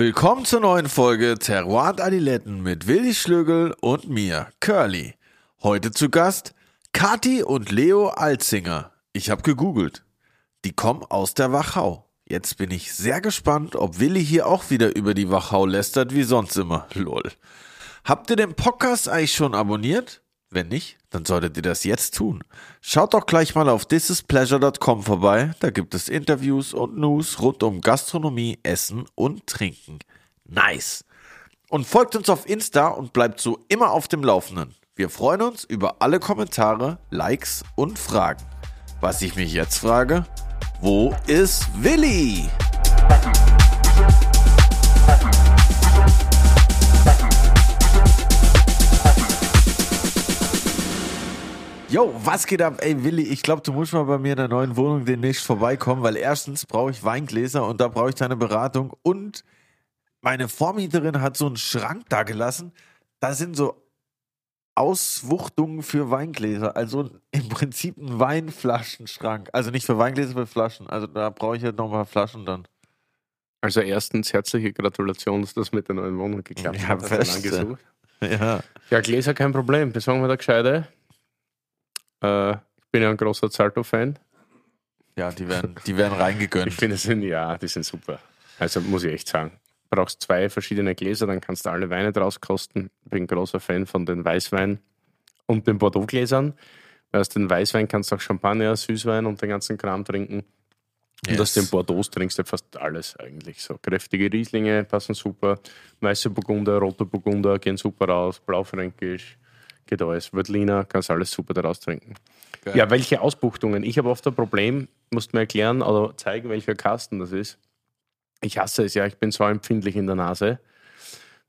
Willkommen zur neuen Folge Terroir Adiletten mit Willi Schlügel und mir, Curly. Heute zu Gast Kati und Leo Alzinger. Ich habe gegoogelt. Die kommen aus der Wachau. Jetzt bin ich sehr gespannt, ob Willi hier auch wieder über die Wachau lästert wie sonst immer. Lol. Habt ihr den Podcast eigentlich schon abonniert? Wenn nicht, dann solltet ihr das jetzt tun. Schaut doch gleich mal auf thisispleasure.com vorbei, da gibt es Interviews und News rund um Gastronomie, Essen und Trinken. Nice! Und folgt uns auf Insta und bleibt so immer auf dem Laufenden. Wir freuen uns über alle Kommentare, Likes und Fragen. Was ich mich jetzt frage, wo ist Willi? Yo, was geht ab? Ey, Willi, ich glaube, du musst mal bei mir in der neuen Wohnung demnächst vorbeikommen, weil erstens brauche ich Weingläser und da brauche ich deine Beratung und meine Vormieterin hat so einen Schrank da gelassen. Da sind so Auswuchtungen für Weingläser, also im Prinzip ein Weinflaschenschrank. Also nicht für Weingläser, für Flaschen. Also da brauche ich halt noch Flaschen dann. Also erstens herzliche Gratulation, dass das mit der neuen Wohnung geklappt Ja, hat. Gesucht. Ja. Ja, Gläser kein Problem. Besorgen wir da gescheite. Äh, ich bin ja ein großer Zalto-Fan. Ja, die werden, die werden reingegönnt. Ich finde, sind, ja, die sind super. Also muss ich echt sagen. Brauchst zwei verschiedene Gläser, dann kannst du alle Weine draus kosten. Ich bin ein großer Fan von den Weißwein und den Bordeaux-Gläsern. Weil Aus den Weißwein kannst du auch Champagner, Süßwein und den ganzen Kram trinken. Und aus den Bordeaux trinkst du fast alles eigentlich. So kräftige Rieslinge passen super, weiße Burgunder, rote Burgunder gehen super raus, Blaufränkisch geht alles, Veltliner kannst alles super daraus trinken. Geil. Ja, welche Ausbuchtungen? Ich habe oft ein Problem, musst mir erklären oder zeigen, welcher Kasten das ist. Ich hasse es ja, ich bin so empfindlich in der Nase,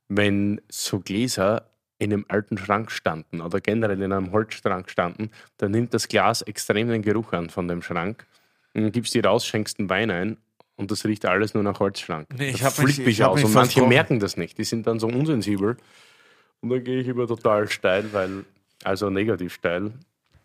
wenn so Gläser in einem alten Schrank standen oder generell in einem Holzschrank standen, dann nimmt das Glas extrem den Geruch an von dem Schrank. Und dann gibst die raus, schenkst einen Wein ein und das riecht alles nur nach Holzschrank. Nee, ich Da hab mich- flippe ich ich hab aus. mich Und manche merken das nicht. Die sind dann so unsensibel. Und dann gehe ich immer total steil, weil, also negativ steil,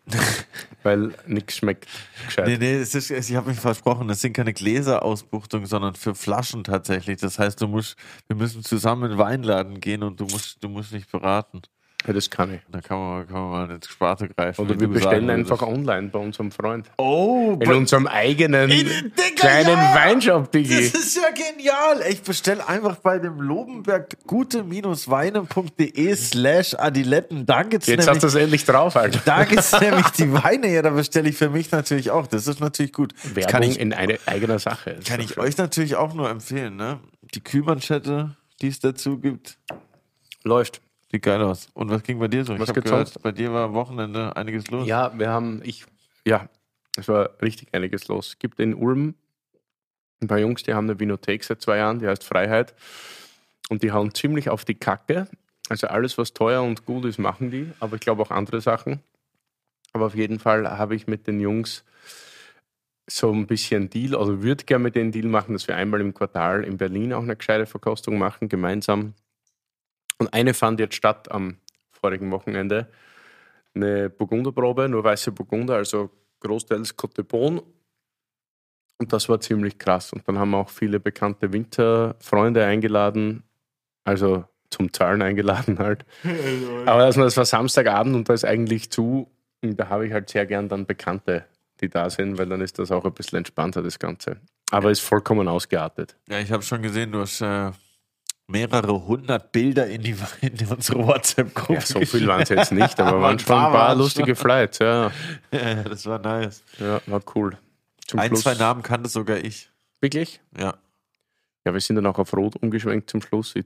weil nichts schmeckt gescheit. Nee, nee, ist, ich habe mich versprochen, das sind keine Gläserausbuchtungen, sondern für Flaschen tatsächlich. Das heißt, du musst, wir müssen zusammen in den Weinladen gehen und du musst, du musst mich beraten. Ja, das kann ich. Da kann man, kann man mal ins Sparte greifen. Oder wir bestellen sagen einfach online bei unserem Freund. Oh, In unserem eigenen Digga, kleinen ja! Weinshop, Digi. das ist ja genial. Ich bestell einfach bei dem Lobenberg gute-weine.de slash Adiletten. Da gibt's Jetzt hast nämlich, du es endlich drauf, Alter. da gibt's nämlich die Weine. Ja, da bestelle ich für mich natürlich auch. Das ist natürlich gut. Das Werbung kann ich, in eine, eigener Sache. Das Kann ist ich doch euch natürlich auch nur empfehlen, ne? Die Kühlmanschette, die es dazu gibt, schön. Läuft. Sieht geil aus. Und was ging bei dir so? Was ich habe gehört, bei dir war am Wochenende einiges los. Ja, wir haben, ich, ja, es war richtig einiges los. Es gibt in Ulm ein paar Jungs, die haben eine Vinothek seit zwei Jahren, die heißt Freiheit. Und die hauen ziemlich auf die Kacke. Also alles, was teuer und gut ist, machen die. Aber ich glaube auch andere Sachen. Aber auf jeden Fall habe ich mit den Jungs so ein bisschen Deal, oder würde gerne mit denen Deal machen, dass wir einmal im Quartal in Berlin auch eine gescheite Verkostung machen, gemeinsam. Und eine fand jetzt statt am vorigen Wochenende. Eine Burgunderprobe, nur weiße Burgunder, also großteils Côte de Beaune. Und das war ziemlich krass. Und dann haben wir auch viele bekannte Winterfreunde eingeladen, also zum Zahlen eingeladen halt. Aber das war, das war Samstagabend und da ist eigentlich zu. Und da habe ich halt sehr gern dann Bekannte, die da sind, weil dann ist das auch ein bisschen entspannter, das Ganze. Aber ist vollkommen ausgeartet. Ja, ich habe schon gesehen, du hast äh, mehrere hundert Bilder in, die, in unsere WhatsApp-Gruppe. Ja, so viel waren es jetzt nicht, aber waren schon ein paar lustige Flights. Ja, Ja, das war nice. ja war cool. Zum Ein, Schluss- zwei Namen kannte sogar ich. Wirklich? Ja. Ja, wir sind dann auch auf Rot umgeschwenkt zum Schluss. Ich,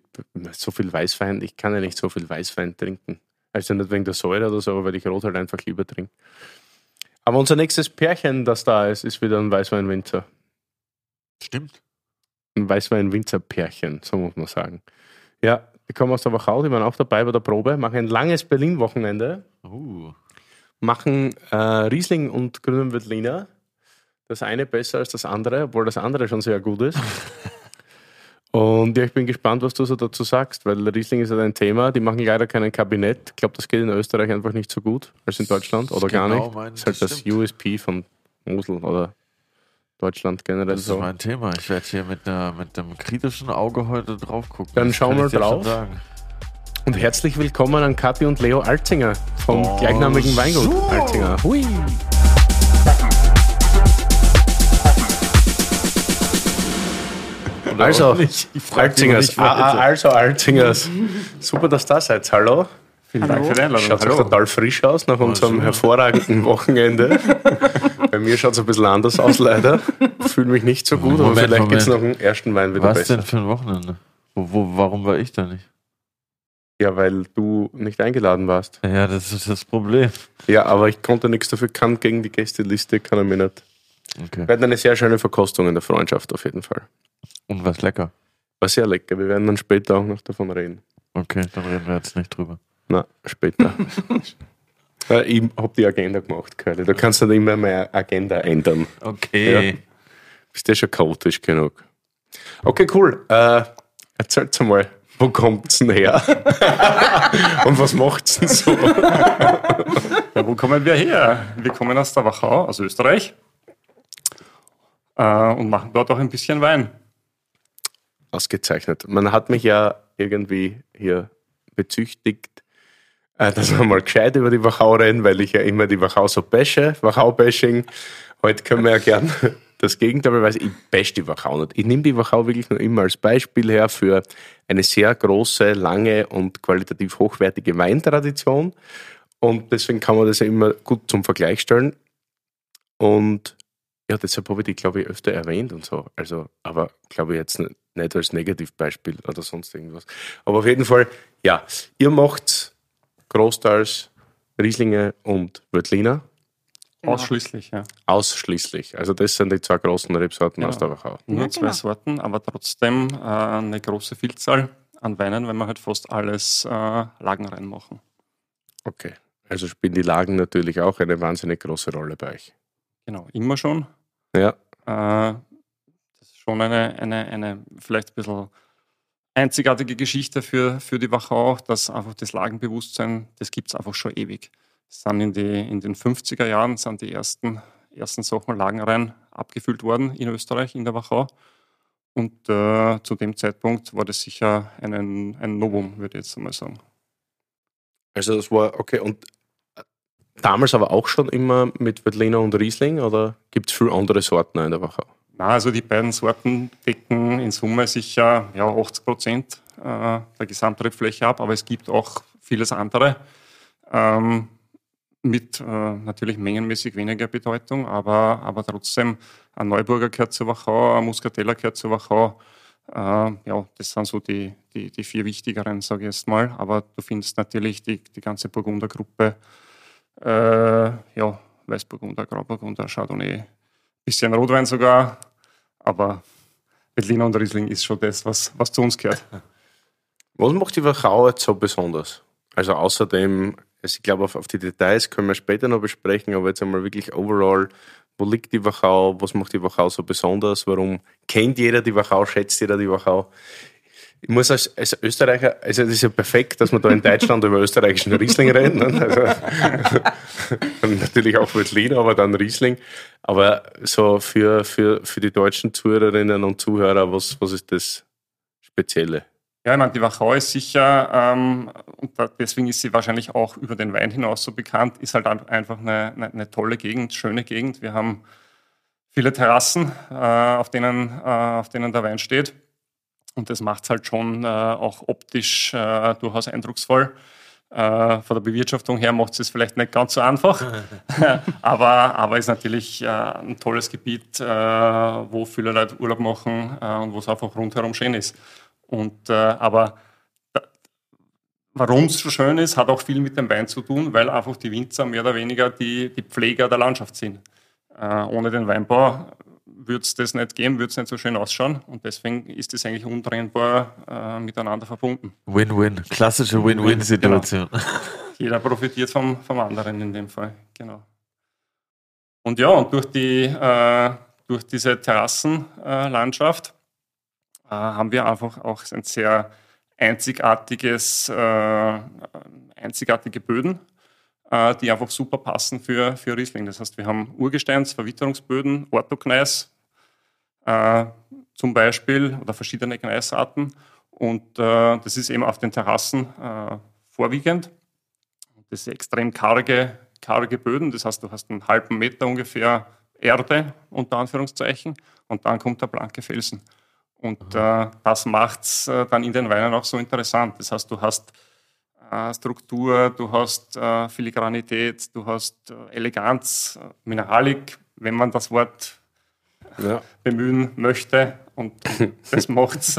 so viel Weißwein, ich kann ja nicht so viel Weißwein trinken. Also nicht wegen der Säure oder so, aber weil ich Rot halt einfach lieber trinke. Aber unser nächstes Pärchen, das da ist, ist wieder ein Weißwein-Winzer. Stimmt. Ein Weißwein-Winzer-Pärchen, so muss man sagen. Ja, die kommen aus der Wachau, die waren auch dabei bei der Probe, machen ein langes Berlin-Wochenende, Uh. machen äh, Riesling und grünen Veltliner. Das eine besser als das andere, obwohl das andere schon sehr gut ist. Und ja, ich bin gespannt, was du so dazu sagst, weil Riesling ist ja dein Thema. Die machen leider keinen Kabinett. Ich glaube, das geht in Österreich einfach nicht so gut als in Deutschland oder gar Genau nicht. mein- das ist halt das das. USP von Mosel oder Deutschland generell Das ist so. mein Thema. Ich werde hier mit, einer, mit einem kritischen Auge heute drauf gucken. Dann Das schauen wir drauf. Und herzlich willkommen an Kathi und Leo Alzinger vom Oh, gleichnamigen Weingut so. Alzinger. Hui. Also, Alzingers. nicht Ah, ah, also Alzingers. Super, dass ihr da seid. Hallo. Vielen Dank für die Einladung. Schaut auch total frisch aus nach unserem super. hervorragenden Wochenende. Mir schaut es ein bisschen anders aus, leider. Fühle mich nicht so gut, aber Moment, vielleicht gibt es noch einen ersten Wein wieder Was besser. denn für ein Wochenende? Wo, wo, warum war ich da nicht? Ja, weil du nicht eingeladen warst. Ja, das ist das Problem. Ja, aber ich konnte nichts dafür, kann gegen die Gästeliste, kann er mir nicht. Okay. Wir hatten eine sehr schöne Verkostung in der Freundschaft auf jeden Fall. Und was lecker. War sehr lecker. Wir werden dann später auch noch davon reden. Okay, dann reden wir jetzt nicht drüber. Na, später. Ja, ich habe die Agenda gemacht, Curly. Du kannst nicht immer meine Agenda ändern. Okay. Bist ja schon chaotisch genug. Okay, cool. Äh, erzählt's mal, wo kommt's denn her? Und was macht's denn so? Ja, wo kommen wir her? Wir kommen aus der Wachau, aus Österreich. Äh, und machen dort auch ein bisschen Wein. Ausgezeichnet. Man hat mich ja irgendwie hier bezüchtigt, dass wir mal gescheit über die Wachau reden, weil ich ja immer die Wachau so bashe, Wachau-Bashing. Heute können wir ja gern das Gegenteil beweisen. Ich bash die Wachau nicht. Ich nehme die Wachau wirklich nur immer als Beispiel her für eine sehr große, lange und qualitativ hochwertige Weintradition. Und deswegen kann man das ja immer gut zum Vergleich stellen. Und ja, deshalb habe ich die, glaube ich, öfter erwähnt und so. Also, aber glaube ich jetzt nicht, nicht als Negativbeispiel oder sonst irgendwas. Aber auf jeden Fall, ja, ihr macht großteils Rieslinge und Wörtliner Ausschließlich, ja. ausschließlich. Also das sind die zwei großen Rebsorten Ja. aus der Wachau. Nur Ja, zwei genau. Sorten, aber trotzdem äh, eine große Vielzahl an Weinen, weil wir halt fast alles äh, Lagen reinmachen. Okay. Also spielen die Lagen natürlich auch eine wahnsinnig große Rolle bei euch. Genau, immer schon. Ja. Äh, das ist schon eine, eine, eine vielleicht ein bisschen einzigartige Geschichte für, für die Wachau, dass einfach das Lagenbewusstsein, das gibt es einfach schon ewig. Sind in, die, in den 50er Jahren sind die ersten, ersten Sachen Lagenreihen abgefüllt worden in Österreich, in der Wachau. Und äh, zu dem Zeitpunkt war das sicher ein, ein Novum, würde ich jetzt einmal sagen. Also das war, okay, und äh, damals aber auch schon immer mit Wettliner und Riesling oder gibt es viele andere Sorten in der Wachau? Also die beiden Sorten decken in Summe sicher ja, 80 Prozent äh, der Gesamtrebfläche ab, aber es gibt auch vieles andere ähm, mit äh, natürlich mengenmäßig weniger Bedeutung, aber, aber trotzdem ein Neuburger gehört zur Wachau, ein Muscatella gehört zur Wachau. Äh, ja, das sind so die, die, die vier wichtigeren, sage ich jetzt mal. Aber du findest natürlich die, die ganze Burgundergruppe, äh, ja, Weißburgunder, Grauburgunder, Chardonnay, bisschen Rotwein sogar, aber Veltliner und Riesling ist schon das, was, was zu uns gehört. Was macht die Wachau jetzt so besonders? Also außerdem, also ich glaube, auf, auf die Details können wir später noch besprechen, aber jetzt einmal wirklich overall, wo liegt die Wachau, was macht die Wachau so besonders, warum kennt jeder die Wachau, schätzt jeder die Wachau? Ich muss als, als Österreicher, also das ist ja perfekt, dass wir da in Deutschland über österreichischen Riesling reden. Ne? Also, natürlich auch Veltliner, aber dann Riesling. Aber so für, für, für die deutschen Zuhörerinnen und Zuhörer, was, was ist das Spezielle? Ja, ich meine, die Wachau ist sicher, ähm, und deswegen ist sie wahrscheinlich auch über den Wein hinaus so bekannt, ist halt ein- einfach eine, eine, eine tolle Gegend, schöne Gegend. Wir haben viele Terrassen, äh, auf, denen, äh, auf denen der Wein steht. Und das macht es halt schon äh, auch optisch äh, durchaus eindrucksvoll. Äh, von der Bewirtschaftung her macht es vielleicht nicht ganz so einfach, aber, aber ist natürlich äh, ein tolles Gebiet, äh, wo viele Leute Urlaub machen äh, und wo es einfach rundherum schön ist. Und, aber warum es so schön ist, hat auch viel mit dem Wein zu tun, weil einfach die Winzer mehr oder weniger die, die Pfleger der Landschaft sind. Äh, ohne den Weinbau würde es das nicht geben, würde es nicht so schön ausschauen. Und deswegen ist das eigentlich untrennbar äh, miteinander verbunden. Win-win. Klassische Win-Win-Situation. Jeder profitiert vom, vom anderen in dem Fall, genau. Und ja, und durch, die, äh, durch diese Terrassenlandschaft äh, haben wir einfach auch ein sehr einzigartiges, äh, einzigartige Böden, äh, die einfach super passen für, für Riesling. Das heißt, wir haben Urgesteins, Verwitterungsböden, Orthogneis, äh, zum Beispiel oder verschiedene Gneisarten. Und äh, das ist eben auf den Terrassen äh, vorwiegend. Das sind extrem karge, karge Böden, das heißt, du hast einen halben Meter ungefähr Erde, unter Anführungszeichen, und dann kommt der blanke Felsen. Und äh, das macht es äh, dann in den Weinen auch so interessant. Das heißt, du hast äh, Struktur, du hast äh, Filigranität, du hast äh, Eleganz, äh, Mineralik, wenn man das Wort ja. bemühen möchte. Und das macht es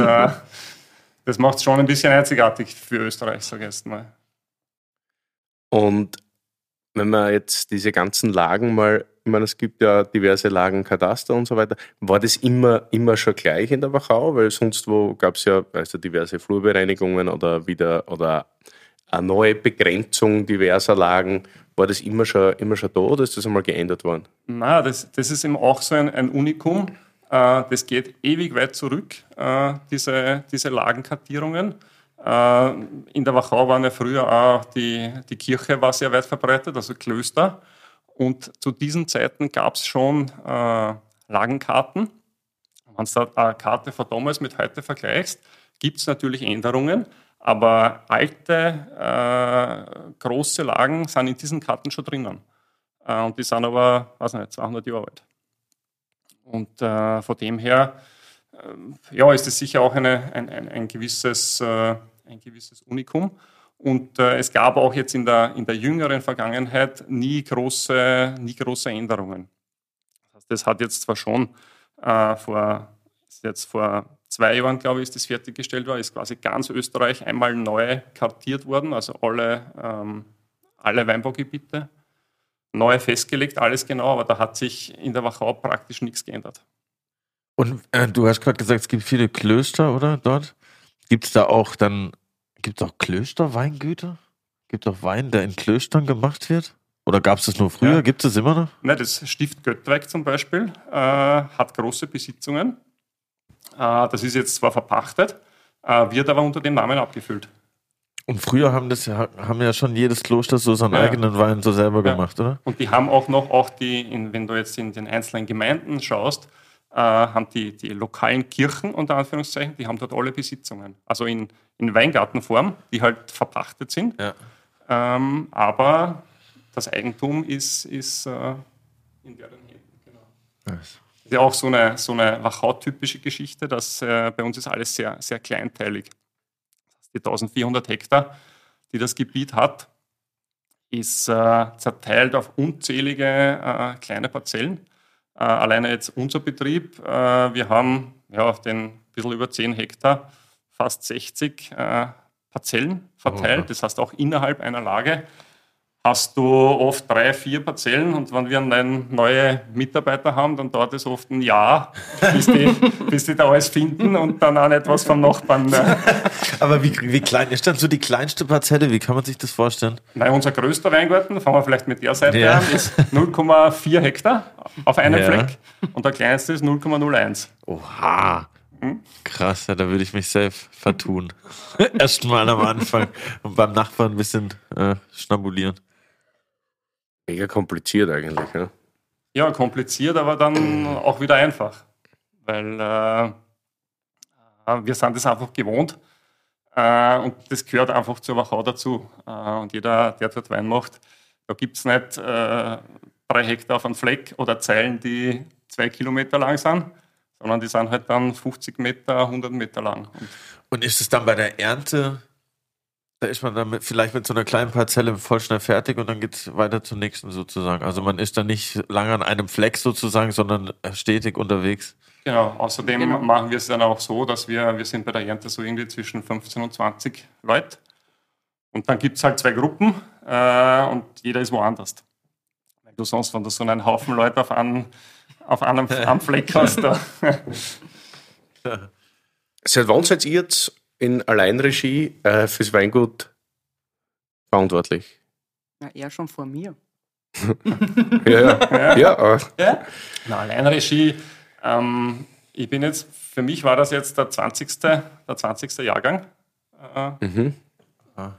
das macht's schon ein bisschen einzigartig für Österreich, sage ich jetzt mal. Und wenn man jetzt diese ganzen Lagen mal ich meine, es gibt ja diverse Lagen, Kataster und so weiter. War das immer, immer schon gleich in der Wachau? Weil sonst wo gab es ja also diverse Flurbereinigungen oder wieder oder eine neue Begrenzung diverser Lagen. War das immer schon, immer schon da oder ist das einmal geändert worden? Na, das, das ist eben auch so ein, ein Unikum. Äh, das geht ewig weit zurück, äh, diese, diese Lagenkartierungen. Äh, in der Wachau waren ja früher auch die, die Kirche war sehr weit verbreitet, also Klöster. Und zu diesen Zeiten gab es schon Lagenkarten. Wenn du eine Karte von damals mit heute vergleichst, gibt es natürlich Änderungen, aber alte, äh, große Lagen sind in diesen Karten schon drinnen. Äh, und die sind aber, weiß nicht, 200 Jahre alt. Und äh, von dem her, äh, ja, ist es sicher auch eine, ein, ein, ein, gewisses, äh, ein gewisses Unikum. Und äh, es gab auch jetzt in der, in der jüngeren Vergangenheit nie große, nie große Änderungen. Das, hat jetzt zwar schon vor, jetzt vor zwei Jahren, glaube ich, ist das fertiggestellt worden, ist quasi ganz Österreich einmal neu kartiert worden, also alle, ähm, alle Weinbaugebiete neu festgelegt, alles genau, aber da hat sich in der Wachau praktisch nichts geändert. Und äh, du hast gerade gesagt, es gibt viele Klöster, oder dort? Gibt es da auch dann Gibt es auch Klösterweingüter? Gibt es auch Wein, der in Klöstern gemacht wird? Oder gab es das nur früher? Ja. Gibt es das immer noch? Nein, das Stift Göttweig zum Beispiel äh, hat große Besitzungen. Äh, das ist jetzt zwar verpachtet, äh, wird aber unter dem Namen abgefüllt. Und früher haben das ja, haben ja schon jedes Kloster so seinen ja. eigenen Wein so selber ja. gemacht, oder? Und die haben auch noch, auch die, in, wenn du jetzt in den einzelnen Gemeinden schaust, äh, haben die, die lokalen Kirchen, unter Anführungszeichen, die haben dort alle Besitzungen. Also in, in Weingartenform, die halt verpachtet sind. Ja. Ähm, aber das Eigentum ist, ist äh, in deren Händen. Genau. Nice. Das ist ja auch so eine, so eine Wachau-typische Geschichte, dass äh, bei uns ist alles sehr, sehr kleinteilig. Die 1400 Hektar, die das Gebiet hat, ist äh, zerteilt auf unzählige äh, kleine Parzellen. Äh, alleine jetzt unser Betrieb, äh, wir haben ja, auf den bisschen über 10 Hektar fast 60 äh, Parzellen verteilt. Das heißt, auch innerhalb einer Lage hast du oft drei, vier Parzellen und wenn wir einen neue Mitarbeiter haben, dann dauert es oft ein Jahr, bis die, bis die da alles finden und dann auch etwas vom Nachbarn. Ne? Aber wie, wie klein ist dann so die kleinste Parzelle? Wie kann man sich das vorstellen? Nein, unser größter Weingarten, fangen wir vielleicht mit der Seite ja. an, ist 0,4 Hektar auf einem ja. Fleck und der kleinste ist 0,01. Oha. Hm? Krass, ja, da würde ich mich selbst vertun. Erstmal am Anfang und beim Nachbarn ein bisschen äh, schnabulieren. Mega kompliziert eigentlich, ja? Ja, kompliziert, aber dann auch wieder einfach. Weil äh, wir sind das einfach gewohnt. Äh, und das gehört einfach zur Wachau dazu. Äh, und jeder, der dort Wein macht, da gibt es nicht äh, drei Hektar auf einem Fleck oder Zeilen, die zwei Kilometer lang sind, sondern die sind halt dann 50 Meter, 100 Meter lang. Und, und ist es dann bei der Ernte da ist man dann mit, vielleicht mit so einer kleinen Parzelle voll schnell fertig und dann geht es weiter zur nächsten sozusagen. Also man ist dann nicht lange an einem Fleck sozusagen, sondern stetig unterwegs. Genau, außerdem genau. machen wir es dann auch so, dass wir, wir sind bei der Ernte so irgendwie zwischen 15 und 20 Leute. Und dann gibt es halt zwei Gruppen äh, und jeder ist woanders. Weil du sonst, wenn du so einen Haufen Leute auf einem, auf einem, einem Fleck hast. Da. Seit wann seid ihr jetzt in Alleinregie äh, fürs Weingut verantwortlich? Na, er schon vor mir. ja, ja, ja. ja. Na, Alleinregie, ähm, ich bin jetzt, für mich war das jetzt der 20. Der 20. Jahrgang, äh, mhm. der,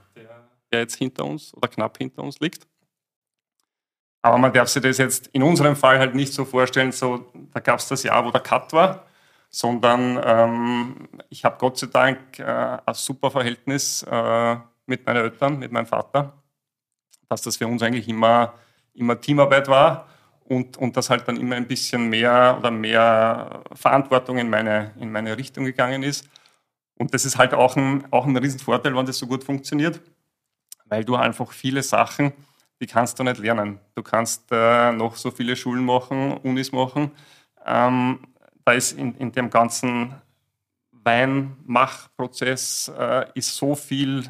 der jetzt hinter uns oder knapp hinter uns liegt. Aber man darf sich das jetzt in unserem Fall halt nicht so vorstellen, so, da gab es das Jahr, wo der Cut war sondern ähm, ich habe Gott sei Dank äh, ein super Verhältnis äh, mit meinen Eltern, mit meinem Vater, dass das für uns eigentlich immer, immer Teamarbeit war und, und dass halt dann immer ein bisschen mehr oder mehr Verantwortung in meine, in meine Richtung gegangen ist. Und das ist halt auch ein, auch ein Riesenvorteil, wenn das so gut funktioniert, weil du einfach viele Sachen, die kannst du nicht lernen. Du kannst äh, noch so viele Schulen machen, Unis machen. Ähm, da ist in, in dem ganzen Weinmachprozess äh, ist so viel,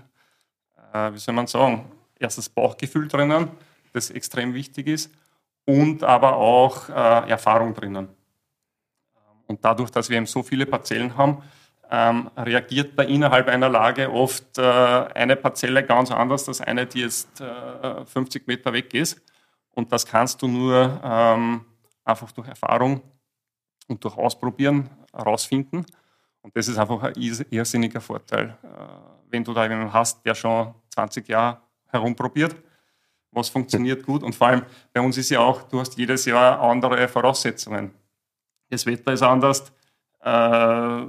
äh, wie soll man sagen, erstes Bauchgefühl drinnen, das extrem wichtig ist, und aber auch äh, Erfahrung drinnen. Und dadurch, dass wir eben so viele Parzellen haben, ähm, reagiert da innerhalb einer Lage oft äh, eine Parzelle ganz anders als eine, die jetzt äh, 50 Meter weg ist. Und das kannst du nur ähm, einfach durch Erfahrung und durch Ausprobieren herausfinden. Und das ist einfach ein irrsinniger Vorteil, äh, wenn du da jemanden hast, der schon 20 Jahre herumprobiert, was funktioniert gut. Und vor allem bei uns ist ja auch, du hast jedes Jahr andere Voraussetzungen. Das Wetter ist anders äh,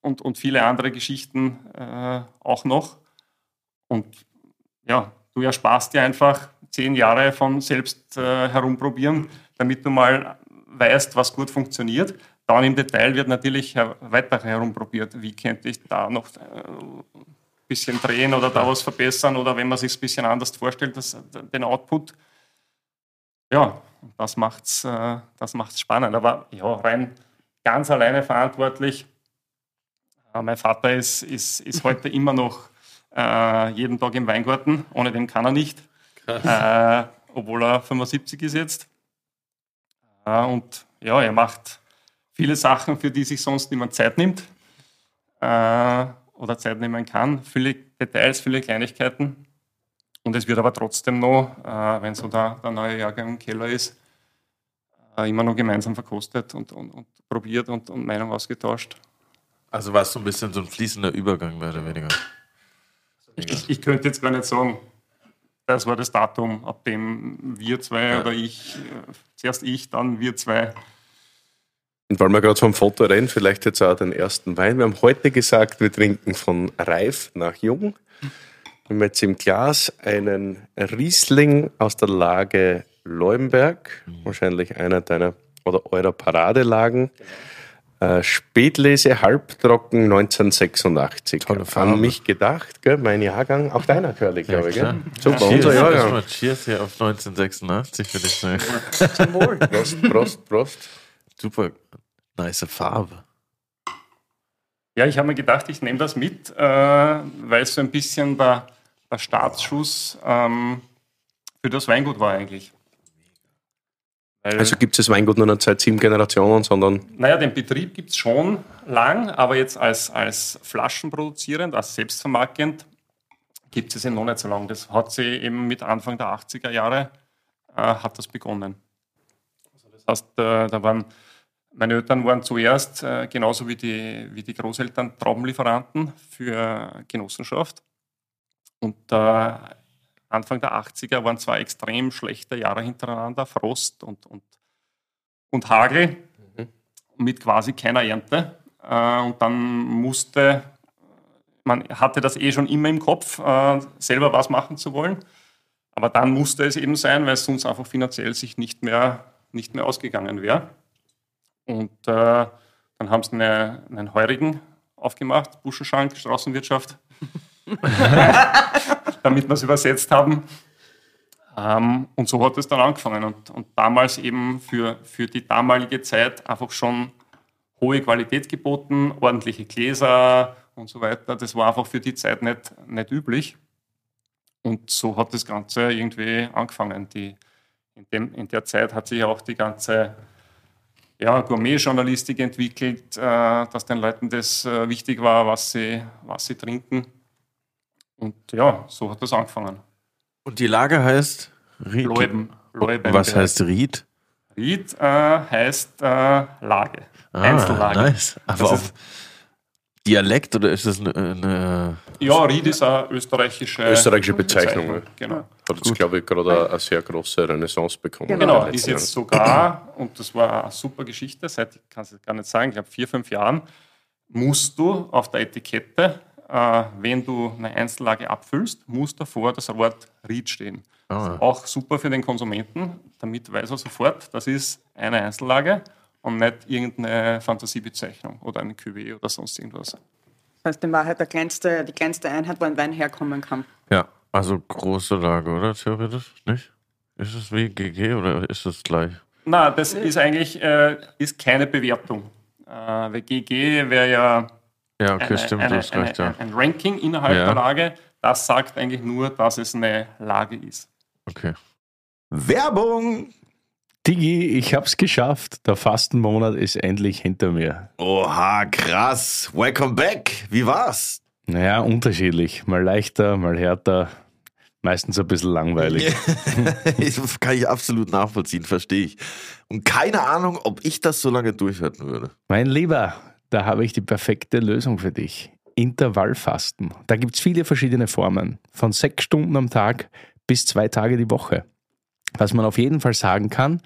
und, und viele andere Geschichten äh, auch noch. Und ja, du ersparst dir einfach zehn Jahre von selbst herumprobieren, damit du mal weißt, was gut funktioniert. Dann im Detail wird natürlich weiter herumprobiert, wie könnte ich da noch ein äh, bisschen drehen oder da was verbessern oder wenn man sich ein bisschen anders vorstellt, das, den Output. Ja, das macht es äh, das macht's spannend. Aber ja, rein ganz alleine verantwortlich. Äh, mein Vater ist, ist, ist heute immer noch äh, jeden Tag im Weingarten. Ohne den kann er nicht. Äh, obwohl er 75 ist jetzt. Und ja, er macht viele Sachen, für die sich sonst niemand Zeit nimmt äh, oder Zeit nehmen kann. Viele Details, viele Kleinigkeiten. Und es wird aber trotzdem noch, äh, wenn so der, der neue Jahrgang im Keller ist, äh, immer noch gemeinsam verkostet und, und, und probiert und, und Meinung ausgetauscht. Also war es so ein bisschen so ein fließender Übergang, mehr oder weniger. Ich, ich könnte jetzt gar nicht sagen, das war das Datum, ab dem wir zwei ja. oder ich, äh, zuerst ich, dann wir zwei. Und weil wir gerade vom Foto reden, vielleicht jetzt auch den ersten Wein. Wir haben heute gesagt, wir trinken von reif nach jung. Wir haben jetzt im Glas einen Riesling aus der Lage Leuenberg, wahrscheinlich einer deiner oder eurer Paradelagen. Äh, Spätlese, halbtrocken 1986. Tolle Farbe. An mich gedacht, gell? mein Jahrgang, auch deiner Curly, glaube ich. Gell? Super, ja, unser Jahrgang. Cheers hier auf 1986, würde ich sagen. Zum Wohl. Prost, Prost, Prost. Super nice Farbe. Ja, ich habe mir gedacht, ich nehme das mit, äh, weil es so ein bisschen der, der Startschuss ähm, für das Weingut war eigentlich. Also gibt es das Weingut nur noch seit sieben Generationen, sondern. Naja, den Betrieb gibt es schon lang, aber jetzt als, als produzierend, als selbstvermarktend, gibt es ihn noch nicht so lange. Das hat sie eben mit Anfang der 80er Jahre äh, hat das begonnen. Also das heißt, äh, da waren meine Eltern waren zuerst, äh, genauso wie die, wie die Großeltern, Traubenlieferanten für Genossenschaft. Und äh, Anfang der 80er waren zwei extrem schlechte Jahre hintereinander, Frost und, und, und Hagel, mhm. mit quasi keiner Ernte. Äh, und dann musste, man hatte das eh schon immer im Kopf, äh, selber was machen zu wollen. Aber dann musste es eben sein, weil es sonst einfach finanziell sich nicht mehr, nicht mehr ausgegangen wäre. Und äh, dann haben sie eine, einen Heurigen aufgemacht, Buschenschank, Straßenwirtschaft. damit wir es übersetzt haben. Ähm, und so hat es dann angefangen. Und, und damals eben für, für die damalige Zeit einfach schon hohe Qualität geboten, ordentliche Gläser und so weiter. Das war einfach für die Zeit nicht, nicht üblich. Und so hat das Ganze irgendwie angefangen. Die, in, dem, in der Zeit hat sich auch die ganze ja, Gourmet-Journalistik entwickelt, äh, dass den Leuten das äh, wichtig war, was sie, was sie trinken. Und ja, so hat das angefangen. Und die Lage heißt Ried. Leuben, Leuben Was heißt Ried? Ried äh, heißt äh, Lage. Ah, Einzellage. Nice. Aber auf, Dialekt oder ist das eine. eine Ja, Ried ist eine österreichische, Österreichische Bezeichnung, ja. Genau. Hat jetzt, glaube ich, gerade eine sehr große Renaissance bekommen. Genau. Genau, ist jetzt sogar, und das war eine super Geschichte, seit, ich kann es gar nicht sagen, ich glaube vier, fünf Jahren, musst du auf der Etikette, wenn du eine Einzellage abfüllst, muss davor das Wort Ried stehen. Das ist auch super für den Konsumenten, damit weiß er sofort, das ist eine Einzellage und nicht irgendeine Fantasiebezeichnung oder eine Cuvée oder sonst irgendwas. Das heißt, in Wahrheit der kleinste, die kleinste Einheit, wo ein Wein herkommen kann. ja, also große Lage, oder? Theoretisch? Nicht? Ist es wie GG oder ist es gleich? Na, das ist eigentlich äh, ist keine Bewertung. Äh, weil GG wäre ja Ja, okay, eine, stimmt, eine, du hast eine, recht, ja. ein Ranking innerhalb Ja. der Lage. Das sagt eigentlich nur, dass es eine Lage ist. Okay. Werbung! Digi, ich hab's geschafft. Der Fastenmonat ist endlich hinter mir. Oha, krass. Welcome back. Wie war's? Naja, unterschiedlich. Mal leichter, mal härter. Meistens ein bisschen langweilig. das kann ich absolut nachvollziehen, verstehe ich. Und keine Ahnung, ob ich das so lange durchhalten würde. Mein Lieber, da habe ich die perfekte Lösung für dich. Intervallfasten. Da gibt's viele verschiedene Formen. Von sechs Stunden am Tag bis zwei Tage die Woche. Was man auf jeden Fall sagen kann,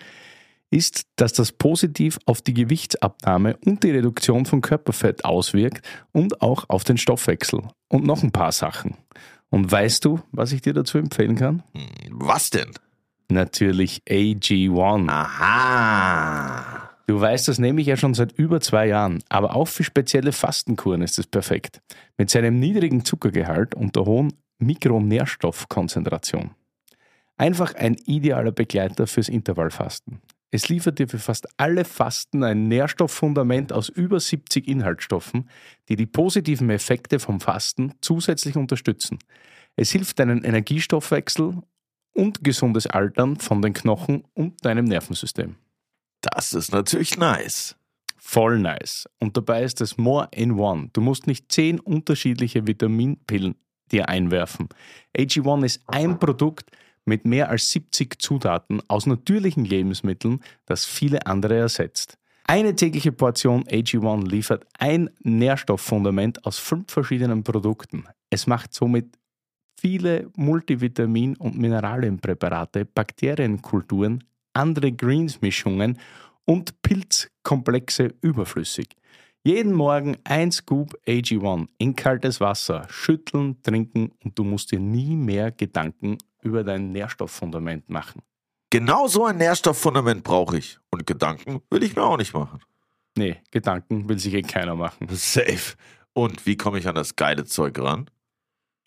ist, dass das positiv auf die Gewichtsabnahme und die Reduktion von Körperfett auswirkt und auch auf den Stoffwechsel. Und noch ein paar Sachen. Und weißt du, was ich dir dazu empfehlen kann? Was denn? Natürlich AG1. Aha. Du weißt, das nehme ich ja schon seit über zwei Jahren, aber auch für spezielle Fastenkuren ist es perfekt. Mit seinem niedrigen Zuckergehalt und der hohen Mikronährstoffkonzentration. Einfach ein idealer Begleiter fürs Intervallfasten. Es liefert dir für fast alle Fasten ein Nährstofffundament aus über 70 Inhaltsstoffen, die die positiven Effekte vom Fasten zusätzlich unterstützen. Es hilft deinen Energiestoffwechsel und gesundes Altern von den Knochen und deinem Nervensystem. Das ist natürlich nice. Voll nice. Und dabei ist es more in one. Du musst nicht zehn unterschiedliche Vitaminpillen dir einwerfen. AG1 ist ein Produkt mit mehr als 70 Zutaten aus natürlichen Lebensmitteln, das viele andere ersetzt. Eine tägliche Portion AG1 liefert ein Nährstofffundament aus fünf verschiedenen Produkten. Es macht somit viele Multivitamin- und Mineralienpräparate, Bakterienkulturen, andere Greens-Mischungen und Pilzkomplexe überflüssig. Jeden Morgen ein Scoop AG1 in kaltes Wasser, schütteln, trinken und du musst dir nie mehr Gedanken über dein Nährstofffundament machen. Genau so ein Nährstofffundament brauche ich. Und Gedanken will ich mir auch nicht machen. Nee, Gedanken will sich eh keiner machen. Safe. Und wie komme ich an das geile Zeug ran?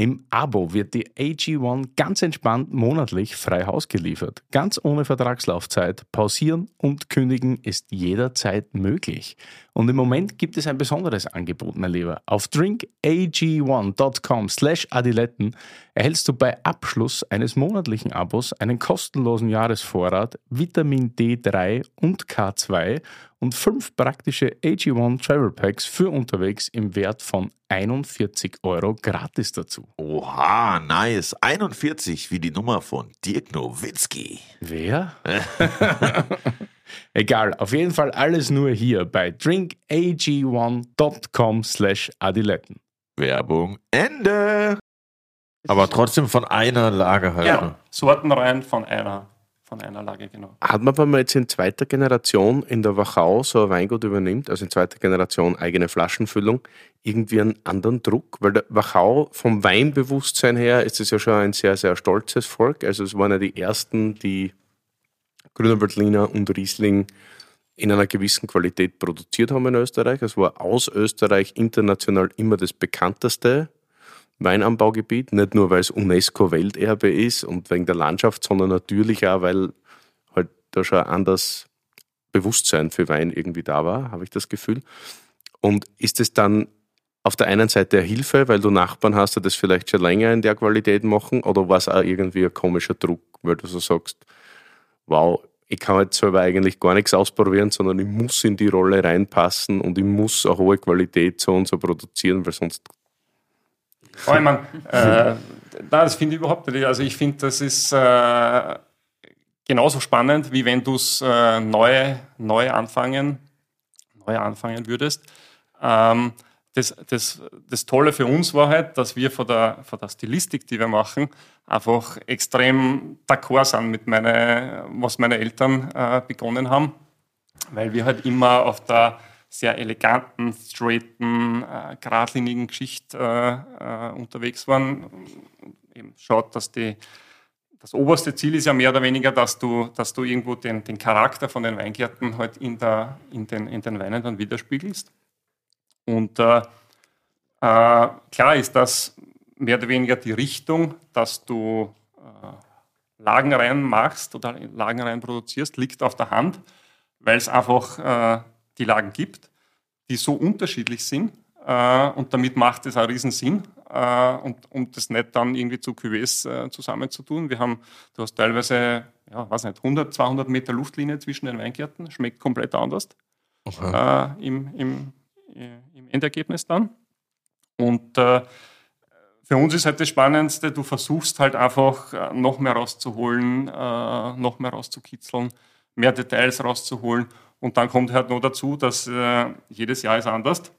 Im Abo wird die AG1 ganz entspannt monatlich frei Haus geliefert. Ganz ohne Vertragslaufzeit. Pausieren und kündigen ist jederzeit möglich. Und im Moment gibt es ein besonderes Angebot, mein Lieber. Auf drinkag1.com slash adiletten erhältst du bei Abschluss eines monatlichen Abos einen kostenlosen Jahresvorrat Vitamin D3 und K2 und fünf praktische AG1 Travel Packs für unterwegs im Wert von 41 Euro gratis dazu. Oha, nice. 41 wie die Nummer von Dirk Nowitzki. Wer? Egal, auf jeden Fall alles nur hier bei drinkag1.com slash adiletten. Werbung Ende. Aber trotzdem von einer Lage halt. Ja, ne? Sortenreihen von einer, von einer Lage, genau. Hat man, wenn man jetzt in zweiter Generation in der Wachau so ein Weingut übernimmt, also in zweiter Generation eigene Flaschenfüllung, irgendwie einen anderen Druck? Weil der Wachau vom Weinbewusstsein her ist es ja schon ein sehr, sehr stolzes Volk. Also es waren ja die ersten, die Grüner Veltliner und Riesling in einer gewissen Qualität produziert haben in Österreich. Es war aus Österreich international immer das bekannteste Weinanbaugebiet, nicht nur weil es UNESCO-Welterbe ist und wegen der Landschaft, sondern natürlich auch, weil halt da schon ein anderes Bewusstsein für Wein irgendwie da war, habe ich das Gefühl. Und ist es dann auf der einen Seite eine Hilfe, weil du Nachbarn hast, die das vielleicht schon länger in der Qualität machen, oder war es auch irgendwie ein komischer Druck, weil du so sagst, wow, ich kann jetzt selber eigentlich gar nichts ausprobieren, sondern ich muss in die Rolle reinpassen und ich muss eine hohe Qualität so und so produzieren, weil sonst Aber ich meine, äh, nein, das finde ich überhaupt nicht. Also ich finde, das ist äh, genauso spannend, wie wenn du es äh, neu, neu anfangen, neu anfangen würdest. Ähm, das, das, das Tolle für uns war halt, dass wir von der, von der Stilistik, die wir machen, einfach extrem d'accord sind mit meine, was meine Eltern äh, begonnen haben, weil wir halt immer auf der sehr eleganten, straighten, äh, geradlinigen Geschichte äh, äh, unterwegs waren. Eben schaut, dass die, das oberste Ziel ist ja mehr oder weniger, dass du, dass du irgendwo den, den Charakter von den Weingärten halt in, der, in, den, in den Weinen dann widerspiegelst. Und äh, äh, klar ist das mehr oder weniger die Richtung, dass du äh, Lagenreihen machst oder Lagenreihen produzierst, liegt auf der Hand, weil es einfach äh, die Lagen gibt, die so unterschiedlich sind. Äh, und damit macht es einen riesen Sinn, äh, und, um das nicht dann irgendwie zu Cuvées äh, zusammenzutun. Wir haben, du hast teilweise, ja, weiß nicht, 100, 200 Meter Luftlinie zwischen den Weingärten, schmeckt komplett anders okay. im, im Endergebnis dann. Und äh, für uns ist halt das Spannendste, du versuchst halt einfach äh, noch mehr rauszuholen, äh, noch mehr rauszukitzeln, mehr Details rauszuholen. Und dann kommt halt noch dazu, dass äh, jedes Jahr ist anders.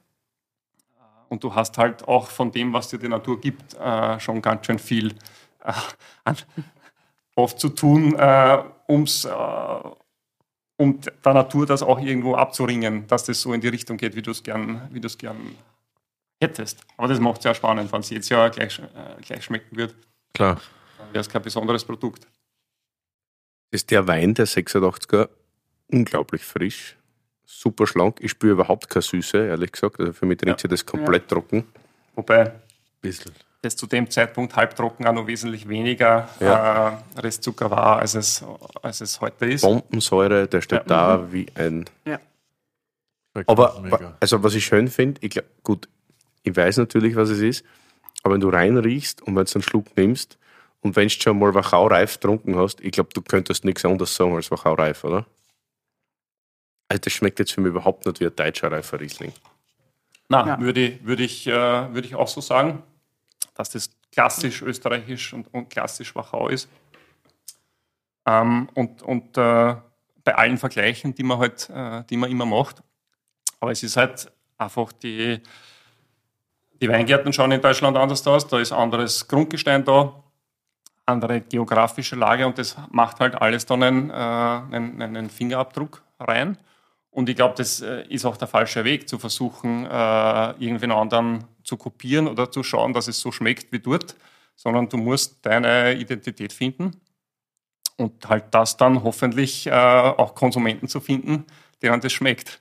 Und du hast halt auch von dem, was dir die Natur gibt, äh, schon ganz schön viel äh, oft zu tun, um's um der Natur das auch irgendwo abzuringen, dass das so in die Richtung geht, wie du es gern, wie du es gern hättest. Aber das macht es ja spannend, wenn es jedes Jahr gleich, äh, gleich schmecken wird. Klar. Dann wäre es kein besonderes Produkt. Ist der Wein, der 86er, unglaublich frisch, super schlank. Ich spüre überhaupt keine Süße, ehrlich gesagt. Also für mich trinkt ja. sich das komplett ja. trocken. Wobei, bisschen das zu dem Zeitpunkt halbtrocken auch noch wesentlich weniger ja. äh, Restzucker war, als es, als es heute ist. Bombensäure, der steht ja. da wie ein. Ja. Aber also was ich schön finde, ich glaub, gut, ich weiß natürlich, was es ist, aber wenn du reinriechst und wenn du einen Schluck nimmst und wenn du schon mal Wachau reif getrunken hast, ich glaube, du könntest nichts anderes sagen als Wachau reif, oder? Also das schmeckt jetzt für mich überhaupt nicht wie ein deutscher reifer Riesling. Nein, ja. würde, würde, ich, äh, würde ich auch so sagen dass das klassisch österreichisch und, und klassisch Wachau ist. Ähm, und und äh, bei allen Vergleichen, die man halt, äh, die man immer macht. Aber es ist halt einfach die, die Weingärten schauen in Deutschland anders aus, da ist anderes Grundgestein da, andere geografische Lage und das macht halt alles dann einen, äh, einen, einen Fingerabdruck rein. Und ich glaube, das äh, ist auch der falsche Weg, zu versuchen, äh, irgendwen anderen zu kopieren oder zu schauen, dass es so schmeckt wie dort, sondern du musst deine Identität finden und halt das dann hoffentlich äh, auch Konsumenten zu finden, deren das schmeckt.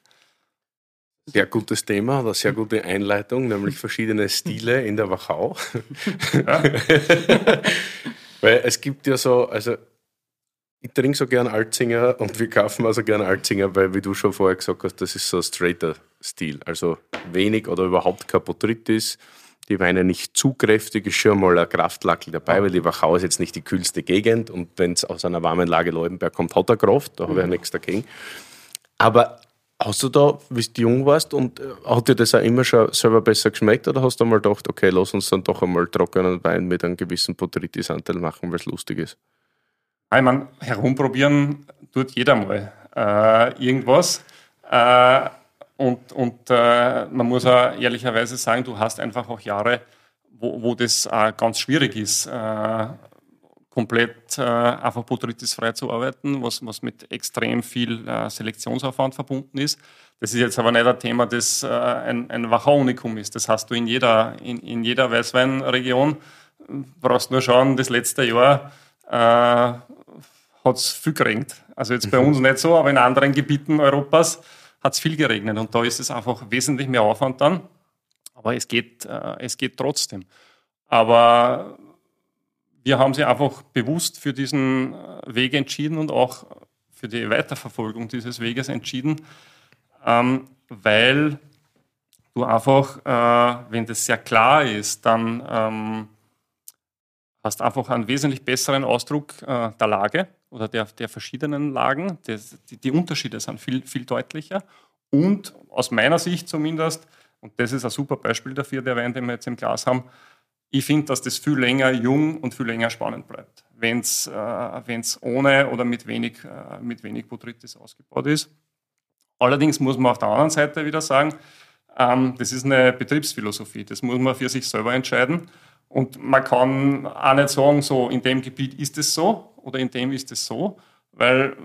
Sehr gutes Thema, eine sehr gute Einleitung, nämlich verschiedene Stile in der Wachau. Ja. Weil es gibt ja so, also ich trinke so gern Alzinger und wir kaufen also gern Alzinger, weil, wie du schon vorher gesagt hast, das ist so straighter Stil. Also wenig oder überhaupt kein Botrytis. Die Weine nicht zu kräftig, ist schon mal ein Kraftlackel dabei, weil die Wachau ist jetzt nicht die kühlste Gegend und wenn es aus einer warmen Lage Leubenberg kommt, hat er Kraft, da habe ich ja nichts dagegen. Aber hast du da, wie du jung warst und äh, hat dir das auch immer schon selber besser geschmeckt oder hast du mal gedacht, okay, lass uns dann doch einmal trockenen Wein mit einem gewissen Botrytis-Anteil machen, weil es lustig ist? Ich meine, herumprobieren tut jeder mal äh, irgendwas. Äh, und und äh, man muss auch ehrlicherweise sagen, du hast einfach auch Jahre, wo, wo das ganz schwierig ist, äh, komplett äh, einfach botrytisfrei zu arbeiten, was, was mit extrem viel äh, Selektionsaufwand verbunden ist. Das ist jetzt aber nicht ein Thema, das ein, ein Wachau-Unikum ist. Das hast du in jeder, in, in jeder Weißweinregion. Du brauchst nur schauen, das letzte Jahr hat es viel geregnet. Also jetzt bei uns nicht so, aber in anderen Gebieten Europas hat es viel geregnet und da ist es einfach wesentlich mehr Aufwand dann. Aber es geht, äh, es geht trotzdem. Aber wir haben sie einfach bewusst für diesen äh, Weg entschieden und auch für die Weiterverfolgung dieses Weges entschieden, ähm, weil du einfach, äh, wenn das sehr klar ist, dann ähm, hast einfach einen wesentlich besseren Ausdruck äh, der Lage oder der, der verschiedenen Lagen. Das, die, die, Unterschiede sind viel, viel deutlicher. Und aus meiner Sicht zumindest, und das ist ein super Beispiel dafür, der Wein, den wir jetzt im Glas haben, ich finde, dass das viel länger jung und viel länger spannend bleibt, wenn es äh, ohne oder mit wenig, äh, wenig Botrytis ausgebaut ist. Allerdings muss man auf der anderen Seite wieder sagen, Ähm, das ist eine Betriebsphilosophie. Das muss man für sich selber entscheiden. Und man kann auch nicht sagen, so in dem Gebiet ist es so oder in dem ist es so, weil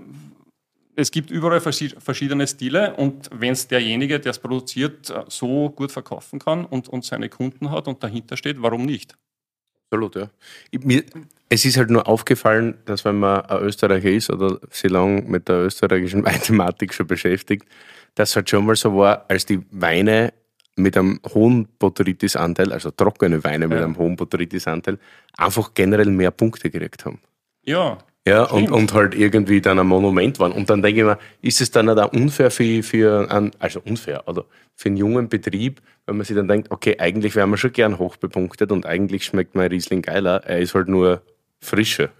es gibt überall verschiedene Stile und wenn es derjenige, der es produziert, so gut verkaufen kann und, und seine Kunden hat und dahinter steht, warum nicht? Absolut, ja. Mir, es ist halt nur aufgefallen, dass wenn man ein Österreicher ist oder sich lang mit der österreichischen Weinthematik schon beschäftigt, dass es halt schon mal so war, als die Weine mit einem hohen Botrytis-Anteil, also trockene Weine ja. mit einem hohen Botrytis-Anteil, einfach generell mehr Punkte gekriegt haben. Ja. Ja, und, und halt irgendwie dann ein Monument waren. Und dann denke ich mir, ist es dann auch unfair für, für einen, also unfair, oder für einen jungen Betrieb, wenn man sich dann denkt, okay, eigentlich wären wir schon gern hochbepunktet und eigentlich schmeckt mein Riesling geiler, er ist halt nur frische.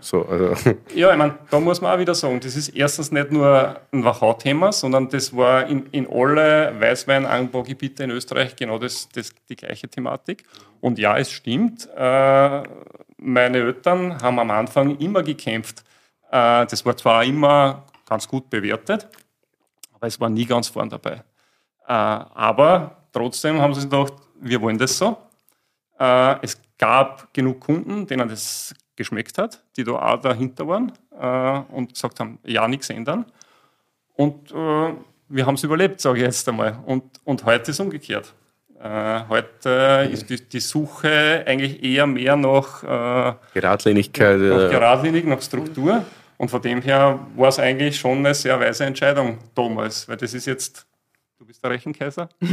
So, also. Ja, ich meine, da muss man auch wieder sagen, das ist erstens nicht nur ein Wachau-Thema, sondern das war in, in alle Weißweinanbaugebiete in Österreich genau das, das, die gleiche Thematik. Und ja, es stimmt, äh, meine Eltern haben am Anfang immer gekämpft. Äh, das war zwar immer ganz gut bewertet, aber es war nie ganz vorn dabei. Äh, aber trotzdem haben sie sich gedacht, wir wollen das so. Äh, es gab genug Kunden, denen das geschmeckt hat, die da auch dahinter waren und gesagt haben, ja, nichts ändern. Und wir haben es überlebt, sage ich jetzt einmal. Und, und heute ist umgekehrt. Äh, heute ist die, die, Suche eigentlich eher mehr nach äh, Geradlinigkeit. Nach Geradlinig, nach Struktur. Und von dem her war es eigentlich schon eine sehr weise Entscheidung damals, weil das ist jetzt Du bist der Rechenkaiser? ja,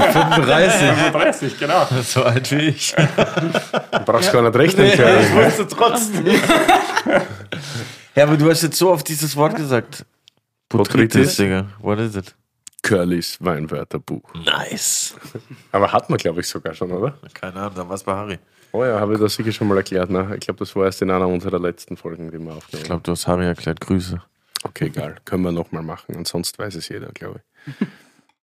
35. 35, genau. So alt wie ich. Du brauchst gar nicht rechnen können. ich wusste trotzdem. ja, aber du hast jetzt so oft dieses Wort gesagt. Botrytis, Digga. What is it? Curlys Weinwörterbuch. Nice. Aber hat man, glaube ich, sogar schon, oder? Keine Ahnung, dann war es bei Harry. Oh ja, habe ich das sicher schon mal erklärt. Ne? Ich glaube, das war erst in einer unserer letzten Folgen, die wir aufgenommen haben. Ich glaube, du hast Harry erklärt. Grüße. Okay, egal. Können wir nochmal machen. Ansonsten weiß es jeder, glaube ich.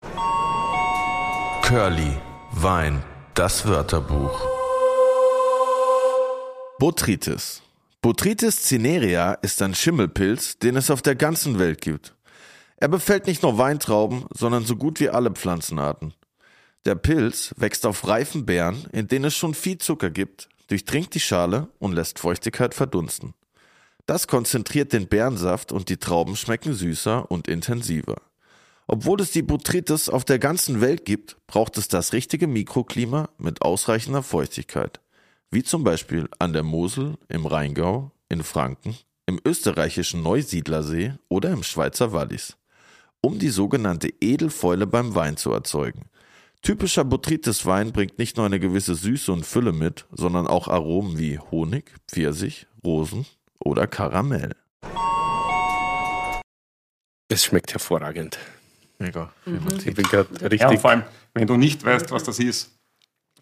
Curly, Wein, das Wörterbuch. Botrytis. Botrytis cinerea ist ein Schimmelpilz, den es auf der ganzen Welt gibt. Er befällt nicht nur Weintrauben, sondern so gut wie alle Pflanzenarten. Der Pilz wächst auf reifen Beeren, in denen es schon viel Zucker gibt, durchdringt die Schale und lässt Feuchtigkeit verdunsten. Das konzentriert den Beerensaft und die Trauben schmecken süßer und intensiver. Obwohl es die Botrytis auf der ganzen Welt gibt, braucht es das richtige Mikroklima mit ausreichender Feuchtigkeit, wie zum Beispiel an der Mosel, im Rheingau, in Franken, im österreichischen Neusiedlersee oder im Schweizer Wallis, um die sogenannte Edelfäule beim Wein zu erzeugen. Typischer Botrytis-Wein bringt nicht nur eine gewisse Süße und Fülle mit, sondern auch Aromen wie Honig, Pfirsich, Rosen oder Karamell. Es schmeckt hervorragend. Mega. Mhm. Ich bin gerade richtig. Ja, vor allem, wenn du nicht weißt, was das ist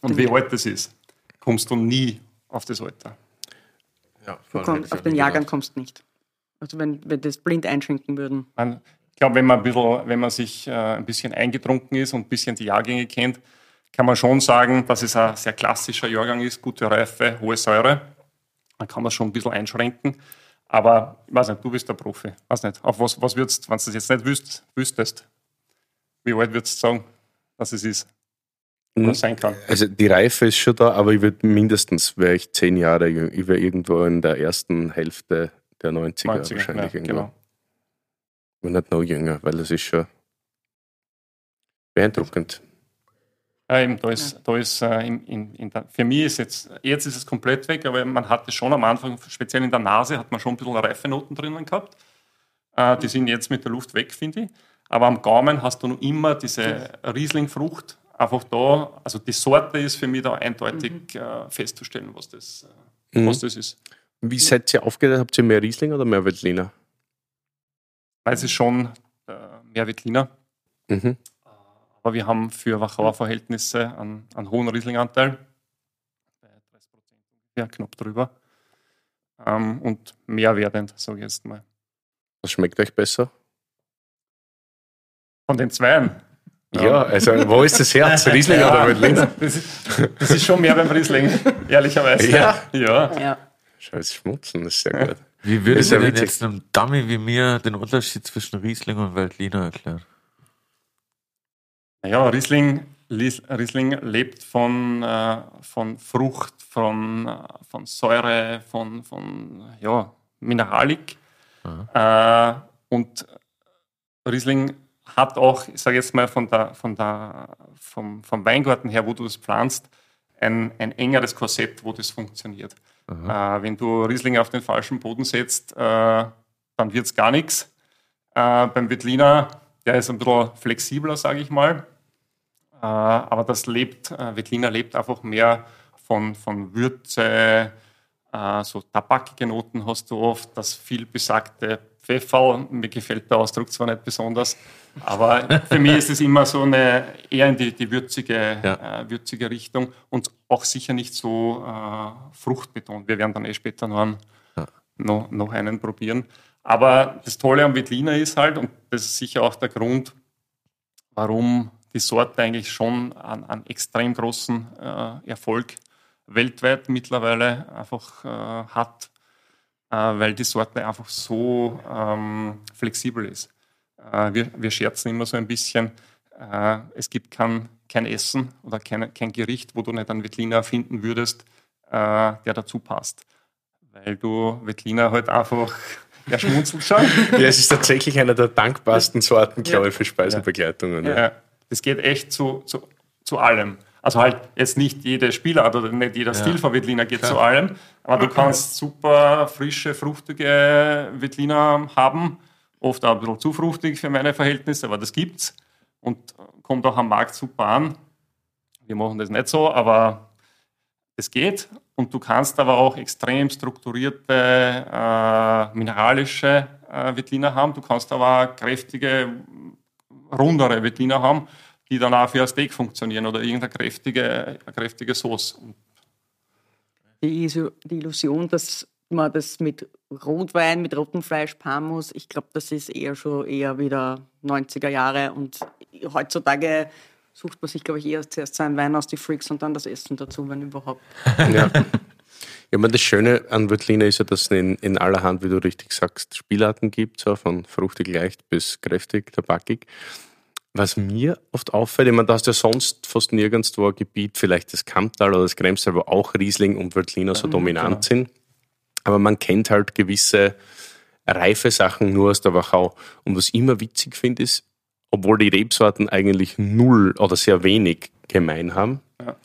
und wie alt das ist, kommst du nie auf das Alter. Ja, kommst, auf den Jahrgang kommst du nicht. Also wenn wir das blind einschränken würden. Ich glaube, wenn man, ein bisschen, wenn man sich äh, ein bisschen eingetrunken ist und ein bisschen die Jahrgänge kennt, kann man schon sagen, dass es ein sehr klassischer Jahrgang ist, gute Reife, hohe Säure. Dann kann man schon ein bisschen einschränken. Aber ich weiß nicht, du bist der Profi. Weiß nicht, auf was, was würdest wenn du das jetzt nicht wüsst, wüsstest, wie alt würdest du sagen, dass es ist? Oder sein kann? Also die Reife ist schon da, aber ich würde mindestens, wäre ich zehn Jahre, ich wäre irgendwo in der ersten Hälfte der 90er, 90er wahrscheinlich. Ja, genau. Und nicht noch jünger, weil das ist schon beeindruckend. Ja, eben, da ist, da ist äh, in, in, in der, für mich ist jetzt, jetzt ist es komplett weg, aber man hatte schon am Anfang, speziell in der Nase, hat man schon ein bisschen Reifenoten drinnen gehabt. Äh, die sind jetzt mit der Luft weg, finde ich. Aber am Gaumen hast du noch immer diese Rieslingfrucht einfach da. Also die Sorte ist für mich da eindeutig mhm. äh, festzustellen, was das, äh, mhm. was das ist. Wie seid ihr aufgeteilt? Habt ihr mehr Riesling oder mehr Veltliner? Es ist schon äh, mehr Veltliner. Mhm. Aber wir haben für Wachauer Verhältnisse einen, einen hohen Rieslinganteil, bei 30 Prozent ungefähr, knapp drüber. Ähm, und mehr werdend, sage ich jetzt mal. Was schmeckt euch besser? Von den Zweien. Ja, also wo ist das Herz? Riesling ja, oder Veltliner? Das, das, ist schon mehr beim Riesling, ehrlicherweise. Ja. ja. ja. Scheiß Schmutzen, das ist sehr gut. Wie würdest du denn jetzt einem Dummy wie mir den Unterschied zwischen Riesling und Veltliner erklären? Ja, Riesling, Riesling lebt von, äh, von Frucht, von, äh, von Säure, von, von ja, Mineralik. Äh, und Riesling hat auch, ich sage jetzt mal von der, von der, vom, vom Weingarten her, wo du es pflanzt, ein, ein engeres Korsett, wo das funktioniert. Äh, wenn du Riesling auf den falschen Boden setzt, äh, dann wird es gar nichts. Äh, beim Wettliner, der ist ein bisschen flexibler, sage ich mal. Äh, aber das lebt, äh, Wettliner lebt einfach mehr von, von Würze, äh, so tabakige Noten hast du oft, das viel Pfeffer. Mir gefällt der Ausdruck zwar nicht besonders, aber für mich ist es immer so eine eher in die, die würzige, ja. äh, würzige Richtung und auch sicher nicht so äh, fruchtbetont. Wir werden dann eh später noch einen, ja. noch, noch einen probieren. Aber das Tolle am Wettliner ist halt, und das ist sicher auch der Grund, warum die Sorte eigentlich schon einen, einen extrem großen äh, Erfolg weltweit mittlerweile einfach äh, hat, weil die Sorte einfach so ähm, flexibel ist. Äh, wir, wir, scherzen immer so ein bisschen, äh, es gibt kein, kein Essen oder kein, kein, Gericht, wo du nicht einen Wettliner finden würdest, äh, der dazu passt. Weil du Wettliner halt einfach er schmunzelt schon. ja, es ist tatsächlich einer der dankbarsten Sorten, glaube ich, für Speisenbegleitungen. Ja. ja. Das geht echt zu, zu, zu allem. Also halt jetzt nicht jede Spielart oder nicht jeder ja. Stil von Wettliner geht Klar. zu allem, aber du kannst super frische, fruchtige Wettliner haben, oft auch ein bisschen zu fruchtig für meine Verhältnisse, aber das gibt's und kommt auch am Markt super an. Wir machen das nicht so, aber es geht und du kannst aber auch extrem strukturierte äh, mineralische äh, Wettliner haben. Du kannst aber auch kräftige, rundere Wettliner haben die dann auch für ein Steak funktionieren oder irgendeine kräftige, eine kräftige Sauce. Die, die Illusion, dass man das mit Rotwein, mit rotem Fleisch paaren muss, ich glaube, das ist eher schon eher wieder 90er Jahre und heutzutage sucht man sich, glaube ich, eher zuerst seinen Wein aus die Freaks und dann das Essen dazu, wenn überhaupt. Ja. Ja, meine, das Schöne an Wettliner ist ja, dass es in, in allerhand, wie du richtig sagst, Spielarten gibt, so von fruchtig leicht bis kräftig, tabakig. Was mir oft auffällt, ich meine, da hast du ja sonst fast nirgendwo ein Gebiet, vielleicht das Kamptal oder das Kremstal, wo auch Riesling und Veltliner so mhm, dominant genau. sind. Aber man kennt halt gewisse reife Sachen nur aus der Wachau. Und was ich immer witzig finde, ist, obwohl die Rebsorten eigentlich null oder sehr wenig gemein haben, ja.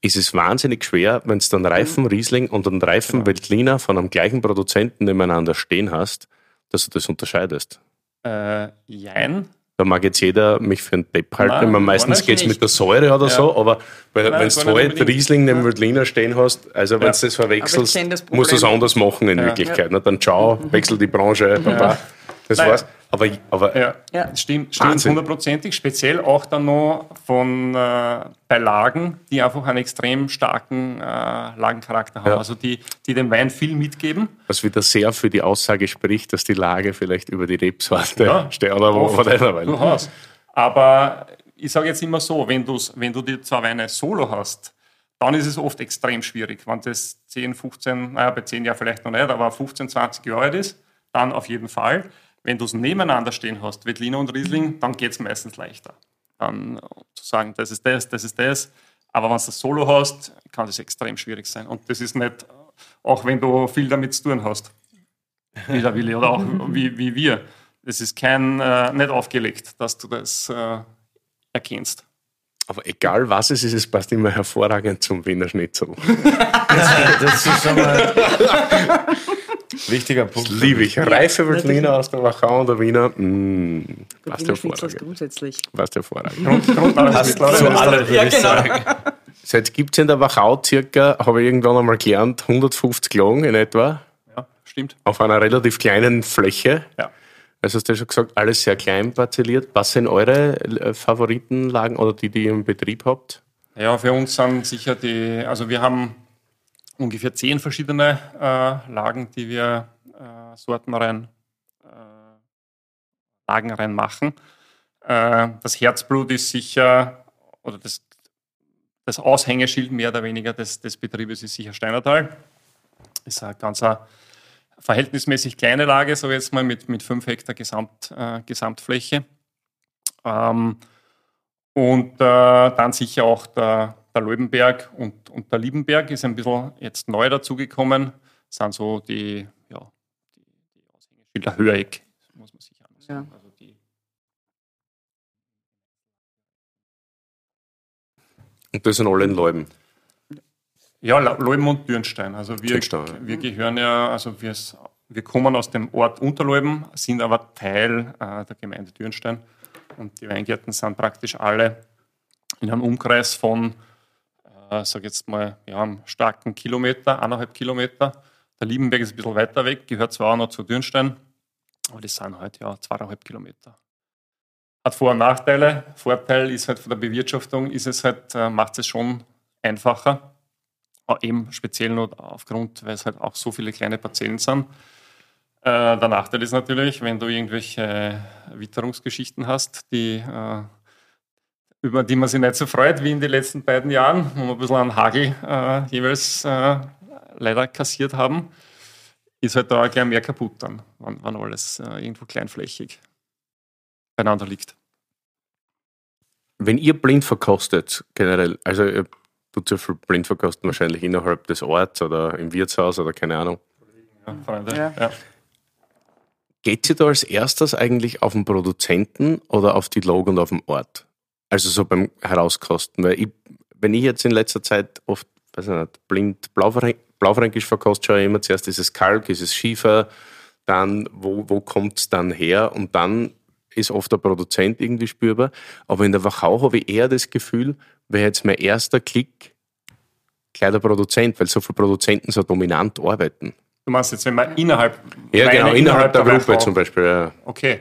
ist es wahnsinnig schwer, wenn du dann reifen mhm. Riesling und einen reifen genau. Veltliner von einem gleichen Produzenten nebeneinander stehen hast, dass du das unterscheidest. Äh, jein. Da mag jetzt jeder mich für einen Depp halten. Nein, meistens geht es mit der Säure oder ja. so, aber wenn du zwei Riesling neben Veltliner stehen hast, also wenn du das verwechselst, das musst du es anders machen in ja. Wirklichkeit. Ja. Dann ciao, wechsel die Branche, baba. Das Nein. war's. Aber, aber ja, ja. stimmt, stimmt hundertprozentig. Speziell auch dann noch von äh, bei Lagen, die einfach einen extrem starken äh, Lagencharakter haben. Ja. Also die, die dem Wein viel mitgeben. Was wieder sehr für die Aussage spricht, dass die Lage vielleicht über die Rebsorte ja, steht oder wo von einer Wein. Durchaus. Aber ich sage jetzt immer so, wenn, wenn du die zwei Weine solo hast, dann ist es oft extrem schwierig. Wenn das 10, 15, naja, bei 10 Jahren vielleicht noch nicht, aber 15, 20 Jahre alt ist, dann auf jeden Fall. Wenn du es nebeneinander stehen hast, Wettliner und Riesling, dann geht es meistens leichter. Dann zu sagen, das ist das, das ist das. Aber wenn du das Solo hast, kann das extrem schwierig sein. Und das ist nicht, auch wenn du viel damit zu tun hast, wie der Willi oder auch wie, wie wir. Es ist kein, äh, nicht aufgelegt, dass du das äh, erkennst. Aber egal was es ist, es passt immer hervorragend zum Wiener Schnitzel. das, das ist schon mal Wichtiger Punkt. Das liebe ich. Reife Veltliner aus der Wachau und der Wiener. Mmh, passt hervorragend. grundsätzlich. Passt hervorragend. passt zu allem, ja, genau. Seit gibt es in der Wachau circa, habe ich irgendwann einmal gelernt, 150 Lagen in etwa. Ja, stimmt. Auf einer relativ kleinen Fläche. Ja. Also hast du schon gesagt, alles sehr klein parzelliert. Was sind eure äh, Favoritenlagen oder die, die ihr im Betrieb habt? Ja, für uns sind sicher die, also wir haben ungefähr zehn verschiedene äh, Lagen, die wir äh, sortenrein, äh, lagenrein machen. Äh, das Herzblut ist sicher, oder das, das Aushängeschild mehr oder weniger des, des Betriebes ist sicher Steinertal. Ist eine ganz eine verhältnismäßig kleine Lage, so jetzt mal mit, mit 5 Hektar Gesamt, äh, Gesamtfläche. Ähm, Und äh, dann sicher auch der, der Löwenberg und, und der Liebenberg ist ein bisschen jetzt neu dazugekommen. Das sind so die, ja, die, die Aushängeschilder Höheck, muss man sich ansehen. Ja. Also die, Und das sind alle in Leuben. Ja, Leuben und Dürnstein. Also wir, Dürnstein, ja. wir gehören ja, also wir, wir kommen aus dem Ort Unterleuben, sind aber Teil äh, der Gemeinde Dürnstein. Und die Weingärten sind praktisch alle in einem Umkreis von, äh, sag jetzt mal, ja, einem starken Kilometer, eineinhalb Kilometer. Der Liebenberg ist ein bisschen weiter weg, gehört zwar auch noch zu Dürnstein, aber das sind halt ja zweieinhalb Kilometer. Hat Vor- und Nachteile. Vorteil ist halt von der Bewirtschaftung, ist es halt, äh, macht es schon einfacher. Auch Eben speziell nur aufgrund, weil es halt auch so viele kleine Parzellen sind. Äh, der Nachteil ist natürlich, wenn du irgendwelche Witterungsgeschichten hast, die, äh, über die man sich nicht so freut wie in den letzten beiden Jahren, wo wir ein bisschen an Hagel äh, jeweils äh, leider kassiert haben, ist halt da gleich mehr kaputt dann, wenn, wenn alles äh, irgendwo kleinflächig beieinander liegt. Wenn ihr blind verkostet, generell, also ihr tut ja viel blind verkosten wahrscheinlich innerhalb des Orts oder im Wirtshaus oder keine Ahnung. Ja, Freunde. Ja. Ja. Geht ihr da als erstes eigentlich auf den Produzenten oder auf die Log und auf den Ort? Also so beim Herauskosten. Weil ich, wenn ich jetzt in letzter Zeit oft, weiß ich nicht, blind Blaufränk, Blaufränkisch verkoste, schaue ich immer zuerst, ist es Kalk, ist es Schiefer, dann wo, wo kommt es dann her und dann ist oft der Produzent irgendwie spürbar. Aber in der Wachau habe ich eher das Gefühl, wäre jetzt mein erster Klick gleich der Produzent, weil so viele Produzenten so dominant arbeiten. Du meinst jetzt, wenn man innerhalb, Ja, genau, innerhalb der Gruppe Weinbau- zum Beispiel. Ja. Okay.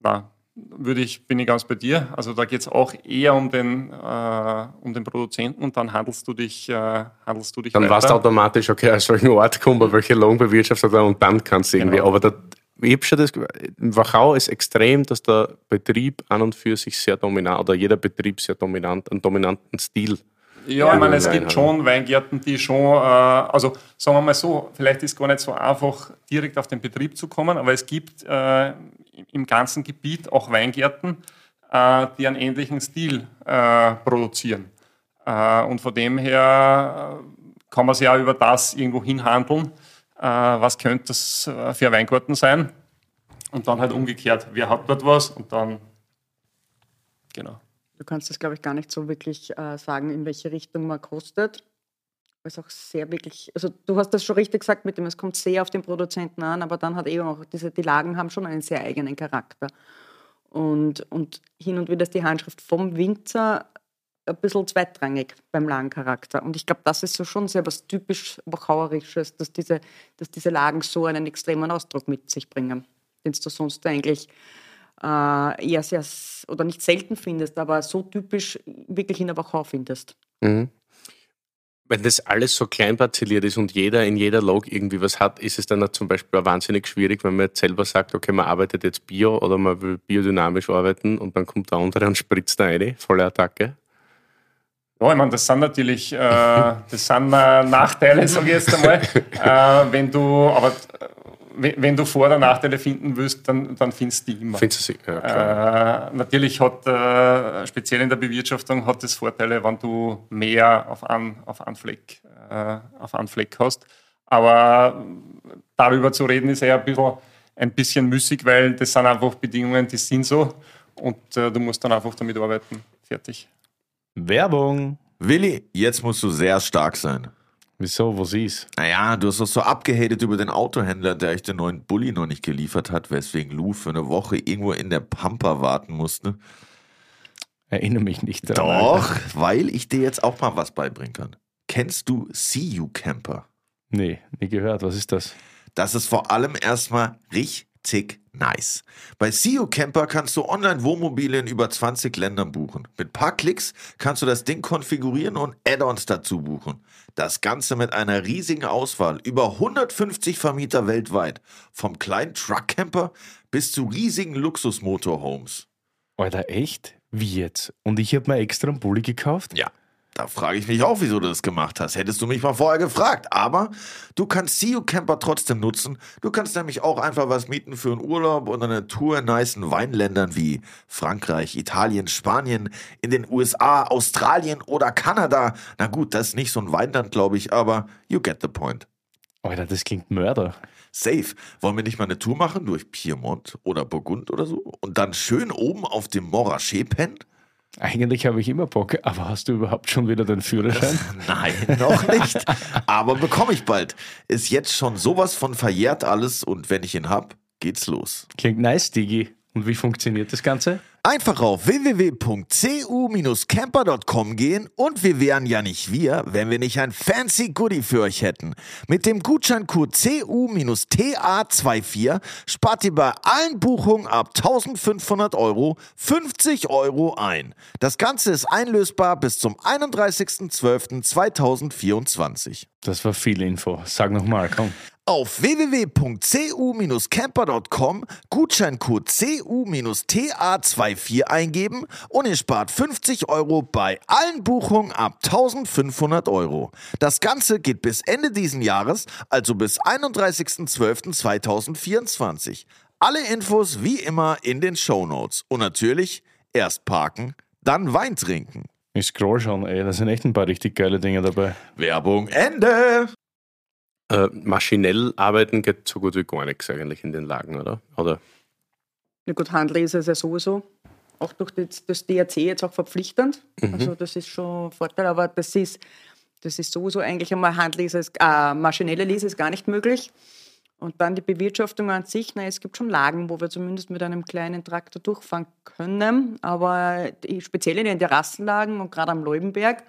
Na, würde ich, bin ich ganz bei dir. Also da geht es auch eher um den, äh, um den Produzenten und dann handelst du dich, äh, handelst du dich Dann weißt du automatisch, okay, aus welchem Ort kommt er, welche Lohn bewirtschaftet er und dann kannst du irgendwie. Genau. Aber da, ich habe schon das, in Wachau ist extrem, dass der Betrieb an und für sich sehr dominant, oder jeder Betrieb sehr dominant, einen dominanten Stil. Ja, ich meine, es gibt schon Weingärten, die schon, äh, also sagen wir mal so, vielleicht ist gar nicht so einfach, direkt auf den Betrieb zu kommen, aber es gibt äh, im ganzen Gebiet auch Weingärten, äh, die einen ähnlichen Stil äh, produzieren. Äh, und von dem her äh, kann man sich auch über das irgendwo hinhandeln. Was könnte das für ein Weingarten sein? Und dann halt umgekehrt, wer hat dort was? Und dann, genau. Du kannst das, glaube ich, gar nicht so wirklich äh, sagen, in welche Richtung man kostet. Es auch sehr wirklich, also du hast das schon richtig gesagt mit dem, es kommt sehr auf den Produzenten an, aber dann hat eben auch diese, die Lagen haben schon einen sehr eigenen Charakter. Und, und hin und wieder ist die Handschrift vom Winzer ein bisschen zweitrangig beim Lagencharakter. Und ich glaube, das ist so schon sehr was typisch Wachauerisches, dass diese, dass diese Lagen so einen extremen Ausdruck mit sich bringen, den du sonst eigentlich äh, eher sehr, oder nicht selten findest, aber so typisch wirklich in der Wachau findest. Mhm. Wenn das alles so klein parzelliert ist und jeder in jeder Log irgendwie was hat, ist es dann zum Beispiel auch wahnsinnig schwierig, wenn man jetzt selber sagt, okay, man arbeitet jetzt Bio oder man will biodynamisch arbeiten und dann kommt der andere und spritzt da eine, volle Attacke. Ja, ich meine, das sind natürlich äh, das sind, äh, Nachteile, sage ich jetzt einmal. äh, wenn du, aber wenn, wenn du Vor- oder Nachteile finden willst, dann, dann findest du die immer. Findest du sie? Ja, klar. Äh, natürlich hat, äh, speziell in der Bewirtschaftung, hat es Vorteile, wenn du mehr auf einen, auf einen, Fleck, äh, auf einen Fleck hast. Aber darüber zu reden ist eher ein bisschen, ein bisschen müßig, weil das sind einfach Bedingungen, die sind so und äh, du musst dann einfach damit arbeiten. Fertig. Werbung. Willi, jetzt musst du sehr stark sein. Wieso? Was ist? Naja, du hast doch so abgehatet über den Autohändler, der euch den neuen Bulli noch nicht geliefert hat, weswegen Lou für eine Woche irgendwo in der Pampa warten musste. Erinnere mich nicht daran. Alter. Doch, weil ich dir jetzt auch mal was beibringen kann. Kennst du See You Camper? Nee, nie gehört. Was ist das? Das ist vor allem erstmal richtig nice. Bei See You Camper kannst du online Wohnmobile in über 20 Ländern buchen. Mit paar Klicks kannst du das Ding konfigurieren und Add-ons dazu buchen. Das Ganze mit einer riesigen Auswahl, über 150 Vermieter weltweit. Vom kleinen Truckcamper bis zu riesigen Luxusmotorhomes. Alter, echt? Wie jetzt? Und ich habe mir extra einen Bulli gekauft? Ja. Da frage ich mich auch, wieso du das gemacht hast. Hättest du mich mal vorher gefragt. Aber du kannst CU Camper trotzdem nutzen. Du kannst nämlich auch einfach was mieten für einen Urlaub und eine Tour in nicen Weinländern wie Frankreich, Italien, Spanien, in den USA, Australien oder Kanada. Na gut, das ist nicht so ein Weinland, glaube ich, aber you get the point. Alter, das klingt Mörder. Safe. Wollen wir nicht mal eine Tour machen durch Piemont oder Burgund oder so? Und dann schön oben auf dem Morachet pennen? Eigentlich habe ich immer Bock, aber hast du überhaupt schon wieder den Führerschein? Nein, noch nicht. Aber bekomme ich bald. Ist jetzt schon sowas von verjährt alles und wenn ich ihn hab, geht's los. Klingt nice, Digi. Und wie funktioniert das Ganze? Einfach auf www.cu-camper.com gehen und wir wären ja nicht wir, wenn wir nicht ein fancy Goodie für euch hätten. Mit dem Gutscheincode CU-TA24 spart ihr bei allen Buchungen ab 1500 Euro 50 Euro ein. Das Ganze ist einlösbar bis zum 31.12.2024. Das war viel Info. Sag nochmal, komm. Auf www.cu-camper.com Gutscheincode CU-TA24 eingeben und ihr spart 50 Euro bei allen Buchungen ab 1500 Euro. Das Ganze geht bis Ende diesen Jahres, also bis 31.12.2024. Alle Infos wie immer in den Show Notes Und natürlich erst parken, dann Wein trinken. Ich scroll schon, ey. Da sind echt ein paar richtig geile Dinge dabei. Werbung Ende! Äh, maschinell arbeiten geht so gut wie gar nichts eigentlich in den Lagen, oder? oder? Ja gut, Handlese ist ja sowieso auch durch das, das DRC jetzt auch verpflichtend. Mhm. Also das ist schon ein Vorteil, aber das ist, das ist sowieso eigentlich einmal Handlese, äh, maschinelle Lese ist gar nicht möglich. Und dann die Bewirtschaftung an sich, na, es gibt schon Lagen, wo wir zumindest mit einem kleinen Traktor durchfahren können, aber die, speziell in den Terrassenlagen und gerade am Leubenberg,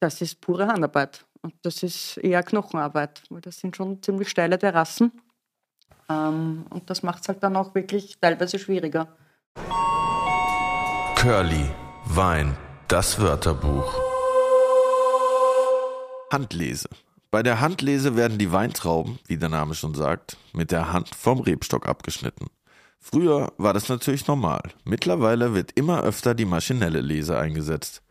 das ist pure Handarbeit. Und das ist eher Knochenarbeit, weil das sind schon ziemlich steile Terrassen. Ähm, und das macht es halt dann auch wirklich teilweise schwieriger. Curly, Wein, das Wörterbuch. Handlese. Bei der Handlese werden die Weintrauben, wie der Name schon sagt, mit der Hand vom Rebstock abgeschnitten. Früher war das natürlich normal. Mittlerweile wird immer öfter die maschinelle Lese eingesetzt.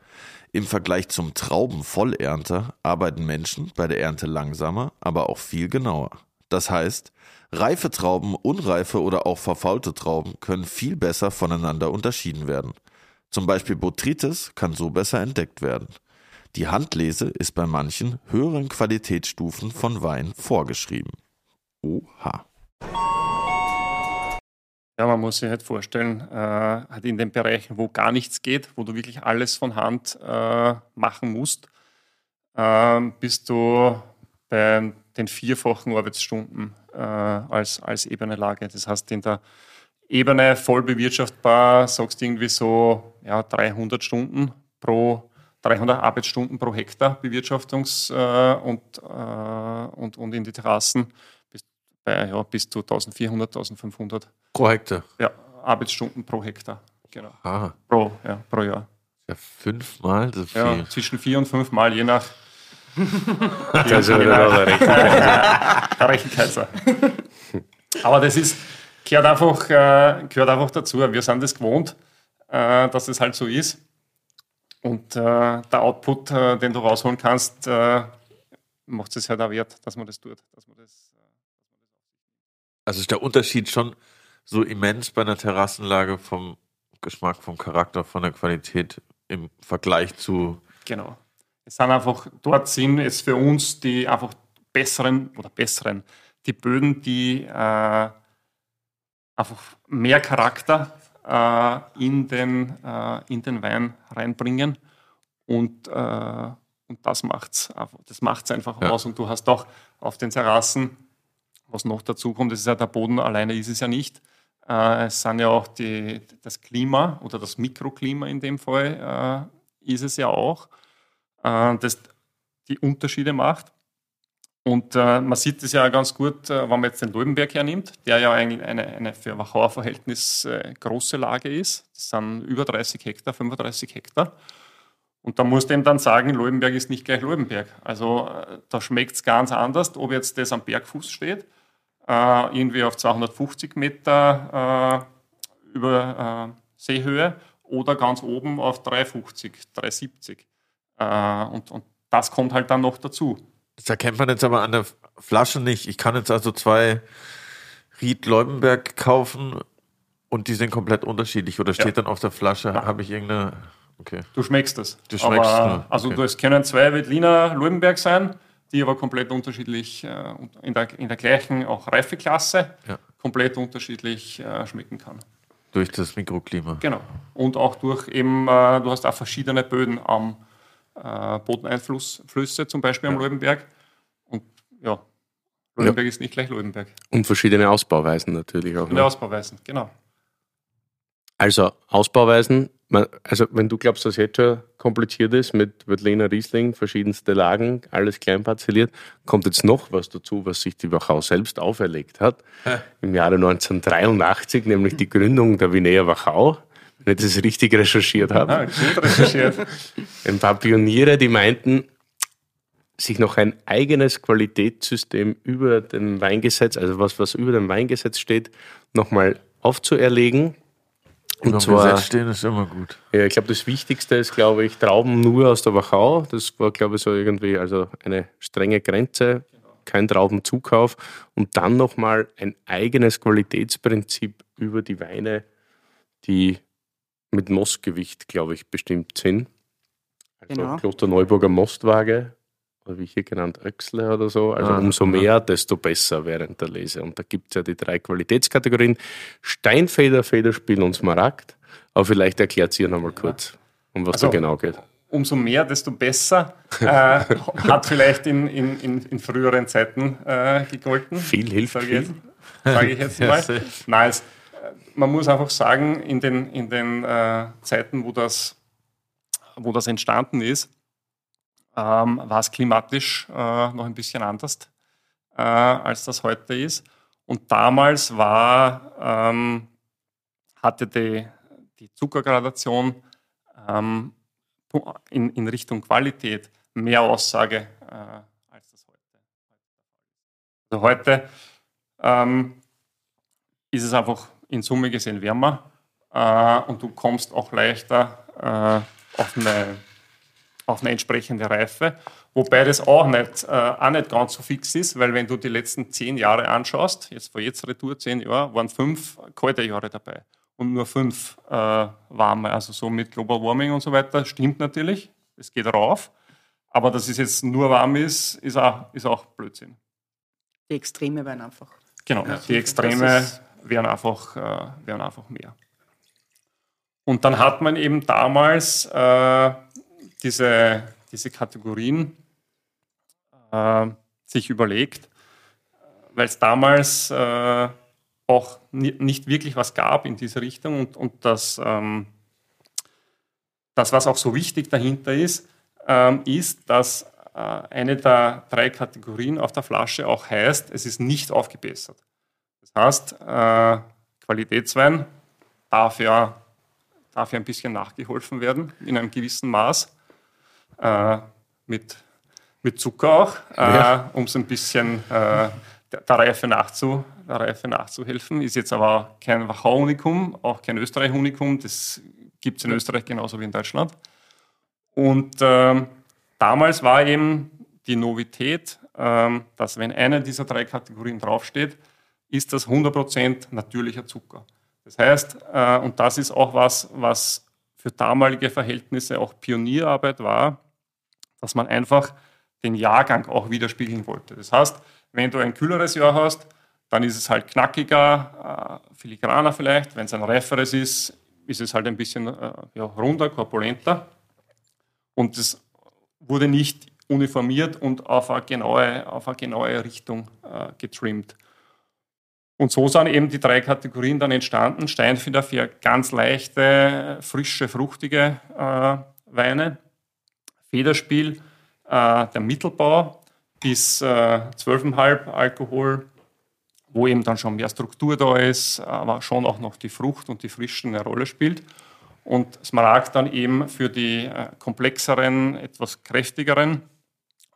Im Vergleich zum Traubenvollernter arbeiten Menschen bei der Ernte langsamer, aber auch viel genauer. Das heißt, reife Trauben, unreife oder auch verfaulte Trauben können viel besser voneinander unterschieden werden. Zum Beispiel Botrytis kann so besser entdeckt werden. Die Handlese ist bei manchen höheren Qualitätsstufen von Wein vorgeschrieben. Oha. Ja, man muss sich halt vorstellen, äh, halt in den Bereichen, wo gar nichts geht, wo du wirklich alles von Hand äh, machen musst, äh, bist du bei den vierfachen Arbeitsstunden äh, als, als ebene Lage. Das heißt, in der Ebene voll bewirtschaftbar sagst du irgendwie so ja, 300 Stunden pro 300 Arbeitsstunden pro Hektar Bewirtschaftungs- äh, und, äh, und, und in die Terrassen bis, bei, ja, bis zu 1400, 1500 Pro Hektar. ja, Arbeitsstunden pro Hektar. Genau. Ah, Pro, ja, pro Jahr. ja fünfmal so viel. Ja, zwischen vier und fünf Mal, je nach Also, oder rechnen. der Rechenkaiser. Aber das ist, gehört einfach, äh, gehört einfach dazu. Wir sind es das gewohnt, äh, dass es halt so ist. Und äh, der Output, den du rausholen kannst, macht es halt auch wert, dass man das tut. Dass man das, Also ist der Unterschied schon so immens bei einer Terrassenlage vom Geschmack, vom Charakter, von der Qualität im Vergleich zu. Genau. Es sind einfach, dort sind es für uns die einfach besseren oder besseren, die Böden, die äh, einfach mehr Charakter äh, in, den, äh, in den Wein reinbringen. Und, äh, und das macht es das macht's einfach Ja. aus. Und du hast auch auf den Terrassen, was noch dazu kommt, das ist ja der Boden alleine ist es ja nicht. Äh, es sind ja auch die, das Klima oder das Mikroklima in dem Fall äh, ist es ja auch, äh, das die Unterschiede macht. Und man sieht es ja ganz gut, wenn man jetzt den Leubenberg hernimmt, der ja eigentlich eine, eine für Wachauer Verhältnis große Lage ist. Das sind über 30 Hektar, 35 Hektar. Und da musst du ihm dann sagen, Leubenberg ist nicht gleich Leubenberg. Also da schmeckt es ganz anders, ob jetzt das am Bergfuß steht, äh, irgendwie auf 250 Meter äh, über äh, Seehöhe oder ganz oben auf 350, 370. Äh, und, und das kommt halt dann noch dazu. Das erkennt man jetzt aber an der Flasche nicht. Ich kann jetzt also zwei Ried Leubenberg kaufen und die sind komplett unterschiedlich. Oder steht Ja. dann auf der Flasche, habe ich irgendeine. Okay. Du schmeckst es. Du schmeckst aber, nur, Also okay. es können zwei Veltliner Leubenberg sein, die aber komplett unterschiedlich äh, in, der, in der gleichen auch Reifeklasse Ja. komplett unterschiedlich äh, schmecken kann. Durch das Mikroklima. Genau. Und auch durch eben, äh, du hast auch verschiedene Böden am äh, Bodeneinflüsse, zum Beispiel am Leubenberg. Und ja, Leubenberg ist nicht gleich Leubenberg. Und verschiedene Ausbauweisen natürlich auch. Und Ne? Ausbauweisen, genau. Also Ausbauweisen, man, also wenn du glaubst, dass jetzt schon kompliziert ist mit Veltliner Riesling, verschiedenste Lagen, alles klein parzelliert, kommt jetzt noch was dazu, was sich die Wachau selbst auferlegt hat. Im Jahre 1983, nämlich die Gründung der Vinea Wachau. Wenn ich das richtig recherchiert habe. Ah, gut recherchiert. Ein paar Pioniere, die meinten, sich noch ein eigenes Qualitätssystem über dem Weingesetz, also was, was über dem Weingesetz steht, nochmal aufzuerlegen. Und Über dem zwar, Gesetz stehen ist immer gut. ja, ich glaube, das Wichtigste ist, glaube ich, Trauben nur aus der Wachau. Das war, glaube ich, so irgendwie also eine strenge Grenze, kein Traubenzukauf. Und dann nochmal ein eigenes Qualitätsprinzip über die Weine, die mit Mostgewicht, glaube ich, bestimmt sind. Also Genau. Kloster Neuburger Mostwaage, oder wie hier genannt, Öxle oder so. Also Ah, umso ja. mehr, desto besser während der Lese. Und da gibt es ja die drei Qualitätskategorien: Steinfeder, Federspiel und Smaragd. Aber vielleicht erklärt sie ja nochmal kurz, um was Also, da genau geht. umso mehr, desto besser. Äh, hat vielleicht in, in, in, in früheren Zeiten äh, gegolten. Viel hilft Sage ich viel. sage ich jetzt Ja, mal. Nein, es, man muss einfach sagen, in den, in den äh, Zeiten, wo das, wo das entstanden ist, ähm, war es klimatisch äh, noch ein bisschen anders, äh, als das heute ist. Und damals war, ähm, hatte die, die Zuckergradation ähm, in, in Richtung Qualität mehr Aussage äh, als das heute. Also heute ähm, ist es einfach in Summe gesehen wärmer äh, und du kommst auch leichter äh, auf, eine, auf eine entsprechende Reife. Wobei das auch nicht, äh, auch nicht ganz so fix ist, weil wenn du die letzten zehn Jahre anschaust, jetzt vor jetzt Retour zehn Jahre, waren fünf kalte Jahre dabei und nur fünf äh, warme. Also so mit Global Warming und so weiter stimmt natürlich, es geht rauf. Aber dass es jetzt nur warm ist, ist auch, ist auch Blödsinn. Die Extreme werden einfach. Genau, die Extreme wären einfach, äh, wären einfach mehr. Und dann hat man eben damals äh, diese, diese Kategorien äh, sich überlegt, weil es damals äh, auch ni nicht wirklich was gab in diese Richtung und, und das, ähm, das, was auch so wichtig dahinter ist, ähm, ist, dass äh, eine der drei Kategorien auf der Flasche auch heißt, es ist nicht aufgebessert. Das heißt, äh, Qualitätswein darf ja, darf ja ein bisschen nachgeholfen werden in einem gewissen Maß. Äh, mit, mit Zucker auch, äh, um es ein bisschen äh, der, der, Reife nachzu, der Reife nachzuhelfen. Ist jetzt aber kein Wachau-Unikum, auch kein Österreich-Unikum. Das gibt es in Österreich genauso wie in Deutschland. Und ähm, damals war eben die Novität, ähm, dass wenn eine dieser drei Kategorien draufsteht, ist das 100% natürlicher Zucker. Das heißt, äh, und das ist auch was, was für damalige Verhältnisse auch Pionierarbeit war, dass man einfach den Jahrgang auch widerspiegeln wollte. Das heißt, wenn du ein kühleres Jahr hast, dann ist es halt knackiger, äh, filigraner vielleicht. Wenn es ein reiferes ist, ist es halt ein bisschen äh, ja, runder, korpulenter. Und es wurde nicht uniformiert und auf eine genaue, auf eine genaue Richtung äh, getrimmt. Und so sind eben die drei Kategorien dann entstanden. Steinfeder für ganz leichte, frische, fruchtige äh, Weine. Federspiel, äh, der Mittelbau bis äh, 12,5 Alkohol, wo eben dann schon mehr Struktur da ist, aber schon auch noch die Frucht und die Frische eine Rolle spielt. Und Smaragd dann eben für die äh, komplexeren, etwas kräftigeren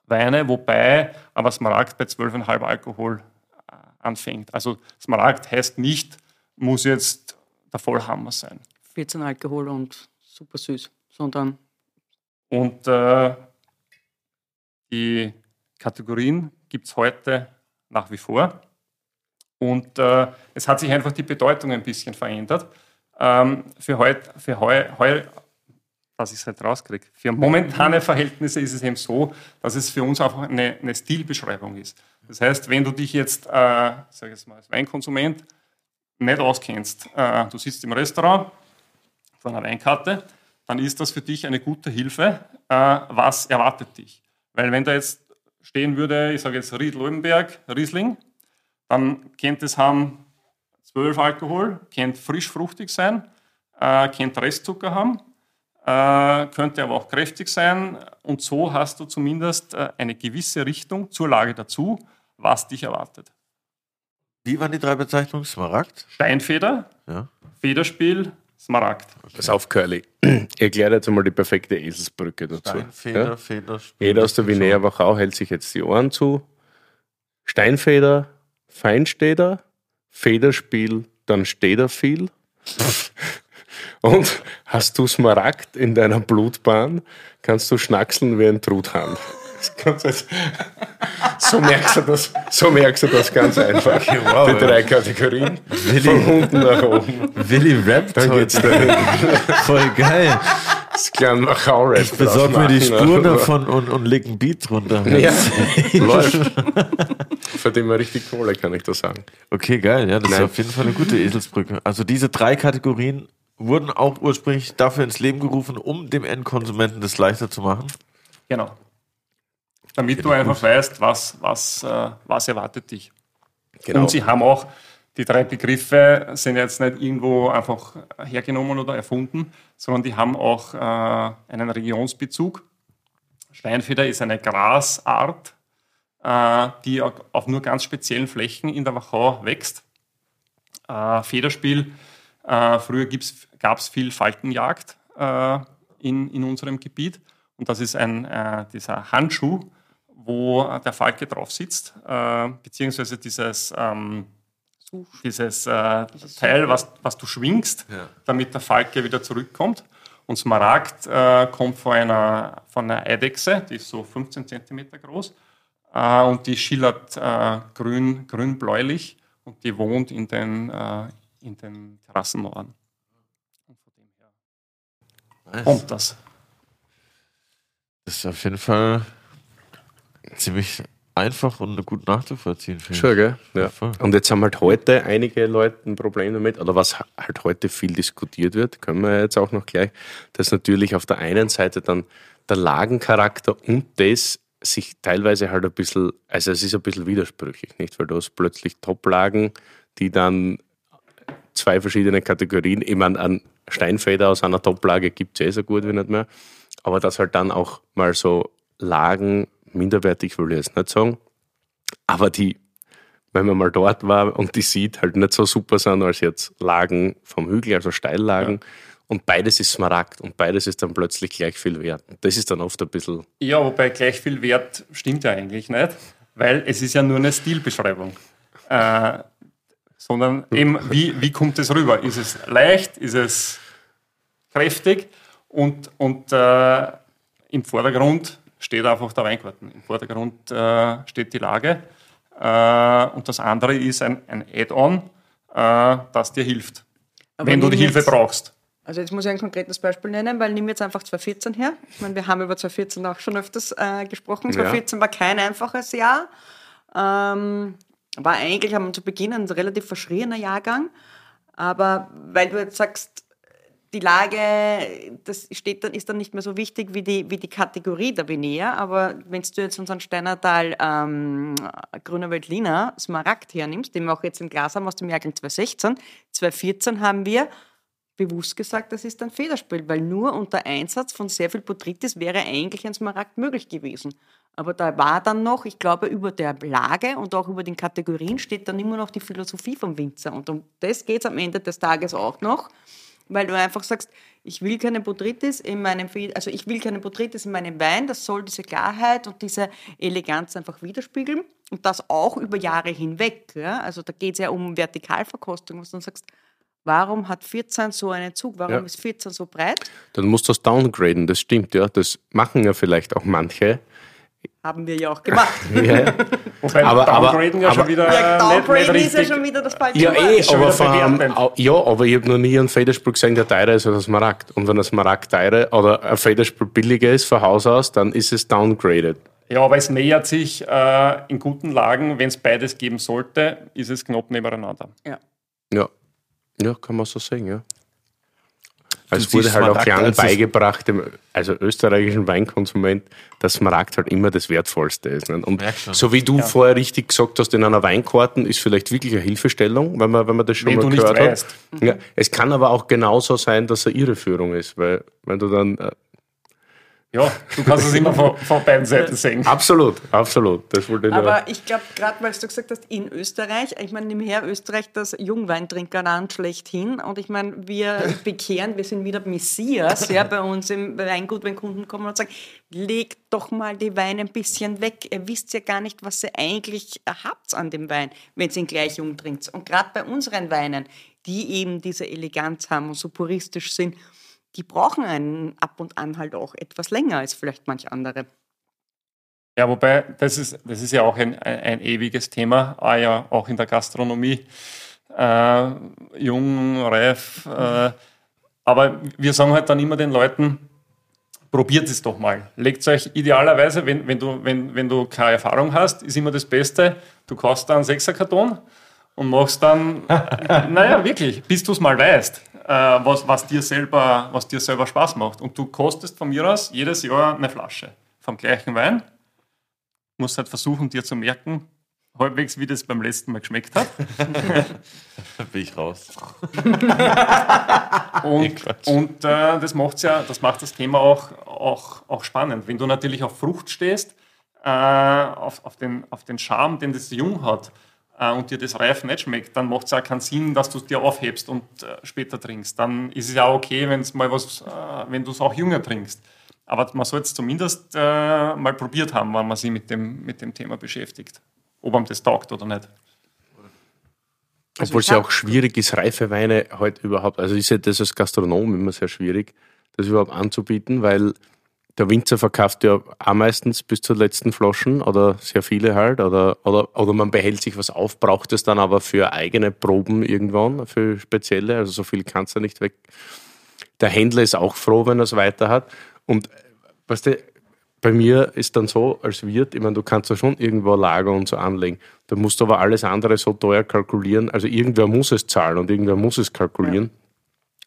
Weine, wobei aber Smaragd bei 12,5 Alkohol äh, anfängt. Also Smaragd heißt nicht, muss jetzt der Vollhammer sein. 14 Alkohol und super süß, sondern Und äh, die Kategorien gibt es heute nach wie vor. Und äh, es hat sich einfach die Bedeutung ein bisschen verändert. Ähm, für heute, für heu, heu, dass ich es halt rauskriege, für momentane Verhältnisse ist es eben so, dass es für uns einfach eine, eine Stilbeschreibung ist. Das heißt, wenn du dich jetzt, äh, sag jetzt mal, als Weinkonsument nicht auskennst, äh, du sitzt im Restaurant vor einer Weinkarte, dann ist das für dich eine gute Hilfe. Äh, was erwartet dich? Weil wenn da jetzt stehen würde, ich sage jetzt Ried-Leubenberg, Riesling, dann könnte es haben 12 Alkohol, könnte frisch fruchtig sein, äh, könnte Restzucker haben, äh, könnte aber auch kräftig sein. Und so hast du zumindest äh, eine gewisse Richtung zur Lage dazu, was dich erwartet. Wie waren die drei Bezeichnungen? Smaragd? Steinfeder, Ja. Federspiel, Smaragd. Pass auf, Curly. Ich erkläre jetzt einmal die perfekte Eselsbrücke dazu. Steinfeder, Ja? Federspiel. Jeder aus der Wiener Wachau hält sich jetzt die Ohren zu. Steinfeder, Feinsteder, Federspiel, dann steht er viel. Und hast du Smaragd in deiner Blutbahn, kannst du schnackseln wie ein Truthahn. Jetzt- So merkst du das, so merkst du das ganz einfach. wow, die drei Kategorien. Willi. Von unten nach oben. Willi rappt Dann geht's heute. dahin. Voll geil. Das kleine Wachau-Rap. Besorg mir die Spuren machen. davon und, und leg ein Beat drunter. Ja, läuft. Verdient man richtig Kohle, kann ich das sagen. Okay, geil. Ja, das ist Nein. auf jeden Fall eine gute Eselsbrücke. Also diese drei Kategorien wurden auch ursprünglich dafür ins Leben gerufen, um dem Endkonsumenten das leichter zu machen. Genau. Damit du einfach weißt, was, was, äh, was erwartet dich. Genau. Und sie haben auch, die drei Begriffe sind jetzt nicht irgendwo einfach hergenommen oder erfunden, sondern die haben auch äh, einen Regionsbezug. Steinfeder ist eine Grasart, äh, die auf nur ganz speziellen Flächen in der Wachau wächst. Äh, Federspiel, äh, früher gab es viel Faltenjagd äh, in, in unserem Gebiet. Und das ist ein, dieser Handschuh, wo der Falke drauf sitzt, äh, beziehungsweise dieses, ähm, dieses äh, Teil, was, was du schwingst, Ja. damit der Falke wieder zurückkommt. Und Smaragd äh, kommt von einer, von einer Eidechse, die ist so 15 cm groß äh, und die schillert äh, grün, grün-bläulich und die wohnt in den, äh, in den Terrassenmauern. Und von dem her kommt das. Das ist auf jeden Fall ziemlich einfach und gut nachzuvollziehen. finde. Schon, gell? Ja. voll. Und jetzt haben halt heute einige Leute ein Problem damit, oder was halt heute viel diskutiert wird, können wir jetzt auch noch gleich, dass natürlich auf der einen Seite dann der Lagencharakter und das sich teilweise halt ein bisschen, also es ist ein bisschen widersprüchlich, nicht? Weil du hast plötzlich Toplagen, die dann zwei verschiedene Kategorien, ich meine, an Steinfeder aus einer Toplage gibt es eh so gut wie nicht mehr, aber dass halt dann auch mal so Lagen, minderwertig will ich jetzt nicht sagen, aber die, wenn man mal dort war und die sieht, halt nicht so super sind als jetzt Lagen vom Hügel, also Steillagen. Und beides ist Smaragd und beides ist dann plötzlich gleich viel wert. Und das ist dann oft ein bisschen, Ja, wobei gleich viel Wert stimmt ja eigentlich nicht, weil es ist ja nur eine Stilbeschreibung. Äh, sondern eben, wie, wie kommt es rüber? Ist es leicht? Ist es kräftig? Und, und äh, im Vordergrund steht einfach der Weingarten. Im Vordergrund äh, steht die Lage. Äh, und das andere ist ein, ein Add-on, äh, das dir hilft, Aber wenn du die Hilfe jetzt- brauchst. Also jetzt muss ich ein konkretes Beispiel nennen, weil nimm jetzt einfach 2014 her. Ich meine, wir haben über 2014 auch schon öfters äh, gesprochen. 2014 war kein einfaches Jahr. Ähm, war eigentlich am zu Beginn ein relativ verschrieener Jahrgang. Aber weil du jetzt sagst, die Lage, das steht dann, ist dann nicht mehr so wichtig wie die, wie die Kategorie der Vinea. Aber wenn du jetzt unseren Steinertal ähm, Grüner Veltliner Smaragd hernimmst, den wir auch jetzt im Glas haben aus dem Jahrgang 2016, 2014 haben wir bewusst gesagt, das ist ein Federspiel, weil nur unter Einsatz von sehr viel Botrytis wäre eigentlich ein Smaragd möglich gewesen. Aber da war dann noch, ich glaube, über der Lage und auch über den Kategorien steht dann immer noch die Philosophie vom Winzer. Und um das geht es am Ende des Tages auch noch, weil du einfach sagst, ich will keine Botrytis in meinem, also ich will keine Botrytis in meinem Wein, das soll diese Klarheit und diese Eleganz einfach widerspiegeln und das auch über Jahre hinweg. Ja? Also da geht es ja um Vertikalverkostung, was du dann sagst, Warum hat 14 so einen Zug? Warum Ja. ist 14 so breit? Dann musst du das downgraden, das stimmt, ja. Das machen ja vielleicht auch manche. Haben wir ja auch gemacht. Ja, Wobei Aber- aber- Downgraden ja aber- schon wieder Ja, äh, nicht, Downgraden nicht ist ja schon wieder das falsche ja Wort. eh, schon aber, wieder von, bewertend. au- ja, aber ich habe noch nie einen Federspur gesehen, der teurer ist als ein Smaragd. Und wenn ein Smaragd teurer oder ein Federspur billiger ist von Haus aus, dann ist es downgraded. Ja, aber es nähert sich äh, in guten Lagen, wenn es beides geben sollte, ist es knapp nebeneinander. Ja. ja, kann man so sagen, ja. Es siehst wurde halt auch Smaragd lang als das- beigebracht, dem also österreichischen Weinkonsument, dass Smaragd halt immer das Wertvollste ist. Nicht? Und so wie du vorher richtig gesagt hast, in einer Weinkarten ist vielleicht wirklich eine Hilfestellung, wenn man, wenn man das schon Wenn mal gehört hat. Ja, es kann aber auch genauso sein, dass er Irreführung ist, weil wenn du dann äh, Ja, du kannst es immer von, von beiden Seiten sehen. absolut, absolut, das wollte ich Aber ich glaube, gerade weil du gesagt hast, in Österreich, ich meine, nebenher Österreich das Jungweintrinkerland schlechthin. Und ich meine, wir bekehren, wir sind wieder Messias ja, bei uns im Weingut, wenn Kunden kommen und sagen, legt doch mal die Weine ein bisschen weg. Ihr wisst ja gar nicht, was ihr eigentlich habt an dem Wein, wenn ihr ihn gleich jung trinkt. Und gerade bei unseren Weinen, die eben diese Eleganz haben und so puristisch sind, die brauchen einen ab und an halt auch etwas länger als vielleicht manch andere. Ja, wobei, das ist, das ist ja auch ein, ein, ein ewiges Thema, ah, ja, auch in der Gastronomie. Äh, jung, reif. Äh, aber wir sagen halt dann immer den Leuten, probiert es doch mal. Legt euch idealerweise, wenn, wenn, du, wenn, wenn du keine Erfahrung hast, ist immer das Beste, du kaufst dann einen Sechserkarton und machst dann, naja, wirklich, bis du es mal weißt, was, was, dir selber, was dir selber Spaß macht. Und du kostest von mir aus jedes Jahr eine Flasche vom gleichen Wein musst halt versuchen, dir zu merken, halbwegs, wie das beim letzten Mal geschmeckt hat. Da bin ich raus. Und, und äh, das, macht's ja, das macht das Thema auch, auch, auch spannend. Wenn du natürlich auf Frucht stehst, äh, auf, auf, den, auf den Charme, den das Jung hat, äh, und dir das Reif nicht schmeckt, dann macht es ja keinen Sinn, dass du es dir aufhebst und äh, später trinkst. Dann ist es ja okay, wenn's mal was, äh, wenn du es auch jünger trinkst. Aber man soll es zumindest äh, mal probiert haben, wenn man sich mit dem, mit dem Thema beschäftigt. Ob einem das taugt oder nicht. Obwohl es ja auch schwierig ist, reife Weine halt überhaupt, also ist ja das als Gastronom immer sehr schwierig, das überhaupt anzubieten, weil der Winzer verkauft ja auch meistens bis zur letzten Flaschen oder sehr viele halt oder, oder, oder man behält sich was auf, braucht es dann aber für eigene Proben irgendwann, für spezielle, also so viel kannst du nicht weg. Der Händler ist auch froh, wenn er es weiter hat und weißt du, bei mir ist dann so, als Wirt, ich meine, du kannst ja schon irgendwo Lager und so anlegen. Da musst du aber alles andere so teuer kalkulieren. Also irgendwer muss es zahlen und irgendwer muss es kalkulieren.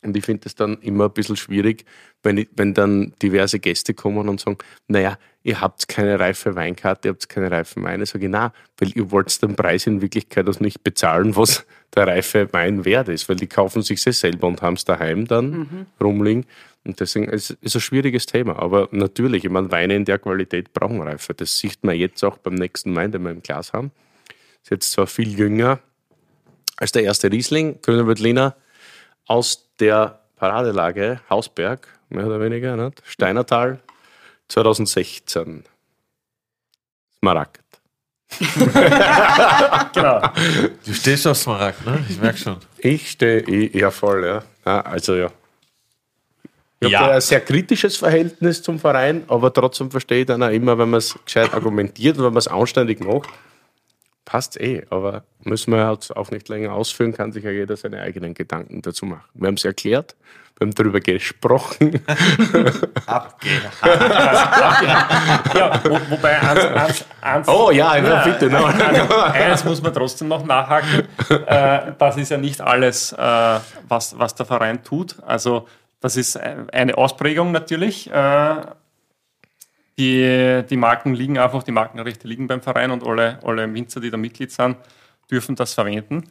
Und ich finde es dann immer ein bisschen schwierig, wenn, ich, wenn dann diverse Gäste kommen und sagen, naja, ihr habt keine reife Weinkarte, ihr habt keine reifen Weine. Sag ich, na, weil ihr wollt den Preis in Wirklichkeit das nicht bezahlen, was der reife Wein wert ist, weil die kaufen sich das selber und haben es daheim dann rumliegen. Und deswegen ist es ein schwieriges Thema. Aber natürlich, ich meine, Weine in der Qualität brauchen Reife. Das sieht man jetzt auch beim nächsten Wein, den wir im Glas haben. Ist jetzt zwar viel jünger als der erste Riesling, Grüner Veltliner, aus der Paradelage Hausberg, mehr oder weniger, nicht? Steinertal, 2016. Smaragd. Genau. Du stehst auf Smaragd, ne? Ich merke schon. Ich stehe, ja voll, ja. ja also ja. Ich Ja. habe ein sehr kritisches Verhältnis zum Verein, aber trotzdem verstehe ich dann auch immer, wenn man es gescheit argumentiert und wenn man es anständig macht, passt eh. Aber müssen wir halt auch nicht länger ausführen, kann sich ja jeder seine eigenen Gedanken dazu machen. Wir haben es erklärt, wir haben darüber gesprochen. Ja, wo, wobei eins, eins, eins, Oh ja, ja, bitte. No. eins muss man trotzdem noch nachhaken. Äh, das ist ja nicht alles, äh, was, was der Verein tut. Also das ist eine Ausprägung natürlich. Die, die Marken liegen einfach, die Markenrechte liegen beim Verein und alle, alle Winzer, die da Mitglied sind, dürfen das verwenden.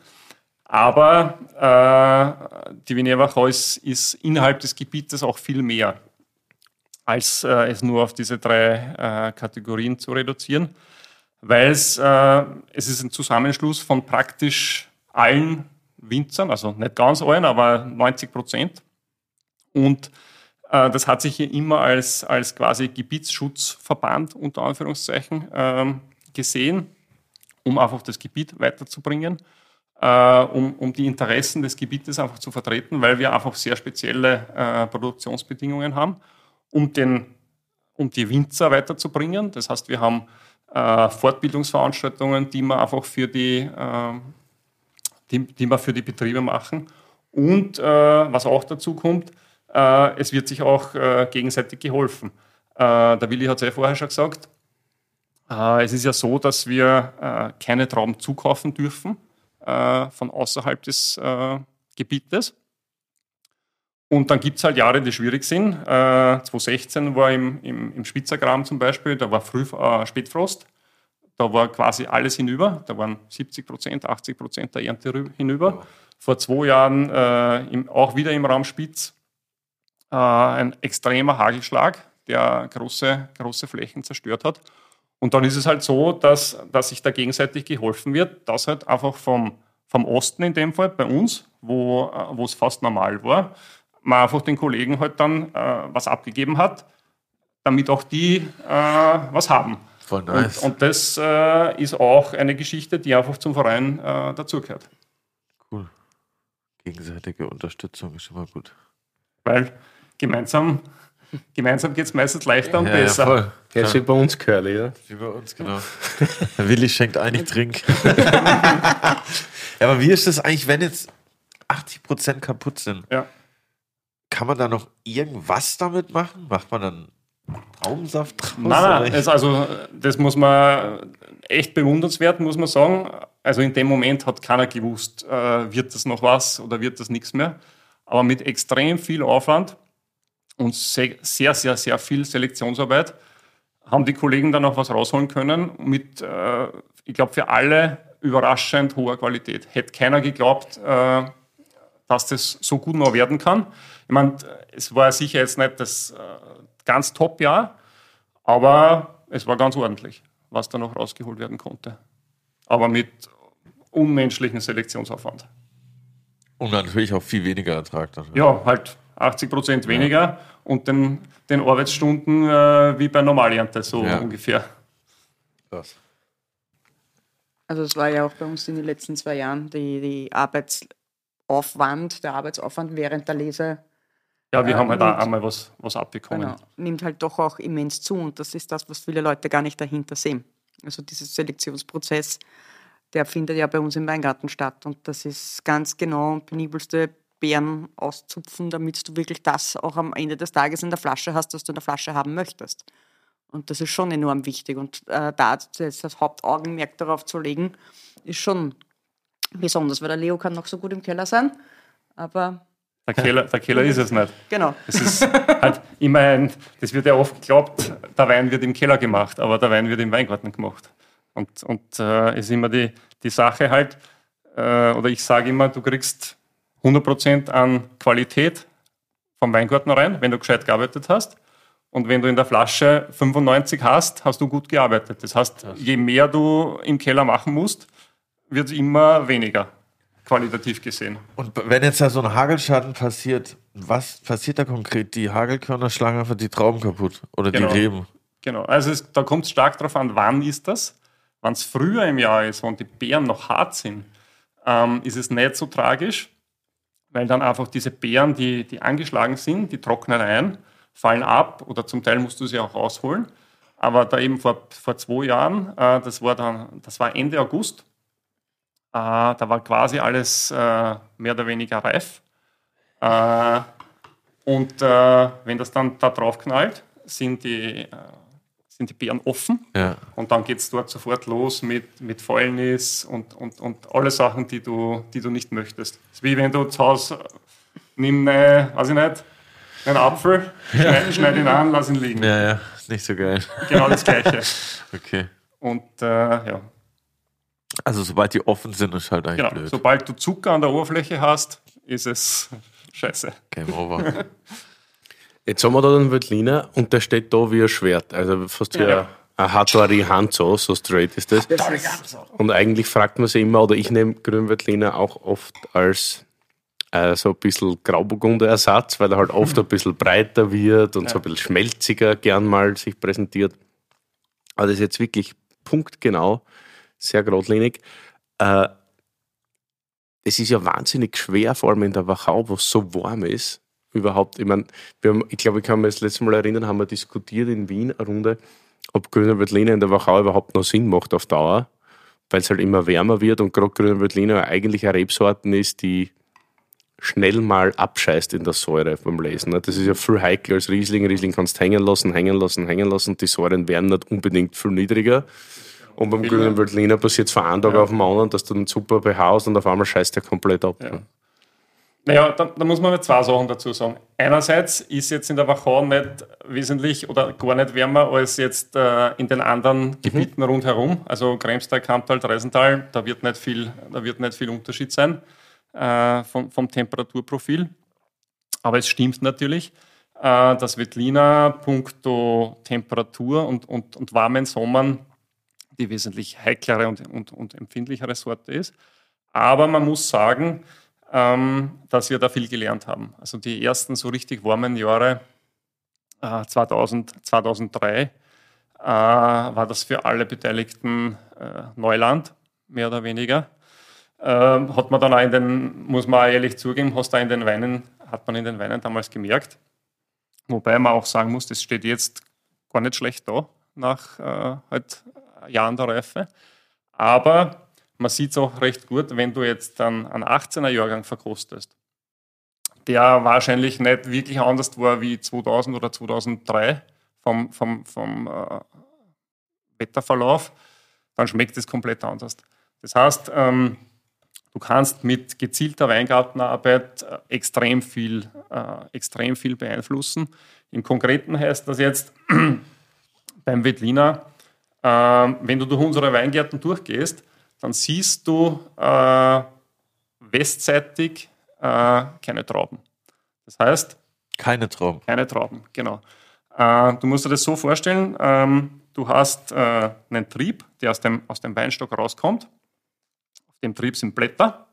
Aber äh, die Vigneva ist, ist innerhalb des Gebietes auch viel mehr, als äh, es nur auf diese drei äh, Kategorien zu reduzieren, weil es, äh, es ist ein Zusammenschluss von praktisch allen Winzern, also nicht ganz allen, aber 90 Prozent. Und das hat sich hier immer als, als quasi Gebietsschutzverband unter Anführungszeichen ähm, gesehen, um einfach das Gebiet weiterzubringen. Äh, äh, um, um die Interessen des Gebietes einfach zu vertreten, weil wir einfach sehr spezielle äh, Produktionsbedingungen haben, um, den, um die Winzer weiterzubringen. Das heißt, wir haben äh, Fortbildungsveranstaltungen, die wir einfach für die, äh, die, die wir für die Betriebe machen. Und äh, was auch dazu kommt, äh, es wird sich auch äh, gegenseitig geholfen. Äh, der Willi hat es ja vorher schon gesagt. Äh, es ist ja so, dass wir äh, keine Trauben zukaufen dürfen von außerhalb des Gebietes. Und dann gibt es halt Jahre, die schwierig sind. Äh, 2016 war im, im, im Spitzergram zum Beispiel, da war früh Spätfrost. Da war quasi alles hinüber. Da waren 70 Prozent, 80 Prozent der Ernte hinüber. Vor zwei Jahren äh, im, auch wieder im Raum Spitz äh, ein extremer Hagelschlag, der große, große Flächen zerstört hat. Und dann ist es halt so, dass, dass sich da gegenseitig geholfen wird, dass halt einfach vom, vom Osten in dem Fall, bei uns, wo, äh, wo es fast normal war, man einfach den Kollegen halt dann äh, was abgegeben hat, damit auch die äh, was haben. Voll nice. Und, und das äh, ist auch eine Geschichte, die einfach zum Verein äh, dazugehört. Cool. Gegenseitige Unterstützung ist immer gut. Weil gemeinsam, gemeinsam geht es meistens leichter und Ja, besser. ja, voll. Ja, ist wie bei uns Curly, ja. Wie bei uns, genau. Herr Willi schenkt ein, ich trink. ja, aber wie ist das eigentlich, wenn jetzt 80% kaputt sind? Ja. Kann man da noch irgendwas damit machen? Macht man dann Traubensaft draus? Nein, nein, also das muss man echt bewundernswert, muss man sagen. Also in dem Moment hat keiner gewusst, äh, wird das noch was oder wird das nichts mehr. Aber mit extrem viel Aufwand und se sehr, sehr, sehr viel Selektionsarbeit haben die Kollegen dann auch was rausholen können mit, äh, ich glaube, für alle überraschend hoher Qualität. Hätte keiner geglaubt, äh, dass das so gut noch werden kann. Ich meine, es war sicher jetzt nicht das äh, ganz Top-Jahr, aber es war ganz ordentlich, was da noch rausgeholt werden konnte. Aber mit unmenschlichen Selektionsaufwand. Und natürlich auch viel weniger Ertrag. Dann. Ja, halt 80 Prozent weniger und den, den Arbeitsstunden äh, wie bei Normalernte, so Ja. ungefähr. Krass. Also es war ja auch bei uns in den letzten zwei Jahren die, die Arbeitsaufwand, der Arbeitsaufwand während der Lese Ja, wir Ja, haben halt auch und- einmal was, was abbekommen. genau, nimmt halt doch auch immens zu und das ist das, was viele Leute gar nicht dahinter sehen. Also dieser Selektionsprozess, der findet ja bei uns im Weingarten statt und das ist ganz genau und penibelste Beeren auszupfen, damit du wirklich das auch am Ende des Tages in der Flasche hast, was du in der Flasche haben möchtest. Und das ist schon enorm wichtig. Und äh, da jetzt das Hauptaugenmerk darauf zu legen, ist schon besonders, weil der Leo kann noch so gut im Keller sein. Aber Der Keller, der Keller ist es nicht. genau. Es ist halt immer ein, das wird ja oft geglaubt, der Wein wird im Keller gemacht, aber der Wein wird im Weingarten gemacht. Und, und äh, ist immer die, die Sache halt, äh, oder ich sage immer, du kriegst 100% an Qualität vom Weingarten rein, wenn du gescheit gearbeitet hast. Und wenn du in der Flasche 95 hast, hast du gut gearbeitet. Das heißt, je mehr du im Keller machen musst, wird es immer weniger, qualitativ gesehen. Und wenn jetzt da so ein Hagelschaden passiert, was passiert da konkret? Die Hagelkörner schlagen einfach die Trauben kaputt oder Genau. die Reben. Genau, also es, da kommt es stark darauf an, wann ist das. Wenn es früher im Jahr ist und die Beeren noch hart sind, ähm, ist es nicht so tragisch, weil dann einfach diese Beeren, die, die angeschlagen sind, die trocknen ein, fallen ab oder zum Teil musst du sie auch rausholen. Aber da eben vor, vor zwei Jahren, äh, das, war dann, das war Ende August, äh, da war quasi alles äh, mehr oder weniger reif. Äh, und äh, wenn das dann da drauf knallt, sind die, äh, sind die Beeren offen. Ja. Und dann geht es dort sofort los mit, mit Fäulnis und, und, und alle Sachen, die du, die du nicht möchtest. Es ist wie wenn du zu Hause nimm, eine, weiß ich nicht, einen Apfel, schneid, schneid ihn an, lass ihn liegen. ja, ja, ist nicht so geil. Genau das Gleiche. Okay. Und äh, ja, Also sobald die offen sind, ist halt eigentlich genau. blöd. Sobald du Zucker an der Oberfläche hast, ist es scheiße. Game over. Jetzt haben wir da den Veltliner und der steht da wie ein Schwert. Also fast wie Ja. ein, Hattori Hanzo, so straight ist das. Und eigentlich fragt man sich immer, oder ich nehme Grünveltliner auch oft als äh, so ein bisschen Grauburgunder Ersatz, weil er halt oft ein bisschen breiter wird und so ein bisschen schmelziger gern mal sich präsentiert. Aber das ist jetzt wirklich punktgenau, sehr geradlinig. Äh, das ist ja wahnsinnig schwer, vor allem in der Wachau, wo es so warm ist. Überhaupt, ich meine, wir haben, ich glaube, ich kann mich das letzte Mal erinnern, haben wir diskutiert in Wien eine Runde, ob Grüner Veltliner in der Wachau überhaupt noch Sinn macht auf Dauer, weil es halt immer wärmer wird und gerade Grüner Veltliner eigentlich eine Rebsorten ist, die schnell mal abscheißt in der Säure beim Lesen. ne? Das ist ja viel heikler als Riesling. Riesling kannst hängen lassen, hängen lassen, hängen lassen. Die Säuren werden nicht unbedingt viel niedriger. Und beim grünen Veltliner passiert es von einem Tag auf den anderen, dass du einen super pH hast und auf einmal scheißt der komplett ab. Ja. Naja, da, da muss man mal zwei Sachen dazu sagen. Einerseits ist jetzt in der Wachau nicht wesentlich oder gar nicht wärmer als jetzt äh, in den anderen Gebieten rundherum. Also Kremstal, Kamptal, Dreisental, da wird nicht viel, da wird nicht viel Unterschied sein äh, vom, vom Temperaturprofil. Aber es stimmt natürlich, äh, dass Wettliner punkto Temperatur und, und, und warmen Sommern die wesentlich heiklere und, und, und empfindlichere Sorte ist. Aber man muss sagen, ähm, dass wir da viel gelernt haben. Also die ersten so richtig warmen Jahre äh, 2000, 2003 äh, war das für alle Beteiligten äh, Neuland, mehr oder weniger. Ähm, hat man dann auch in den, muss man ehrlich zugeben, hast in den Weinen, hat man in den Weinen damals gemerkt. Wobei man auch sagen muss, das steht jetzt gar nicht schlecht da, nach äh, halt Jahren der Reife. Aber man sieht es auch recht gut, wenn du jetzt dann einen 18er Jahrgang verkostest, der wahrscheinlich nicht wirklich anders war wie 2000 oder 2003 vom, vom, vom äh, Wetterverlauf, dann schmeckt es komplett anders. Das heißt, ähm, du kannst mit gezielter Weingartenarbeit äh, extrem, viel, äh, extrem viel beeinflussen. Im Konkreten heißt das jetzt beim Wettliner, ähm, wenn du durch unsere Weingärten durchgehst, dann siehst du äh, westseitig äh, keine Trauben. Das heißt, Keine Traum. keine Trauben, genau. Äh, du musst dir das so vorstellen, ähm, du hast äh, einen Trieb, der aus dem, aus dem Weinstock rauskommt. Auf dem Trieb sind Blätter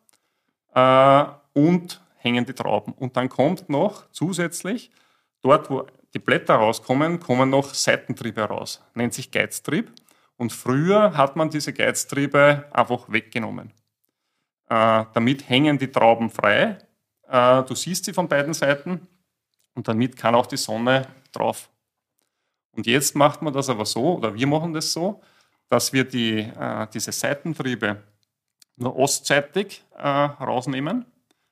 äh, und hängen die Trauben. Und dann kommt noch zusätzlich, dort wo die Blätter rauskommen, kommen noch Seitentriebe raus. Nennt sich Geiztrieb. Und früher hat man diese Geiztriebe einfach weggenommen. Äh, damit hängen die Trauben frei. Äh, du siehst sie von beiden Seiten und damit kann auch die Sonne drauf. Und jetzt macht man das aber so, oder wir machen das so, dass wir die, äh, diese Seitentriebe nur ostseitig äh, rausnehmen.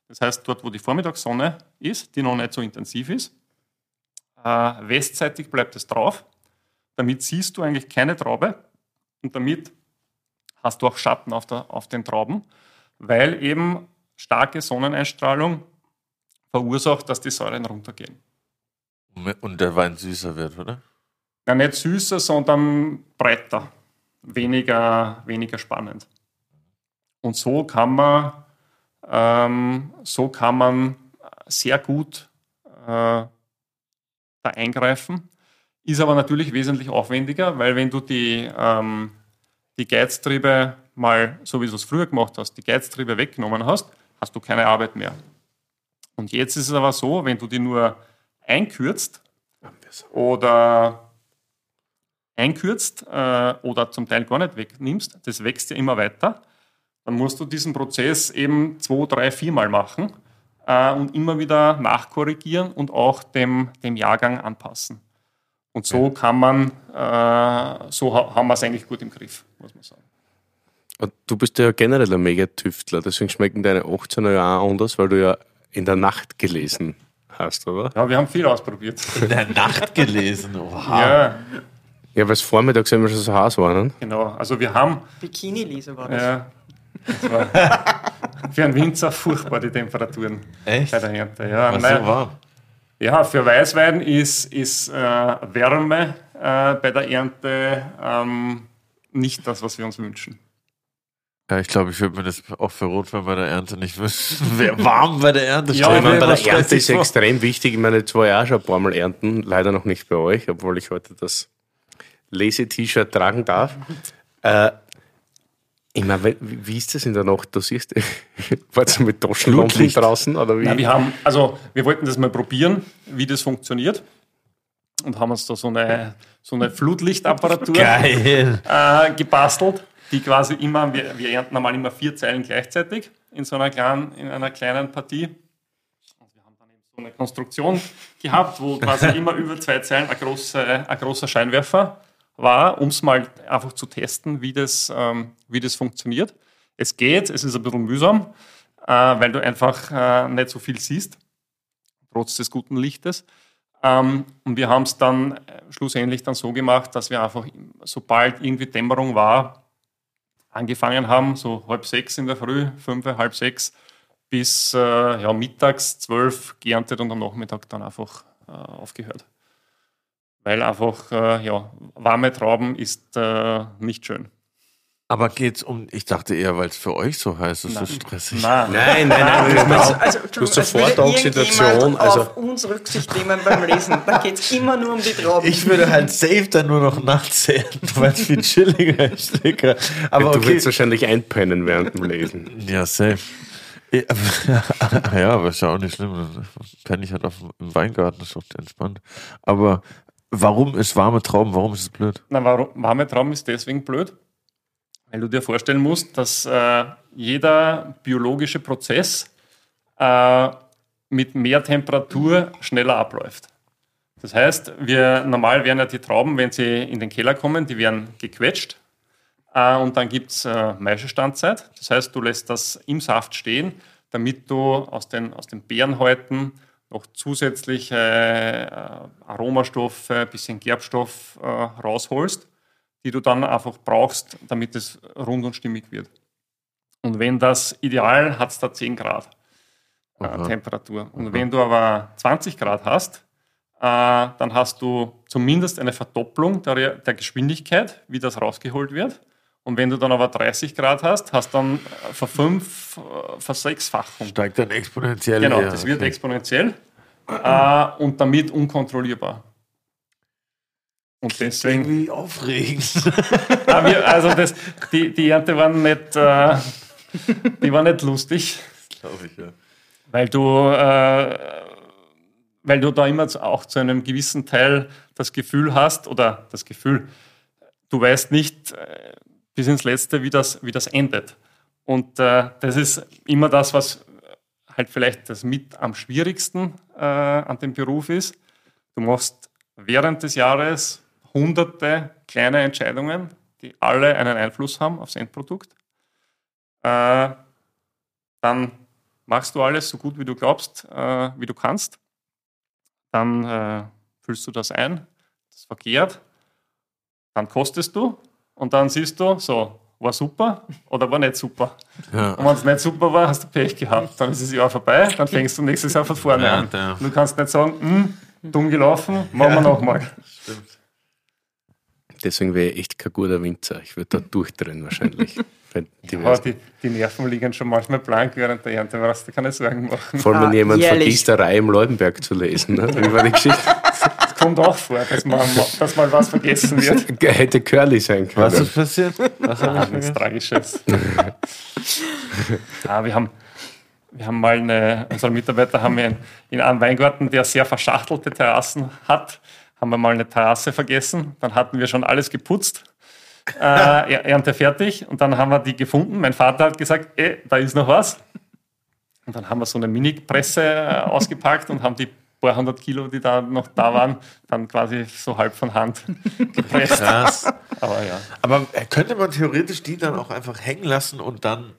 Das heißt, dort, wo die Vormittagssonne ist, die noch nicht so intensiv ist, äh, westseitig bleibt es drauf. Damit siehst du eigentlich keine Traube und damit hast du auch Schatten auf, der, auf den Trauben, weil eben starke Sonneneinstrahlung verursacht, dass die Säuren runtergehen. Und der Wein süßer wird, oder? Ja, nicht süßer, sondern breiter, weniger, weniger spannend. Und so kann man, ähm, so kann man sehr gut äh, da eingreifen. Ist aber natürlich wesentlich aufwendiger, weil wenn du die, ähm, die Geiztriebe mal, so wie du es früher gemacht hast, die Geiztriebe weggenommen hast, hast du keine Arbeit mehr. Und jetzt ist es aber so, wenn du die nur einkürzt oder einkürzt äh, oder zum Teil gar nicht wegnimmst, das wächst ja immer weiter, dann musst du diesen Prozess eben zwei, drei, viermal machen äh, und immer wieder nachkorrigieren und auch dem, dem Jahrgang anpassen. Und so kann man, äh, so ha haben wir es eigentlich gut im Griff, muss man sagen. Und Du bist ja generell ein Megatüftler, deswegen schmecken deine 18er Jahre auch anders, weil du ja in der Nacht gelesen hast, oder? Ja, wir haben viel ausprobiert. In der Nacht gelesen. Oha. ja, Ja, weil es vormittags immer schon so heiß war, ne? genau. Also wir haben Bikini-Leser war das. Ja. Das war für einen Winzer furchtbar, die Temperaturen Echt? bei der Ernte. Ja, Was nein, so warm? Ja für Weißwein ist, ist äh, Wärme äh, bei der Ernte ähm, nicht das, was wir uns wünschen. Ja, ich glaube, ich würde mir das auch für Rotwein bei der Ernte nicht wünschen. Warm bei der Ernte. Ja, Ich meine, bei der Ernte ist vor. extrem wichtig. Ich meine, zwei Jahre schon ein paar Mal ernten, leider noch nicht bei euch, obwohl ich heute das Lese-T-Shirt tragen darf. Äh, ich meine, wie wie ist das in der Nacht? Du siehst, wart ihr mit Taschenlampen draußen oder wie? Ja, wir haben, also wir wollten das mal probieren, wie das funktioniert. Und haben uns da so eine, so eine Flutlichtapparatur äh, gebastelt, die quasi immer, wir, wir ernten normal immer vier Zeilen gleichzeitig. in so einer kleinen, in einer kleinen Partie. Und wir haben dann eben so eine Konstruktion gehabt, wo quasi immer über zwei Zeilen ein, große, ein großer Scheinwerfer war, um es mal einfach zu testen, wie das, ähm, wie das funktioniert. Es geht, es ist ein bisschen mühsam, äh, weil du einfach äh, nicht so viel siehst, trotz des guten Lichtes. Ähm, und wir haben es dann äh, schlussendlich dann so gemacht, dass wir einfach, sobald irgendwie Dämmerung war, angefangen haben, so halb sechs in der Früh, fünf, halb sechs, bis äh, ja, mittags zwölf geerntet und am Nachmittag dann einfach äh, aufgehört. Weil einfach, äh, ja, warme Trauben ist äh, nicht schön. Aber geht's um, ich dachte eher, weil es für euch so heiß ist, so Nein. stressig. Nein, Nein, nein, nein. nein, Also, also, Du hast als sofort auch irgendjemand also- auf uns Rücksicht nehmen beim Lesen. Da geht es immer nur um die Trauben. Ich würde halt safe dann nur noch nachts sehen, weil es viel chilliger ist. Aber Du okay. willst wahrscheinlich einpennen während dem Lesen. Ja, safe. Ja, aber ist ja auch nicht schlimm. Dann penne ich halt auf dem im Weingarten, das ist doch entspannt. Aber warum ist warme Trauben, warum ist es blöd? Na, warum, warme Trauben ist deswegen blöd, weil du dir vorstellen musst, dass äh, jeder biologische Prozess äh, mit mehr Temperatur schneller abläuft. Das heißt, wir, normal werden ja die Trauben, wenn sie in den Keller kommen, die werden gequetscht äh, und dann gibt es äh, Maischestandzeit. Das heißt, du lässt das im Saft stehen, damit du aus den, aus den Beerenhäuten noch zusätzliche äh, Aromastoffe, ein bisschen Gerbstoff äh, rausholst, die du dann einfach brauchst, damit es rund und stimmig wird. Und wenn das ideal hat es da 10 Grad äh, Aha. Temperatur. Und wenn du aber 20 Grad hast, äh, dann hast du zumindest eine Verdopplung der, der Geschwindigkeit, wie das rausgeholt wird. Und wenn du dann aber 30 Grad hast, hast dann äh, verfünf, äh, versechsfachung. Steigt dann exponentiell. Genau, eher. das wird Okay. exponentiell äh, und damit unkontrollierbar. Und deswegen, irgendwie aufregend. Ah, wir, also das, die, die Ernte war nicht, äh, die war nicht lustig, Glaube ich, ja. weil du, äh, weil du da immer auch zu einem gewissen Teil das Gefühl hast, oder das Gefühl, du weißt nicht äh, bis ins Letzte, wie das, wie das endet. Und äh, das ist immer das, was halt vielleicht das mit am schwierigsten äh, an dem Beruf ist. Du machst während des Jahres hunderte kleine Entscheidungen, die alle einen Einfluss haben aufs Endprodukt. Äh, dann machst du alles so gut, wie du glaubst, äh, wie du kannst. Dann äh, füllst du das ein, das verkehrt, dann kostest du und dann siehst du, so, war super oder war nicht super. Ja. Und wenn es nicht super war, hast du Pech gehabt. Dann ist das Jahr vorbei, dann fängst du nächstes Jahr von vorne Ja, an. ja. Du kannst nicht sagen, "Hm, dumm gelaufen, machen wir nochmal. Stimmt. Deswegen wäre ich echt kein guter Winzer. Ich würde da durchdrehen wahrscheinlich. Die die, die Nerven liegen schon manchmal blank während der Ernte, brauchst du keine Sorgen machen. Vor allem, wenn Ah, jemand jährlich. vergisst, eine Reihe im Leutenberg zu lesen. Ne? War die Geschichte? Das kommt auch vor, dass, man, dass mal was vergessen wird. Hätte Curly sein können. Was ist passiert? Was Ah, nichts? Tragisches. ja, wir haben, wir haben mal eine, unsere Mitarbeiter haben in, in einem Weingarten, der sehr verschachtelte Terrassen hat, haben wir mal eine Terrasse vergessen. Dann hatten wir schon alles geputzt. Äh, Er- Ernte fertig und dann haben wir die gefunden. Mein Vater hat gesagt, eh, da ist noch was. Und dann haben wir so eine Mini-Presse äh, ausgepackt und haben die paar hundert Kilo, die da noch da waren, dann quasi so halb von Hand gepresst. Krass. Aber ja. Aber äh, könnte man theoretisch die dann auch einfach hängen lassen und dann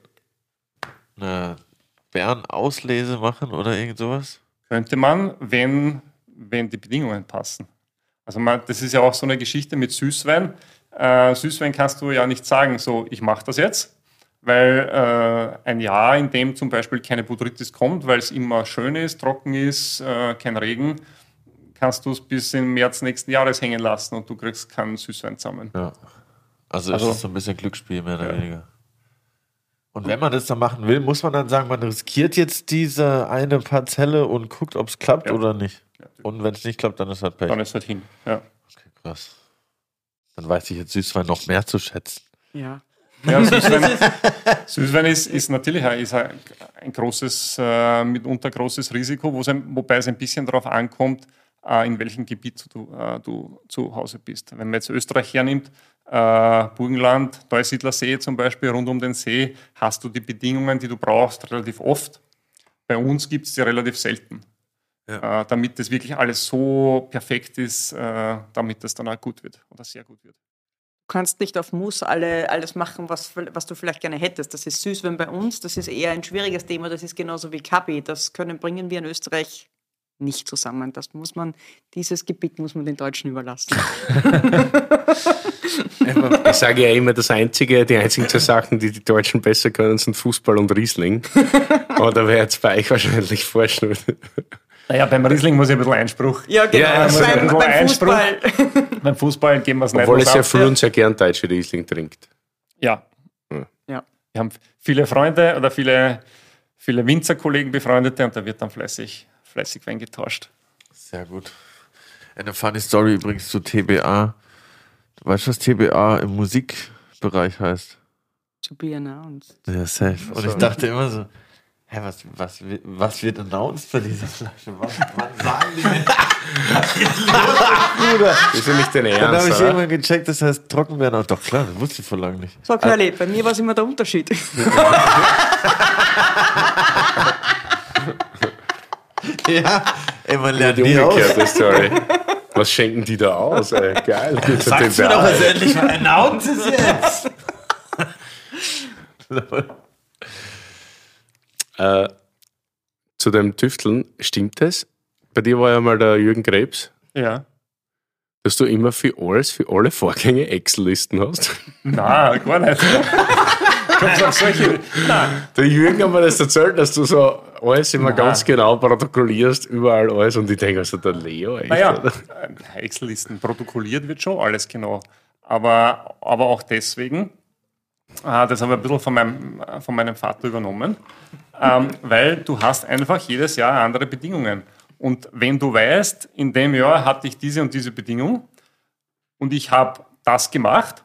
eine Bärenauslese machen oder irgend sowas? Könnte man, wenn, wenn die Bedingungen passen. Also man, das ist ja auch so eine Geschichte mit Süßwein. Äh, Süßwein kannst du ja nicht sagen, so ich mache das jetzt, weil äh, ein Jahr, in dem zum Beispiel keine Botrytis kommt, weil es immer schön ist, trocken ist, äh, kein Regen, kannst du es bis im März nächsten Jahres hängen lassen und du kriegst keinen Süßwein zusammen. Ja. Also, Also- ist es so ein bisschen Glücksspiel, mehr oder Ja. weniger. Und wenn man das dann machen will, muss man dann sagen, man riskiert jetzt diese eine Parzelle und guckt, ob es klappt Ja. oder nicht. Und wenn es nicht klappt, dann ist halt Pech. Dann ist halt hin. Ja. Okay, krass. Dann weiß ich jetzt Süßwein noch mehr zu schätzen. Ja. Ja, Süßwein, Süßwein ist, ist natürlich ein, ist ein, großes, äh, mitunter großes Risiko, wobei es ein bisschen darauf ankommt, äh, in welchem Gebiet du, äh, du zu Hause bist. Wenn man jetzt Österreich hernimmt, äh, Burgenland, Neusiedler See zum Beispiel, rund um den See, hast du die Bedingungen, die du brauchst, relativ oft. Bei uns gibt es die relativ selten. Ja. Äh, damit das wirklich alles so perfekt ist, äh, damit das dann auch gut wird oder sehr gut wird. Du kannst nicht auf Muss alle, alles machen, was, was du vielleicht gerne hättest. Das ist süß, wenn bei uns, das ist eher ein schwieriges Thema, das ist genauso wie Kabi. Das können, bringen wir in Österreich nicht zusammen. Das muss man, dieses Gebiet muss man den Deutschen überlassen. Ich sage ja immer, das einzige, die einzigen zwei Sachen, die die Deutschen besser können, sind Fußball und Riesling. Aber da wäre jetzt bei euch wahrscheinlich forschen. Naja, beim Riesling muss ich ein bisschen Einspruch. Ja, genau. Ja, ja, beim, also beim Einspruch. Fußball. Beim Fußball geben wir es nicht. Obwohl es ja auf. früh und sehr gern deutsche Riesling trinkt. Ja. Ja. Wir haben viele Freunde oder viele, viele Winzerkollegen, Befreundete und da wird dann fleißig, fleißig Wein getauscht. Sehr gut. Eine funny Story übrigens zu TBA. Du weißt, was TBA im Musikbereich heißt? To be announced. Ja, safe. Und ich dachte immer so, hä, was, was, wird- was wird announced bei dieser Flasche? Was, wann sagen die denn? Bruder. Das ist ja nicht dein Dann habe Ernst, ich irgendwann gecheckt, das heißt Trockenwerden. Oh, doch klar, das wusste ich vor langem nicht. So, Curly, bei mir war es immer der Unterschied. Ja, ey, man lernt Die nie aus. umgekehrte Story. Was schenken die da aus? Ey? Geil. Sag's mir doch jetzt endlich mal, announce es jetzt. Äh, zu dem Tüfteln, stimmt das? Bei dir war ja mal der Jürgen Krebs, Ja. dass du immer für alles, für alle Vorgänge Excel-Listen hast. Nein, gar nicht. Solche. Der Jürgen hat mir das erzählt, dass du so alles immer Nein. ganz genau protokollierst, überall alles. Und ich denke, also der Leo, echt, Naja, Excel-Listen protokolliert wird schon alles genau. Aber, aber auch deswegen, äh, das habe ich ein bisschen von meinem, von meinem Vater übernommen, ähm, weil du hast einfach jedes Jahr andere Bedingungen. Und wenn du weißt, in dem Jahr hatte ich diese und diese Bedingung und ich habe das gemacht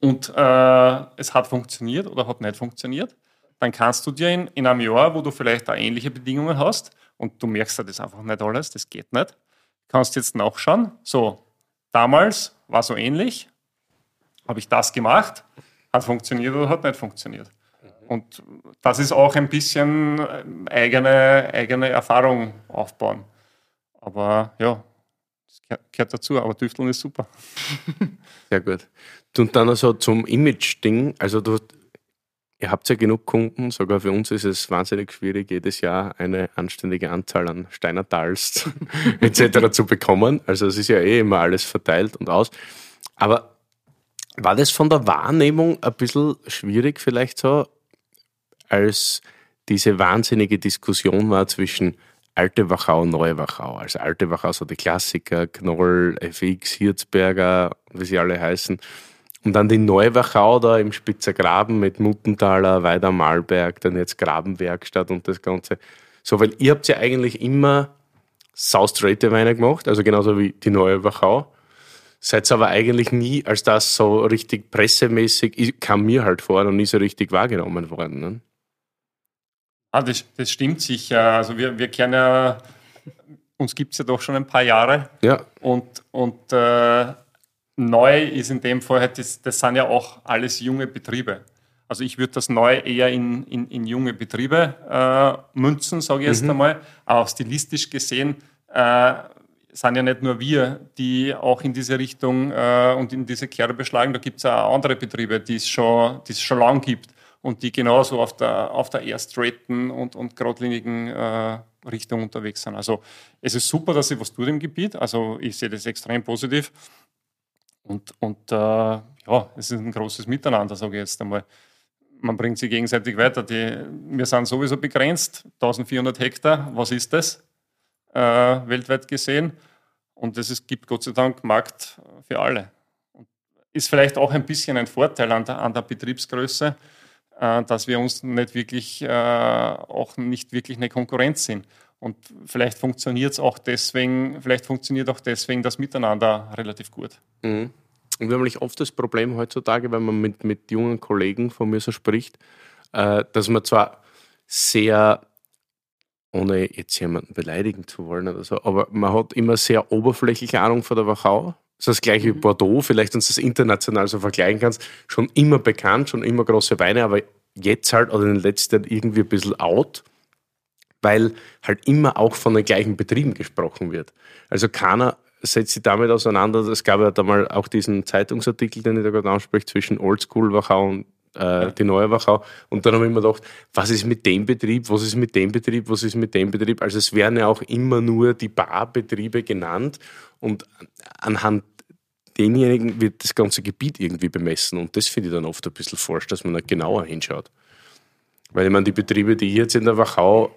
und äh, es hat funktioniert oder hat nicht funktioniert, dann kannst du dir in, in einem Jahr, wo du vielleicht da ähnliche Bedingungen hast und du merkst ja das einfach nicht alles, das geht nicht, kannst jetzt nachschauen, so, damals war so ähnlich, habe ich das gemacht, hat funktioniert oder hat nicht funktioniert. Und das ist auch ein bisschen äh, eigene, eigene Erfahrung aufbauen. Aber ja, das gehört- dazu, aber Tüfteln ist super. Sehr gut. Und dann also zum Image-Ding. Also du, ihr habt ja genug Kunden, sogar für uns ist es wahnsinnig schwierig, jedes Jahr eine anständige Anzahl an Steinertals etc. zu bekommen. Also es ist ja eh immer alles verteilt und aus. Aber war das von der Wahrnehmung ein bisschen schwierig vielleicht so, als diese wahnsinnige Diskussion war zwischen Alte Wachau und Neue Wachau. Also Alte Wachau, so die Klassiker, Knoll, FX, Hirzberger, wie sie alle heißen. Und dann die Neue Wachau da im Spitzer Graben mit Muttenthaler, Weida Malberg, dann jetzt Grabenwerkstatt und das Ganze. So, weil ihr habt ja eigentlich immer saustraighte Weine gemacht, also genauso wie die Neue Wachau. Seid aber eigentlich nie als das so richtig pressemäßig, kam mir halt vor, noch nie so richtig wahrgenommen worden. Ne? Ah, das, das stimmt sicher. Also wir, wir kennen ja, uns gibt es ja doch schon ein paar Jahre. Ja, Und, und äh, neu ist in dem Fall, halt, das, das sind ja auch alles junge Betriebe. Also ich würde das neu eher in, in, in junge Betriebe äh, münzen, sage ich jetzt einmal. Aber auch stilistisch gesehen äh, sind ja nicht nur wir, die auch in diese Richtung äh, und in diese Kerbe schlagen. Da gibt es auch andere Betriebe, die es schon, die schon lang gibt und die genauso auf der, auf der eher und, und geradlinigen äh, Richtung unterwegs sind. Also es ist super, dass sie was tut im Gebiet. Also ich sehe das extrem positiv. Und, und äh, ja, es ist ein großes Miteinander, sage ich jetzt einmal. Man bringt sich gegenseitig weiter. Die, wir sind sowieso begrenzt, 1400 Hektar, was ist das äh, weltweit gesehen? Und es gibt Gott sei Dank Markt für alle. Und ist vielleicht auch ein bisschen ein Vorteil an der, an der Betriebsgröße, äh, dass wir uns nicht wirklich, äh, auch nicht wirklich eine Konkurrenz sind. Und vielleicht funktioniert es auch deswegen, vielleicht funktioniert auch deswegen das Miteinander relativ gut. Mhm. Und wir haben nämlich oft das Problem heutzutage, wenn man mit, mit jungen Kollegen von mir so spricht, äh, dass man zwar sehr ohne jetzt jemanden beleidigen zu wollen oder so, aber man hat immer sehr oberflächliche Ahnung von der Wachau. Das ist das gleiche wie Bordeaux, vielleicht wenn du das international so vergleichen kannst, schon immer bekannt, schon immer große Weine, aber jetzt halt oder in den letzten Jahren irgendwie ein bisschen out, weil halt immer auch von den gleichen Betrieben gesprochen wird. Also keiner setzt sich damit auseinander. Es gab ja da mal auch diesen Zeitungsartikel, den ich da gerade anspreche, zwischen Oldschool Wachau und äh, die neue Wachau. Und dann habe ich mir gedacht, was ist mit dem Betrieb, was ist mit dem Betrieb, was ist mit dem Betrieb? Also es werden ja auch immer nur die Barbetriebe genannt und anhand denjenigen wird das ganze Gebiet irgendwie bemessen. Und das finde ich dann oft ein bisschen falsch, dass man da genauer hinschaut. Weil ich meine, die Betriebe, die ich jetzt in der Wachau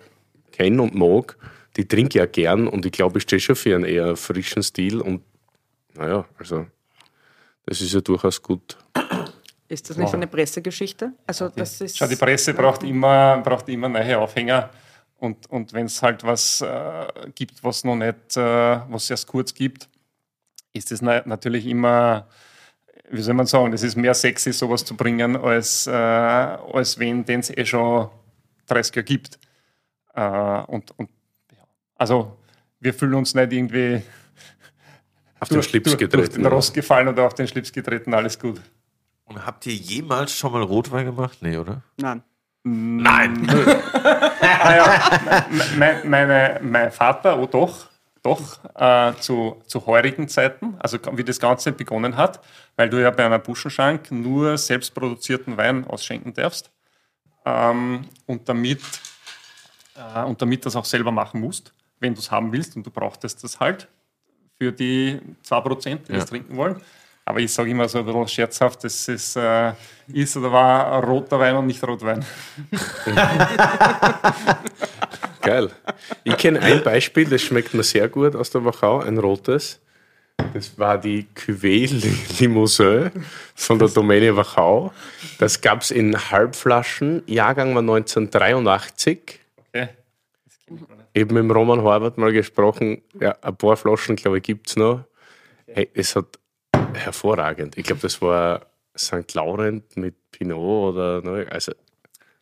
kenne und mag, die trinke ich ja gern und ich glaube, ich stehe schon für einen eher frischen Stil und naja, also das ist ja durchaus gut. Ist das nicht eine Pressegeschichte? Also das ist Schau, die Presse braucht immer, braucht immer neue Aufhänger. Und, und wenn es halt was äh, gibt, was noch nicht, äh, was es erst kurz gibt, ist es na natürlich immer, wie soll man sagen, es ist mehr sexy, sowas zu bringen, als, äh, als wenn es eh schon 30 Jahre gibt. Äh, und, und ja. Also wir fühlen uns nicht irgendwie Auf den Schlips durch, durch getreten. den Rost gefallen oder auf den Schlips getreten, alles gut. Und habt ihr jemals schon mal Rotwein gemacht? Nee, oder? Nein. Nein. naja, mein, meine, mein Vater, oh doch, doch, äh, zu, zu heurigen Zeiten, also wie das Ganze begonnen hat, weil du ja bei einer Buschenschank nur selbstproduzierten Wein ausschenken darfst ähm, und, damit, äh, und damit das auch selber machen musst, wenn du es haben willst und du brauchtest das halt für die 2%, die Ja. das trinken wollen. Aber ich sage immer so ein bisschen scherzhaft, das ist, äh, ist oder war roter Wein und nicht Rotwein. Geil. Ich kenne ein Beispiel, das schmeckt mir sehr gut aus der Wachau, ein rotes. Das war die Cuvée Limousin von der Domäne Wachau. Das gab es in Halbflaschen. Jahrgang war 1983. Okay. Eben mit Roman Horvath mal gesprochen. Ja, ein paar Flaschen, glaube ich, gibt es noch. Hey, es hat hervorragend. Ich glaube, das war St. Laurent mit Pinot oder ne, also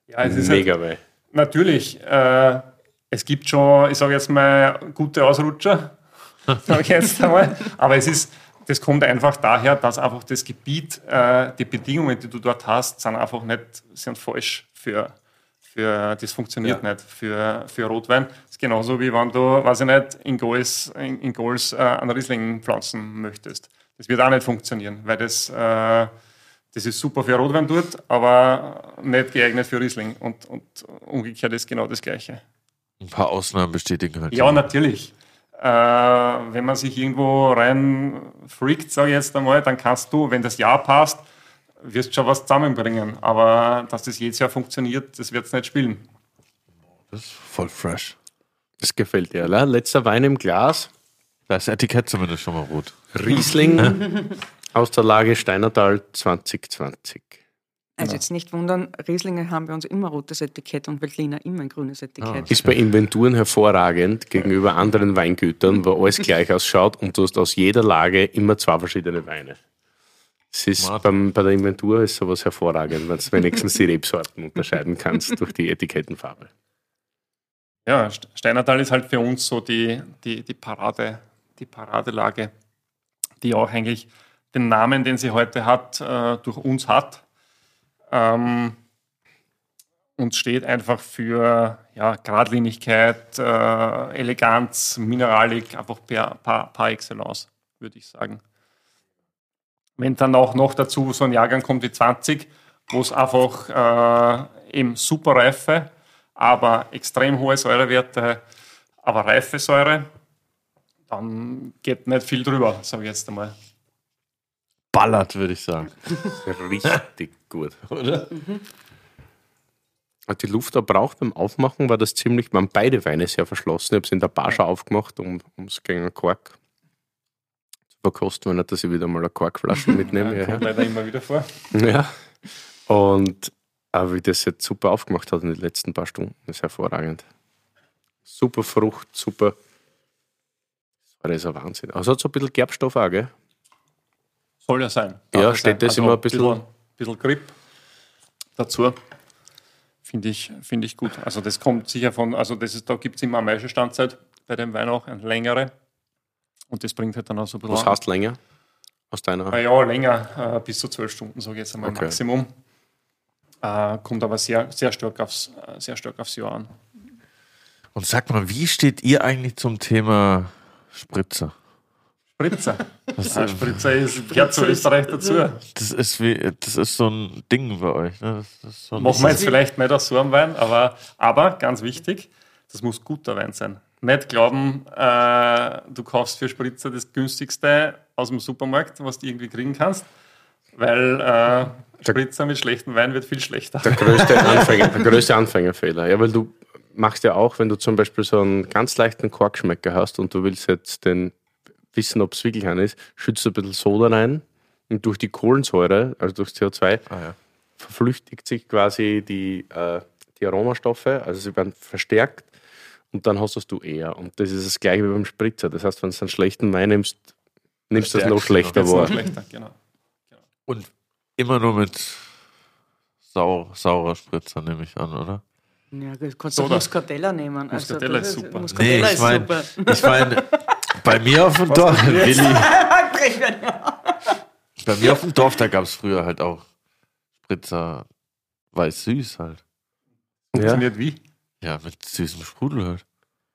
Ja, es ist halt, mega Wein. natürlich, äh, es gibt schon, ich sage jetzt mal, gute Ausrutscher, sage ich jetzt einmal. Aber es ist, das kommt einfach daher, dass einfach das Gebiet, äh, die Bedingungen, die du dort hast, sind einfach nicht, sind falsch für, für das funktioniert nicht für, für Rotwein. Das ist genauso wie wenn du, weiß ich nicht, in Goals, in, in Goals äh, einen Riesling pflanzen möchtest. Das wird auch nicht funktionieren, weil das, äh, das ist super für Rotwein dort, aber nicht geeignet für Riesling. Und, und umgekehrt ist genau das Gleiche. Ein paar Ausnahmen bestätigen halt. Ja, natürlich. Äh, wenn man sich irgendwo rein freakt, sage ich jetzt einmal, dann kannst du, wenn das Jahr passt, wirst schon was zusammenbringen. Aber dass das jedes Jahr funktioniert, das wird es nicht spielen. Das ist voll fresh. Das gefällt dir, oder? Letzter Wein im Glas. Da ist das Etikett zumindest schon mal rot. Riesling aus der Lage Steinertal 2020. Also jetzt nicht wundern, Rieslinge haben bei uns immer rotes Etikett und Veltliner immer ein grünes Etikett. Ist bei Inventuren hervorragend gegenüber anderen Weingütern, wo alles gleich ausschaut und du hast aus jeder Lage immer zwei verschiedene Weine. Es ist beim, bei der Inventur ist sowas hervorragend, wenn du wenigstens die Rebsorten unterscheiden kannst durch die Etikettenfarbe. Ja, St- Steinertal ist halt für uns so die, die, die, Parade, die Paradelage, die auch eigentlich den Namen, den sie heute hat, äh, durch uns hat. Ähm, und steht einfach für ja, Geradlinigkeit, äh, Eleganz, Mineralik, einfach per, par, par excellence, würde ich sagen. Wenn dann auch noch dazu so ein Jahrgang kommt wie 20, wo es einfach äh, eben super Reife, aber extrem hohe Säurewerte, aber reife Säure, dann geht nicht viel drüber, sage ich jetzt einmal. Ballert, würde ich sagen. Richtig gut. Oder? Hat die Luft da braucht beim Aufmachen, war das ziemlich, waren beide Weine sehr verschlossen. Ich habe es in der Bar schon aufgemacht, um es gegen einen Kork zu verkosten, wenn nicht, dass ich wieder mal eine Korkflasche mitnehme. Ja, Ja, kommt leider immer wieder vor. Ja. Und aber wie das jetzt super aufgemacht hat in den letzten paar Stunden, ist hervorragend. Super Frucht, super. Das ist ein Wahnsinn. Also hat so ein bisschen Gerbstoff auch, gell? Soll ja sein. Ja, Darf steht das immer ein bisschen- Ein bisschen Grip dazu. finde ich, finde ich gut. Also das kommt sicher von, also das ist, da gibt es immer eine Maischestandzeit bei dem Wein auch, eine längere. Und das bringt halt dann auch so ein bisschen. Was heißt länger? Aus deiner Ah ja, länger, äh, bis zu zwölf Stunden, sage ich jetzt einmal Okay. Maximum. Äh, kommt aber sehr, sehr, stark aufs, äh, sehr stark aufs Jahr an. Und sag mal, wie steht ihr eigentlich zum Thema Spritzer? Spritzer. Das, Ah, Spritzer ist, gehört zu Österreich dazu. das, ist wie, das ist so ein Ding bei euch. Ne? Das, das ist so ein Machen wir jetzt vielleicht nicht aus so einem Wein, aber, aber ganz wichtig, das muss guter Wein sein. Nicht glauben, äh, du kaufst für Spritzer das günstigste aus dem Supermarkt, was du irgendwie kriegen kannst, weil äh, Spritzer mit schlechtem Wein wird viel schlechter. der größte, Anfänger, der größte Anfängerfehler. Ja, weil du machst ja auch, wenn du zum Beispiel so einen ganz leichten Korkschmecker hast und du willst jetzt den wissen, ob es wirklich einer ist, schützt du ein bisschen Soda rein und durch die Kohlensäure, also durch CO2, Ah, ja. verflüchtigt sich quasi die, äh, die Aromastoffe, also sie werden verstärkt und dann hast du es du eher. Und das ist das gleiche wie beim Spritzer. Das heißt, wenn du einen schlechten Wein nimmst, nimmst du es noch Verstärkst du noch. schlechter wahr. schlechter, genau. Und immer nur mit sau, saurer Spritzer, nehme ich an, oder? Ja, du kannst Soda. doch Muscatella nehmen. Also, Muscatella das ist super. Muscatella Nee, ich ist mein- super. Ich meine, bei mir auf dem Dorf, Willi, bei mir auf dem Dorf, da gab es früher halt auch Spritzer weiß-süß halt. Ja. Funktioniert wie? Ja, mit süßem Sprudel halt.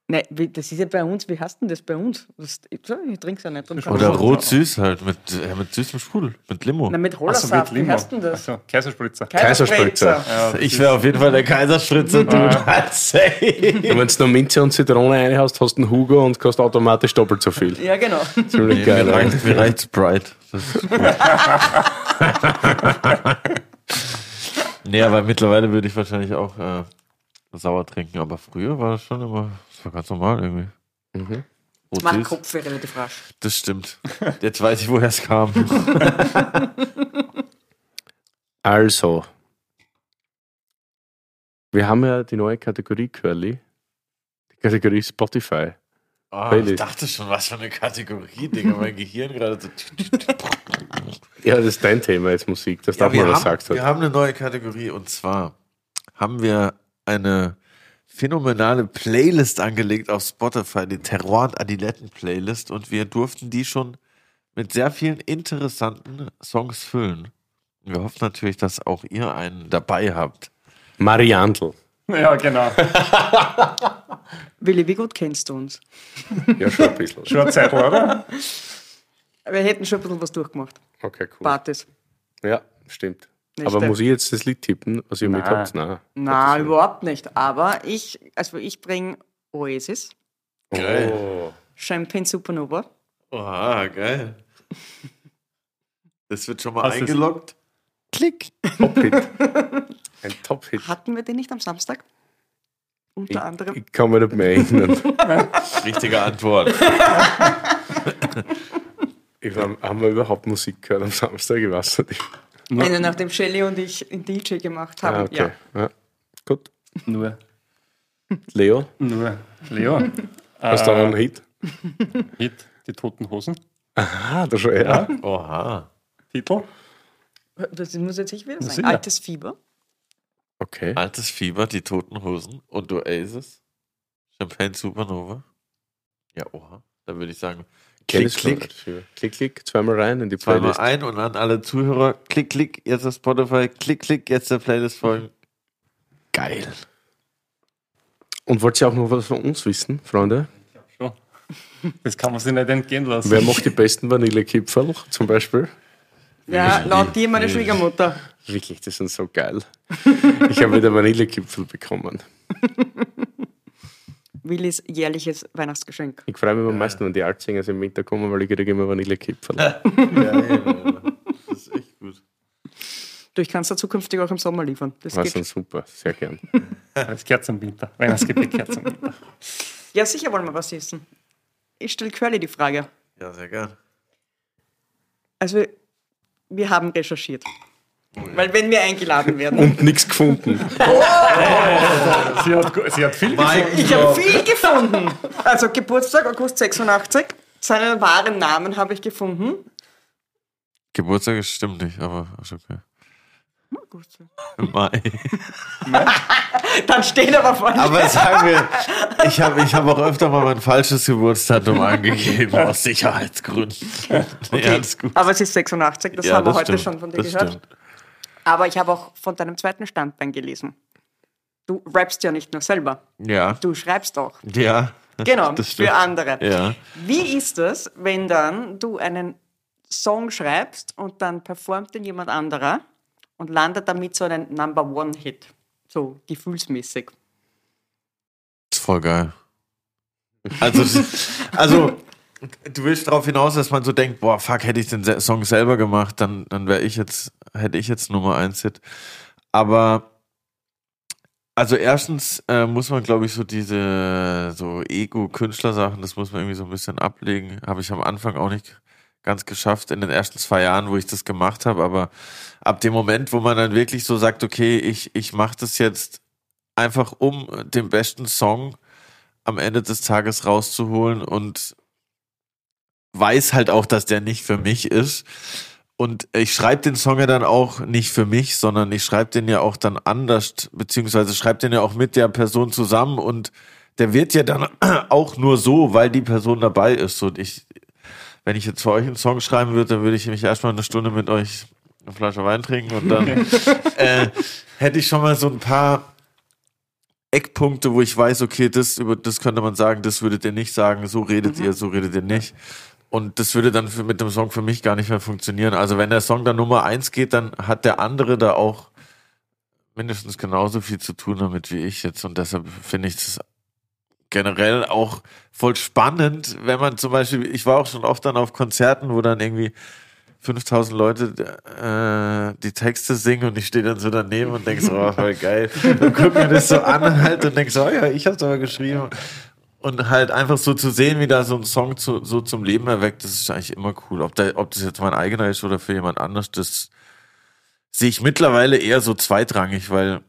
Nein, das ist ja bei uns. Wie heißt denn das bei uns? Das, ich ich trinke es ja nicht. Oder rot-süß halt, mit, ja, mit süßem Sprudel, mit Limo. Nein, mit Hollersaft. mit Wie heißt denn das? Achso, Kaiserspritzer. Kaiserspritzer. Ja, das Ich wäre auf jeden Fall der Kaiserspritzer, du wenn du noch Minze und Zitrone rein hast, hast du einen Hugo und kostet automatisch doppelt so viel. Ja, genau. Ziemlich geil. mir, ja. reicht, mir reicht Sprite. Das ist gut. nee, aber mittlerweile würde ich wahrscheinlich auch äh, sauer trinken. Aber früher war das schon immer, das war ganz normal irgendwie. Mhm. Das macht Rot-süß. Kopf relativ rasch. Das stimmt. Jetzt weiß ich, woher es kam. Also, wir haben ja die neue Kategorie Curly. Die Kategorie Spotify. Playlist. ich dachte schon, was für eine Kategorie, Digga. Mein Gehirn gerade so. Ja, das ist dein Thema jetzt Musik. Das Ja, darf man, was sagt wir haben eine neue Kategorie und zwar haben wir eine phänomenale Playlist angelegt auf Spotify, die Terroir und Adiletten Playlist und wir durften die schon mit sehr vielen interessanten Songs füllen. Wir hoffen natürlich, dass auch ihr einen dabei habt. Mariantl. Ja, genau. Willi, wie gut kennst du uns? Ja, schon ein bisschen. Schon eine Zeit, oder? Wir hätten schon ein bisschen was durchgemacht. Okay, cool. Bartes. Ja, stimmt. Nicht Aber muss ich jetzt das Lied tippen, was ihr mit Nein. habt? Nein. Na, überhaupt nicht. Aber ich, also ich bringe Oasis, Geil. Oh. Champagne Supernova. Oha, geil. Das wird schon mal Hast eingeloggt. Klick. Top-Hit. Ein Top-Hit. Hatten wir den nicht am Samstag? Unter Ich, anderem. ich kann mich nicht mehr erinnern. Richtige Antwort. Ich war, haben wir überhaupt Musik gehört am Samstag? Ich weiß nicht. Eine, nachdem Shelley und ich einen DJ gemacht haben. Ah, okay. Ja. Ja. Gut. Nur, Leo, nur. Leo. hast du Äh, noch einen Hit? Hit, die Toten Hosen. Ah, da schon, ja. Oha. Titel. Das muss jetzt ich wieder sein. sicher. Altes Fieber. Okay. Altes Fieber, die Toten Hosen und Oasis. Champagne Supernova. Ja, oha. Da würde ich sagen, klick, ich klick. Klick, klick, zweimal rein in die Zweimal Playlist. ein und an alle Zuhörer. Klick, klick, jetzt auf Spotify. Klick, klick, jetzt der Playlist folgen. Geil. Und wollt ihr auch noch was von uns wissen, Freunde? Schon. Das kann man sich nicht entgehen lassen. Wer macht die besten Vanillekipferl zum Beispiel? Ja, laut dir meine Schwiegermutter. Wirklich, die sind so geil. Ich habe wieder Vanillekipferl bekommen. Willis jährliches Weihnachtsgeschenk. Ich freue mich am meisten, wenn die Altsingers im Winter kommen, weil ich kriege immer Vanillekipferl. Ja, ja, das ist echt gut. Du, ich kann es da zukünftig auch im Sommer liefern. Das geht. sind super, sehr gern. Das gehört zum Winter. Weihnachtsgebäck gehört zum Winter. Ja, sicher wollen wir was essen. Ich stelle Curly die Frage. Ja, sehr gern. Also, wir haben recherchiert. Weil wenn wir eingeladen werden. Und nichts gefunden. Sie hat, sie hat viel gefunden. Ich habe viel gefunden. Also Geburtstag, August 86. Seinen wahren Namen habe ich gefunden. Geburtstag ist- stimmt nicht, aber ist okay. Mai. Dann steht aber falsch. Aber sagen wir, ich habe ich hab auch öfter mal mein falsches Geburtsdatum angegeben, aus Sicherheitsgründen. Nee, gut. Aber es ist 86, das Ja, haben wir heute stimmt, schon von dir das gehört. stimmt. Aber ich habe auch von deinem zweiten Standbein gelesen. Du rappst ja nicht nur selber, Ja, du schreibst auch. ja. Genau, das für andere. Ja. Wie ist es, wenn dann du einen Song schreibst und dann performt ihn jemand anderer und landet damit so einen Number One Hit, so gefühlsmäßig? ist voll geil. Also, also du willst darauf hinaus, dass man so denkt, boah, fuck, hätte ich den Song selber gemacht, dann, dann wäre ich jetzt, hätte ich jetzt Nummer eins Hit. Aber also erstens äh, muss man, glaube ich, so diese so Ego-Künstler-Sachen, das muss man irgendwie so ein bisschen ablegen. Habe ich am Anfang auch nicht ganz geschafft in den ersten zwei Jahren, wo ich das gemacht habe. Aber ab dem Moment, wo man dann wirklich so sagt, okay, ich, ich mache das jetzt einfach um den besten Song am Ende des Tages rauszuholen und weiß halt auch, dass der nicht für mich ist. Und ich schreibe den Song ja dann auch nicht für mich, sondern ich schreibe den ja auch dann anders, beziehungsweise schreibe den ja auch mit der Person zusammen und der wird ja dann auch nur so, weil die Person dabei ist. Und ich, wenn ich jetzt für euch einen Song schreiben würde, dann würde ich mich erstmal eine Stunde mit euch eine Flasche Wein trinken und dann äh, hätte ich schon mal so ein paar Eckpunkte, wo ich weiß, okay, das über das könnte man sagen, das würdet ihr nicht sagen, so redet ihr, so redet ihr nicht. Und das würde dann für, mit dem Song für mich gar nicht mehr funktionieren. Also wenn der Song dann Nummer eins geht, dann hat der andere da auch mindestens genauso viel zu tun damit wie ich jetzt. Und deshalb finde ich es generell auch voll spannend, wenn man zum Beispiel, ich war auch schon oft dann auf Konzerten, wo dann irgendwie 5000 Leute äh, die Texte singen und ich stehe dann so daneben und denk so, oh, voll geil. Und guck mir das so an halt und denk so, oh ja, ich hab's aber geschrieben. Und halt einfach so zu sehen, wie da so ein Song zu, so zum Leben erweckt, das ist eigentlich immer cool. Ob, der, ob das jetzt mein eigener ist oder für jemand anders, das sehe ich mittlerweile eher so zweitrangig, weil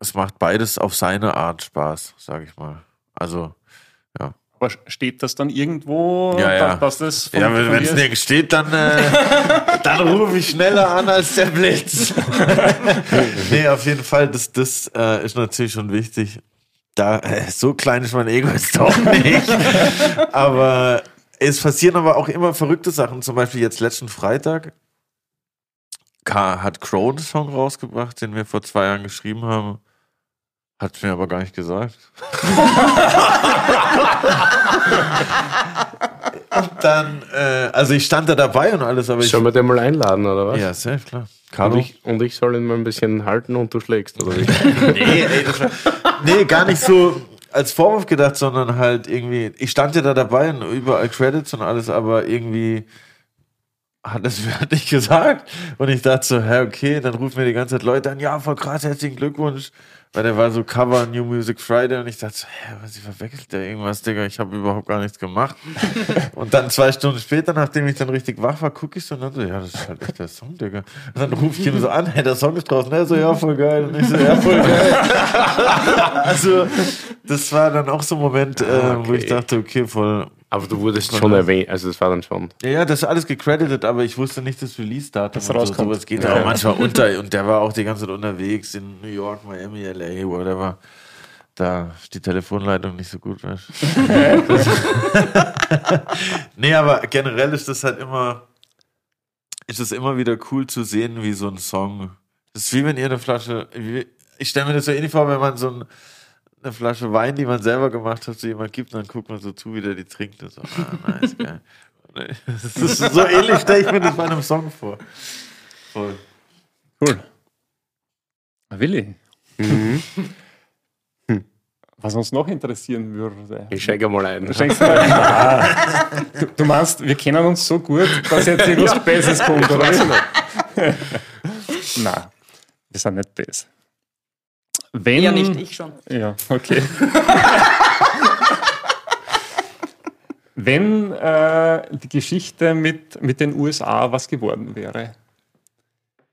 es macht beides auf seine Art Spaß, sage ich mal. Also, ja. Aber steht das dann irgendwo, Ja, ja. dass das von, Ja, wenn es nirgends steht, dann, äh, dann rufe ich schneller an als der Blitz. nee, auf jeden Fall, das, das äh, ist natürlich schon wichtig. Da, äh, so klein ist mein Ego jetzt doch nicht. aber es passieren aber auch immer verrückte Sachen. Zum Beispiel jetzt letzten Freitag K hat Crow einen Song rausgebracht, den wir vor zwei Jahren geschrieben haben. Hat mir aber gar nicht gesagt. Und dann, äh, also ich stand da dabei und alles, aber ich. Sollen wir den mal einladen, oder was? Ja, safe, klar. Und ich, und ich soll ihn mal ein bisschen halten und du schlägst, oder wie? Nee, ey, das war, nee, gar nicht so als Vorwurf gedacht, sondern halt irgendwie, ich stand ja da dabei und überall Credits und alles, aber irgendwie hat halt nicht gesagt. Und ich dachte so, hä, okay, dann rufen mir die ganze Zeit Leute an, ja, voll krass, herzlichen Glückwunsch. Weil der war so Cover New Music Friday und ich dachte so, hä, was, verwechselt der irgendwas, Digga, ich habe überhaupt gar nichts gemacht. und dann zwei Stunden später, nachdem ich dann richtig wach war, gucke ich so und dann so, ja, das ist halt echt der Song, Digga. Und dann rufe ich ihn so an, hey, der Song ist draußen. Er so, ja, voll geil. Und ich so, ja, voll geil. also, das war dann auch so ein Moment, äh, wo ich okay. dachte, okay, voll. Aber du wurdest schon erwähnt, also das war dann schon. Ja, ja, das ist alles gecredited, aber ich wusste nicht das Release-Datum. Das und so. rauskommt. Sowas geht ja auch manchmal unter. Und der war auch die ganze Zeit unterwegs in New York, Miami, LA, whatever. Da ist die Telefonleitung nicht so gut. Weißt? du. nee, aber generell ist das halt immer, ist es immer wieder cool zu sehen, wie so ein Song. Das ist wie wenn ihr eine Flasche, wie- ich stelle mir das so ähnlich vor, wenn man so ein, eine Flasche Wein, die man selber gemacht hat, zu jemand gibt, dann guckt man so zu, wie der die trinkt und so, ah, nice, geil. Das ist so ähnlich, stelle ich mir das bei einem Song vor. Voll. Cool. Willi. Mhm. Was uns noch interessieren würde. Ich schenke mal ein. Schenkst du, Ah. du, du meinst, wir kennen uns so gut, dass jetzt irgendwas Besseres kommt, oder? Nein, wir sind nicht besser. Wenn, Ja, nicht, ich schon. Ja, okay. Wenn äh, die Geschichte mit, mit den USA was geworden wäre,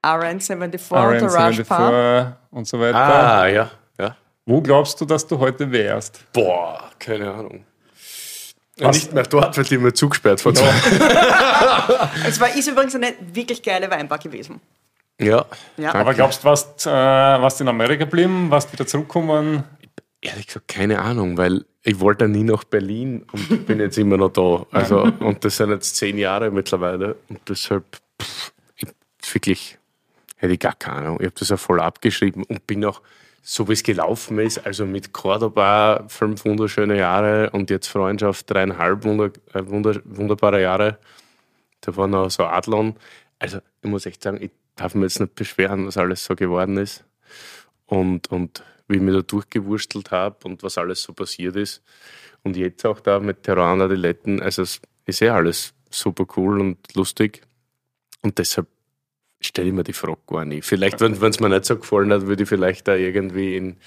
RN74, der Rush Pub. RN74 und so weiter, Ah, ja. ja. wo glaubst du, dass du heute wärst? Boah, keine Ahnung. Nicht mehr dort, weil die mir zugesperrt von Es war, ist übrigens eine wirklich geile Weinbar gewesen. Ja, Ja. Aber glaubst du, warst, äh, warst in Amerika geblieben, warst wieder zurückgekommen? ehrlich gesagt keine Ahnung, weil ich wollte nie nach Berlin und bin jetzt immer noch da. Also, und das sind jetzt zehn Jahre mittlerweile. Und deshalb, pff, ich, wirklich, hätte ich gar keine Ahnung. Ich habe das ja voll abgeschrieben und bin auch, so wie es gelaufen ist, also mit Cordoba fünf wunderschöne Jahre und jetzt Freundschaft dreieinhalb wunder, äh, wunder, wunderbare Jahre. Da war noch so Adlon. Also, ich muss echt sagen, ich darf mir jetzt nicht beschweren, was alles so geworden ist. Und, und wie ich mich da durchgewurstelt habe und was alles so passiert ist. Und jetzt auch da mit Terror und Adiletten, also es ist ja alles super cool und lustig. Und deshalb stelle ich mir die Frage gar nicht. Vielleicht, wenn es mir nicht so gefallen hat, würde ich vielleicht da irgendwie in,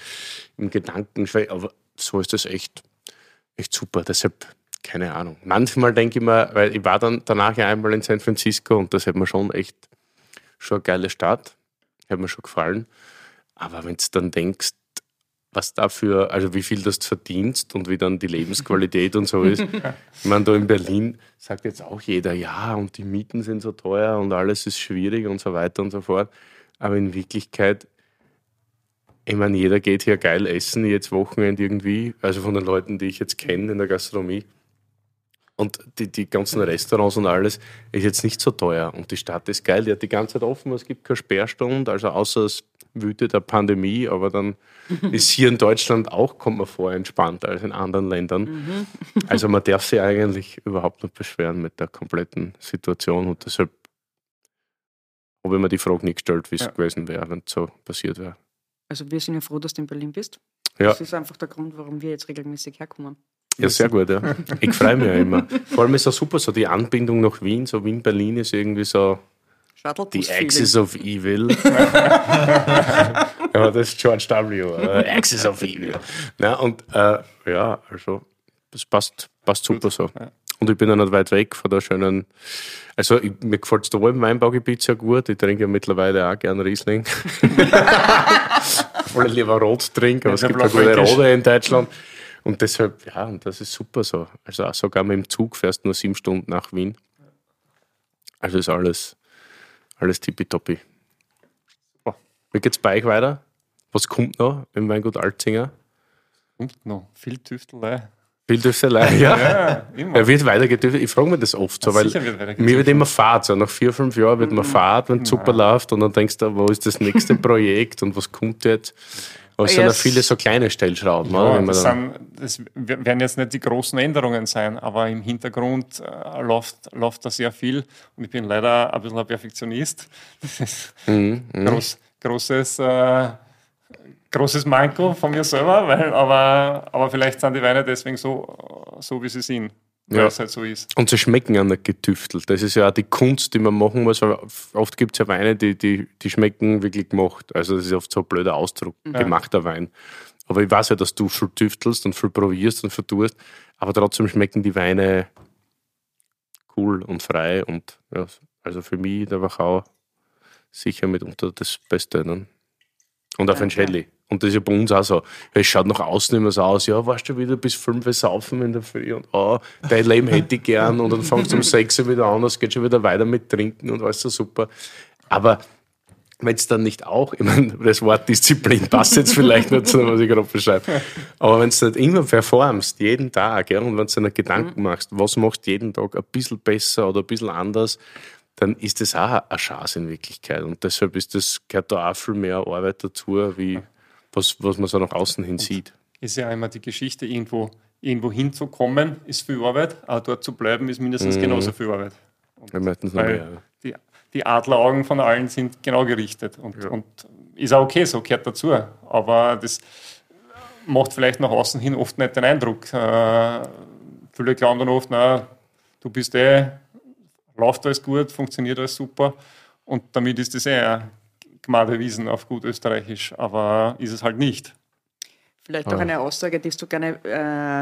in Gedanken schweigen. Aber so ist das echt, echt super. Deshalb, keine Ahnung. Manchmal denke ich mir, weil ich war dann danach ja einmal in San Francisco und das hat mir schon echt schon eine geile Stadt. Hat mir schon gefallen. Aber wenn du dann denkst, was dafür, also wie viel das du verdienst und wie dann die Lebensqualität und so ist. Ich meine, da in Berlin sagt jetzt auch jeder, ja, und die Mieten sind so teuer und alles ist schwierig und so weiter und so fort. Aber in Wirklichkeit, ich meine, jeder geht hier geil essen, jetzt Wochenende irgendwie, also von den Leuten, die ich jetzt kenne in der Gastronomie. Und die, die ganzen Restaurants und alles ist jetzt nicht so teuer. Und die Stadt ist geil, die hat die ganze Zeit offen, es gibt keine Sperrstunde, also außer es wütet der Pandemie, aber dann ist hier in Deutschland auch, kommt man vor, entspannter als in anderen Ländern. Also man darf sich eigentlich überhaupt nicht beschweren mit der kompletten Situation und deshalb habe ich mir die Frage nicht gestellt, wie es Ja. gewesen wäre, wenn es so passiert wäre. Also wir sind ja froh, dass du in Berlin bist. Ja. Das ist einfach der Grund, warum wir jetzt regelmäßig herkommen. Ja, sehr gut, ja. Ich freue mich ja immer. Vor allem ist es super, so die Anbindung nach Wien, so Wien-Berlin ist irgendwie so die. Axis of Evil. ja, das ist George W. äh, Axis of Evil. Na, und äh, ja, also das passt, passt super so. Und ich bin ja nicht weit weg von der schönen. Also ich, mir gefällt es da im Weinbaugebiet sehr gut. Ich trinke ja mittlerweile auch gern Riesling. Voll lieber Rot trinken, aber es gibt ja gute. Rode in Deutschland. Und deshalb, ja, und das ist super so. Also auch sogar mit dem Zug fährst du nur sieben Stunden nach Wien. Also ist alles, alles tippitoppi. Super. Wie geht's bei euch weiter? Was kommt noch im Weingut Alzinger? Kommt noch viel Tüftelei. Bildöffelei, ja. Ja, immer. Er wird weitergedürft. Ich frage mich das oft so, Ja, weil wird mir wird immer Fahrt. So nach vier, fünf Jahren wird man Fahrt, wenn es super läuft und dann denkst du, wo ist das nächste Projekt und was kommt jetzt? Aber es sind ja viele so kleine Stellschrauben. Ja, das, sind, das werden jetzt nicht die großen Änderungen sein, aber im Hintergrund äh, läuft, läuft da sehr viel und ich bin leider ein bisschen ein Perfektionist. Das ist Mhm, groß, großes, äh, großes Manko von mir selber, weil, aber, aber vielleicht sind die Weine deswegen so, so wie sie sind, Ja. es halt so ist. Und sie schmecken ja nicht getüftelt. Das ist ja auch die Kunst, die man machen muss. weil Oft gibt es ja Weine, die, die, die schmecken wirklich gemacht. Also das ist oft so ein blöder Ausdruck, gemachter Wein. Aber ich weiß ja, dass du viel tüftelst und viel probierst und viel tust, aber trotzdem schmecken die Weine cool und frei. Und ja, also für mich der Wachau sicher mitunter das Beste. Ne? Und auf ein Shelly. Und das ist ja bei uns auch so. Es schaut nach außen immer so aus, ja, warst du wieder bis fünf saufen in der Früh? Und oh, dein Leben hätte ich gern. Und dann fängst du um sechs wieder an, es geht schon wieder weiter mit Trinken und alles so super. Aber wenn es dann nicht auch, ich meine, das Wort Disziplin passt jetzt vielleicht nicht zu dem, was ich gerade beschreibe, aber wenn du nicht immer performst, jeden Tag, ja, und wenn du dir Gedanken machst, was machst du jeden Tag ein bisschen besser oder ein bisschen anders, dann ist das auch eine Chance in Wirklichkeit. Und deshalb ist das, gehört da auch viel mehr Arbeit dazu, wie was, was man so nach außen hin sieht. Ist ja immer die Geschichte, irgendwo, irgendwo hinzukommen, ist viel Arbeit, aber dort zu bleiben, ist mindestens genauso viel Arbeit. Wir möchten es noch Weil mehr. die, die Adleraugen von allen sind genau gerichtet. Und, und ist auch okay, so gehört dazu. Aber das macht vielleicht nach außen hin oft nicht den Eindruck. Äh, viele glauben dann oft, na, du bist eh, läuft alles gut, funktioniert alles super. Und damit ist das eh ein Gmadewiesen auf gut Österreichisch. Aber ist es halt nicht. Vielleicht auch eine Aussage, die du gerne äh,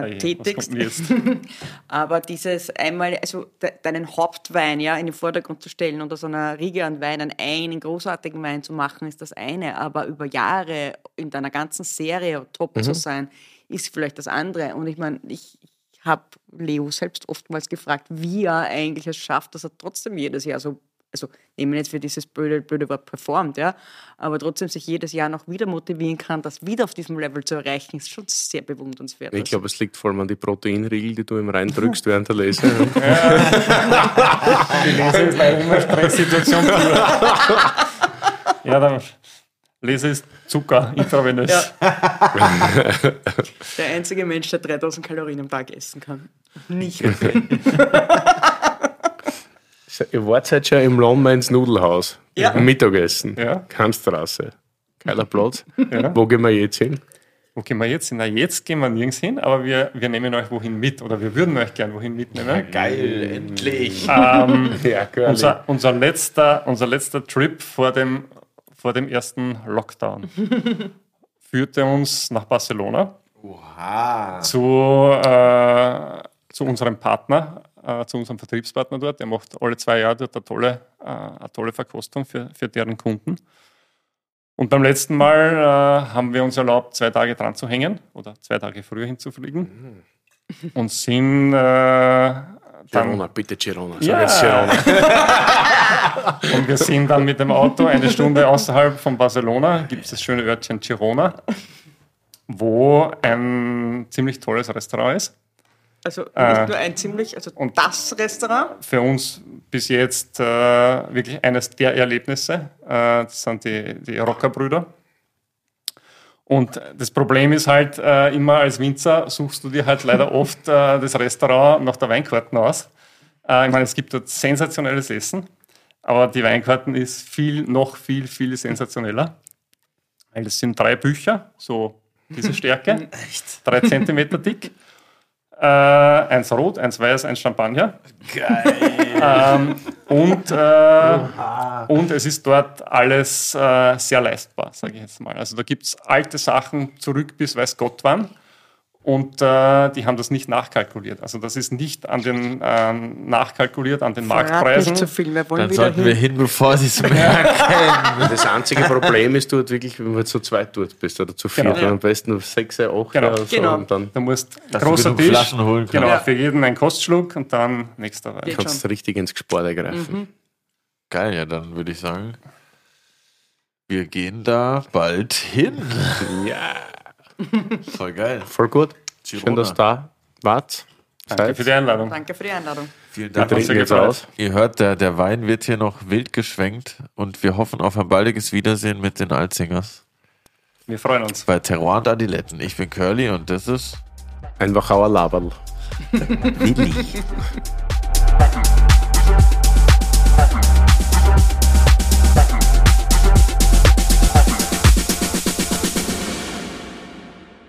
Hey, was tätigst. kommt denn jetzt? Aber dieses einmal, also de, deinen Hauptwein ja in den Vordergrund zu stellen und aus einer Riege an Weinen einen großartigen Wein zu machen, ist das eine. Aber über Jahre in deiner ganzen Serie top Mhm. zu sein, ist vielleicht das andere. Und ich meine, ich, ich habe Leo selbst oftmals gefragt, wie er eigentlich es schafft, dass er trotzdem jedes Jahr so also nehmen wir jetzt für dieses blöde, blöde Wort performt, ja, aber trotzdem sich jedes Jahr noch wieder motivieren kann, das wieder auf diesem Level zu erreichen, ist schon sehr bewundernswert. Ich glaube, es liegt vor allem an die Proteinriegel, die du ihm reindrückst während der Lese. Die Lese ist leider immer Stresssituation. ja, dann Lese ist Zucker, intravenös. Der einzige Mensch, der 3000 Kalorien am Tag essen kann. Nicht. Ihr wart halt schon im Longmans Nudelhaus. Ja. Mittagessen. Ja. Kannstraße. Geiler Platz. Ja. Wo gehen wir jetzt hin? Wo gehen wir jetzt hin? Na, jetzt gehen wir nirgends hin, aber wir, wir nehmen euch wohin mit oder wir würden euch gern wohin mitnehmen. Geil, endlich. Ähm, Ja, unser, unser, letzter, unser letzter Trip vor dem, vor dem ersten Lockdown führte uns nach Barcelona zu, äh, zu unserem Partner, äh, zu unserem Vertriebspartner dort. Der macht alle zwei Jahre dort eine tolle, äh, eine tolle Verkostung für, für deren Kunden. Und beim letzten Mal äh, haben wir uns erlaubt, zwei Tage dran zu hängen oder zwei Tage früher hinzufliegen und sind äh, Girona, bitte Girona. Ja. Girona. Und wir sind dann mit dem Auto eine Stunde außerhalb von Barcelona, gibt es das schöne Örtchen Girona, wo ein ziemlich tolles Restaurant ist. Also nicht Äh, nur ein ziemlich, also und- das Restaurant. Für uns bis jetzt äh, wirklich eines der Erlebnisse. Äh, das sind die, die Rockerbrüder. Und das Problem ist halt, äh, immer als Winzer suchst du dir halt leider oft äh, das Restaurant nach der Weinkarten aus. Äh, ich meine, es gibt dort sensationelles Essen, aber die Weinkarten ist viel, noch viel, viel sensationeller. Weil das sind drei Bücher, so diese Stärke, drei Zentimeter dick. Äh, eins rot, eins weiß, eins Champagner. Ähm, und, äh, und es ist dort alles äh, sehr leistbar, sage ich jetzt mal. Also da gibt es alte Sachen zurück bis weiß Gott wann. Und äh, die haben das nicht nachkalkuliert. Also das ist nicht an den ähm, nachkalkuliert an den Verrat Marktpreisen. nicht zu viel, wir wollen Dann wieder sollten wir hin. hin, bevor sie es merken. Das einzige Problem ist dort wirklich, wenn du zu zweit dort bist oder zu viert. Genau. Dann am besten sechs, acht Genau. oder so. Genau. Und dann Da musst Dass du großer Tisch, Flaschen holen kannst. genau, Ja. für jeden ein Kostschluck und dann nächster Wein. Geht kannst du schon. richtig ins Gesparte greifen. Geil, ja, dann würde ich sagen, wir gehen da bald hin. Ja. Voll geil. Voll gut. Girona. Schön, dass ihr da wart. Danke für die Einladung. Danke für die Einladung. Vielen Wir Dank. Uns trinken jetzt aus. Ihr hört, der, der Wein wird hier noch wild geschwenkt und wir hoffen auf ein baldiges Wiedersehen mit den Alzingers Wir freuen uns. bei Terroir und Adiletten. Ich bin Curly und das ist Ein Wachauer Laberl. Willi.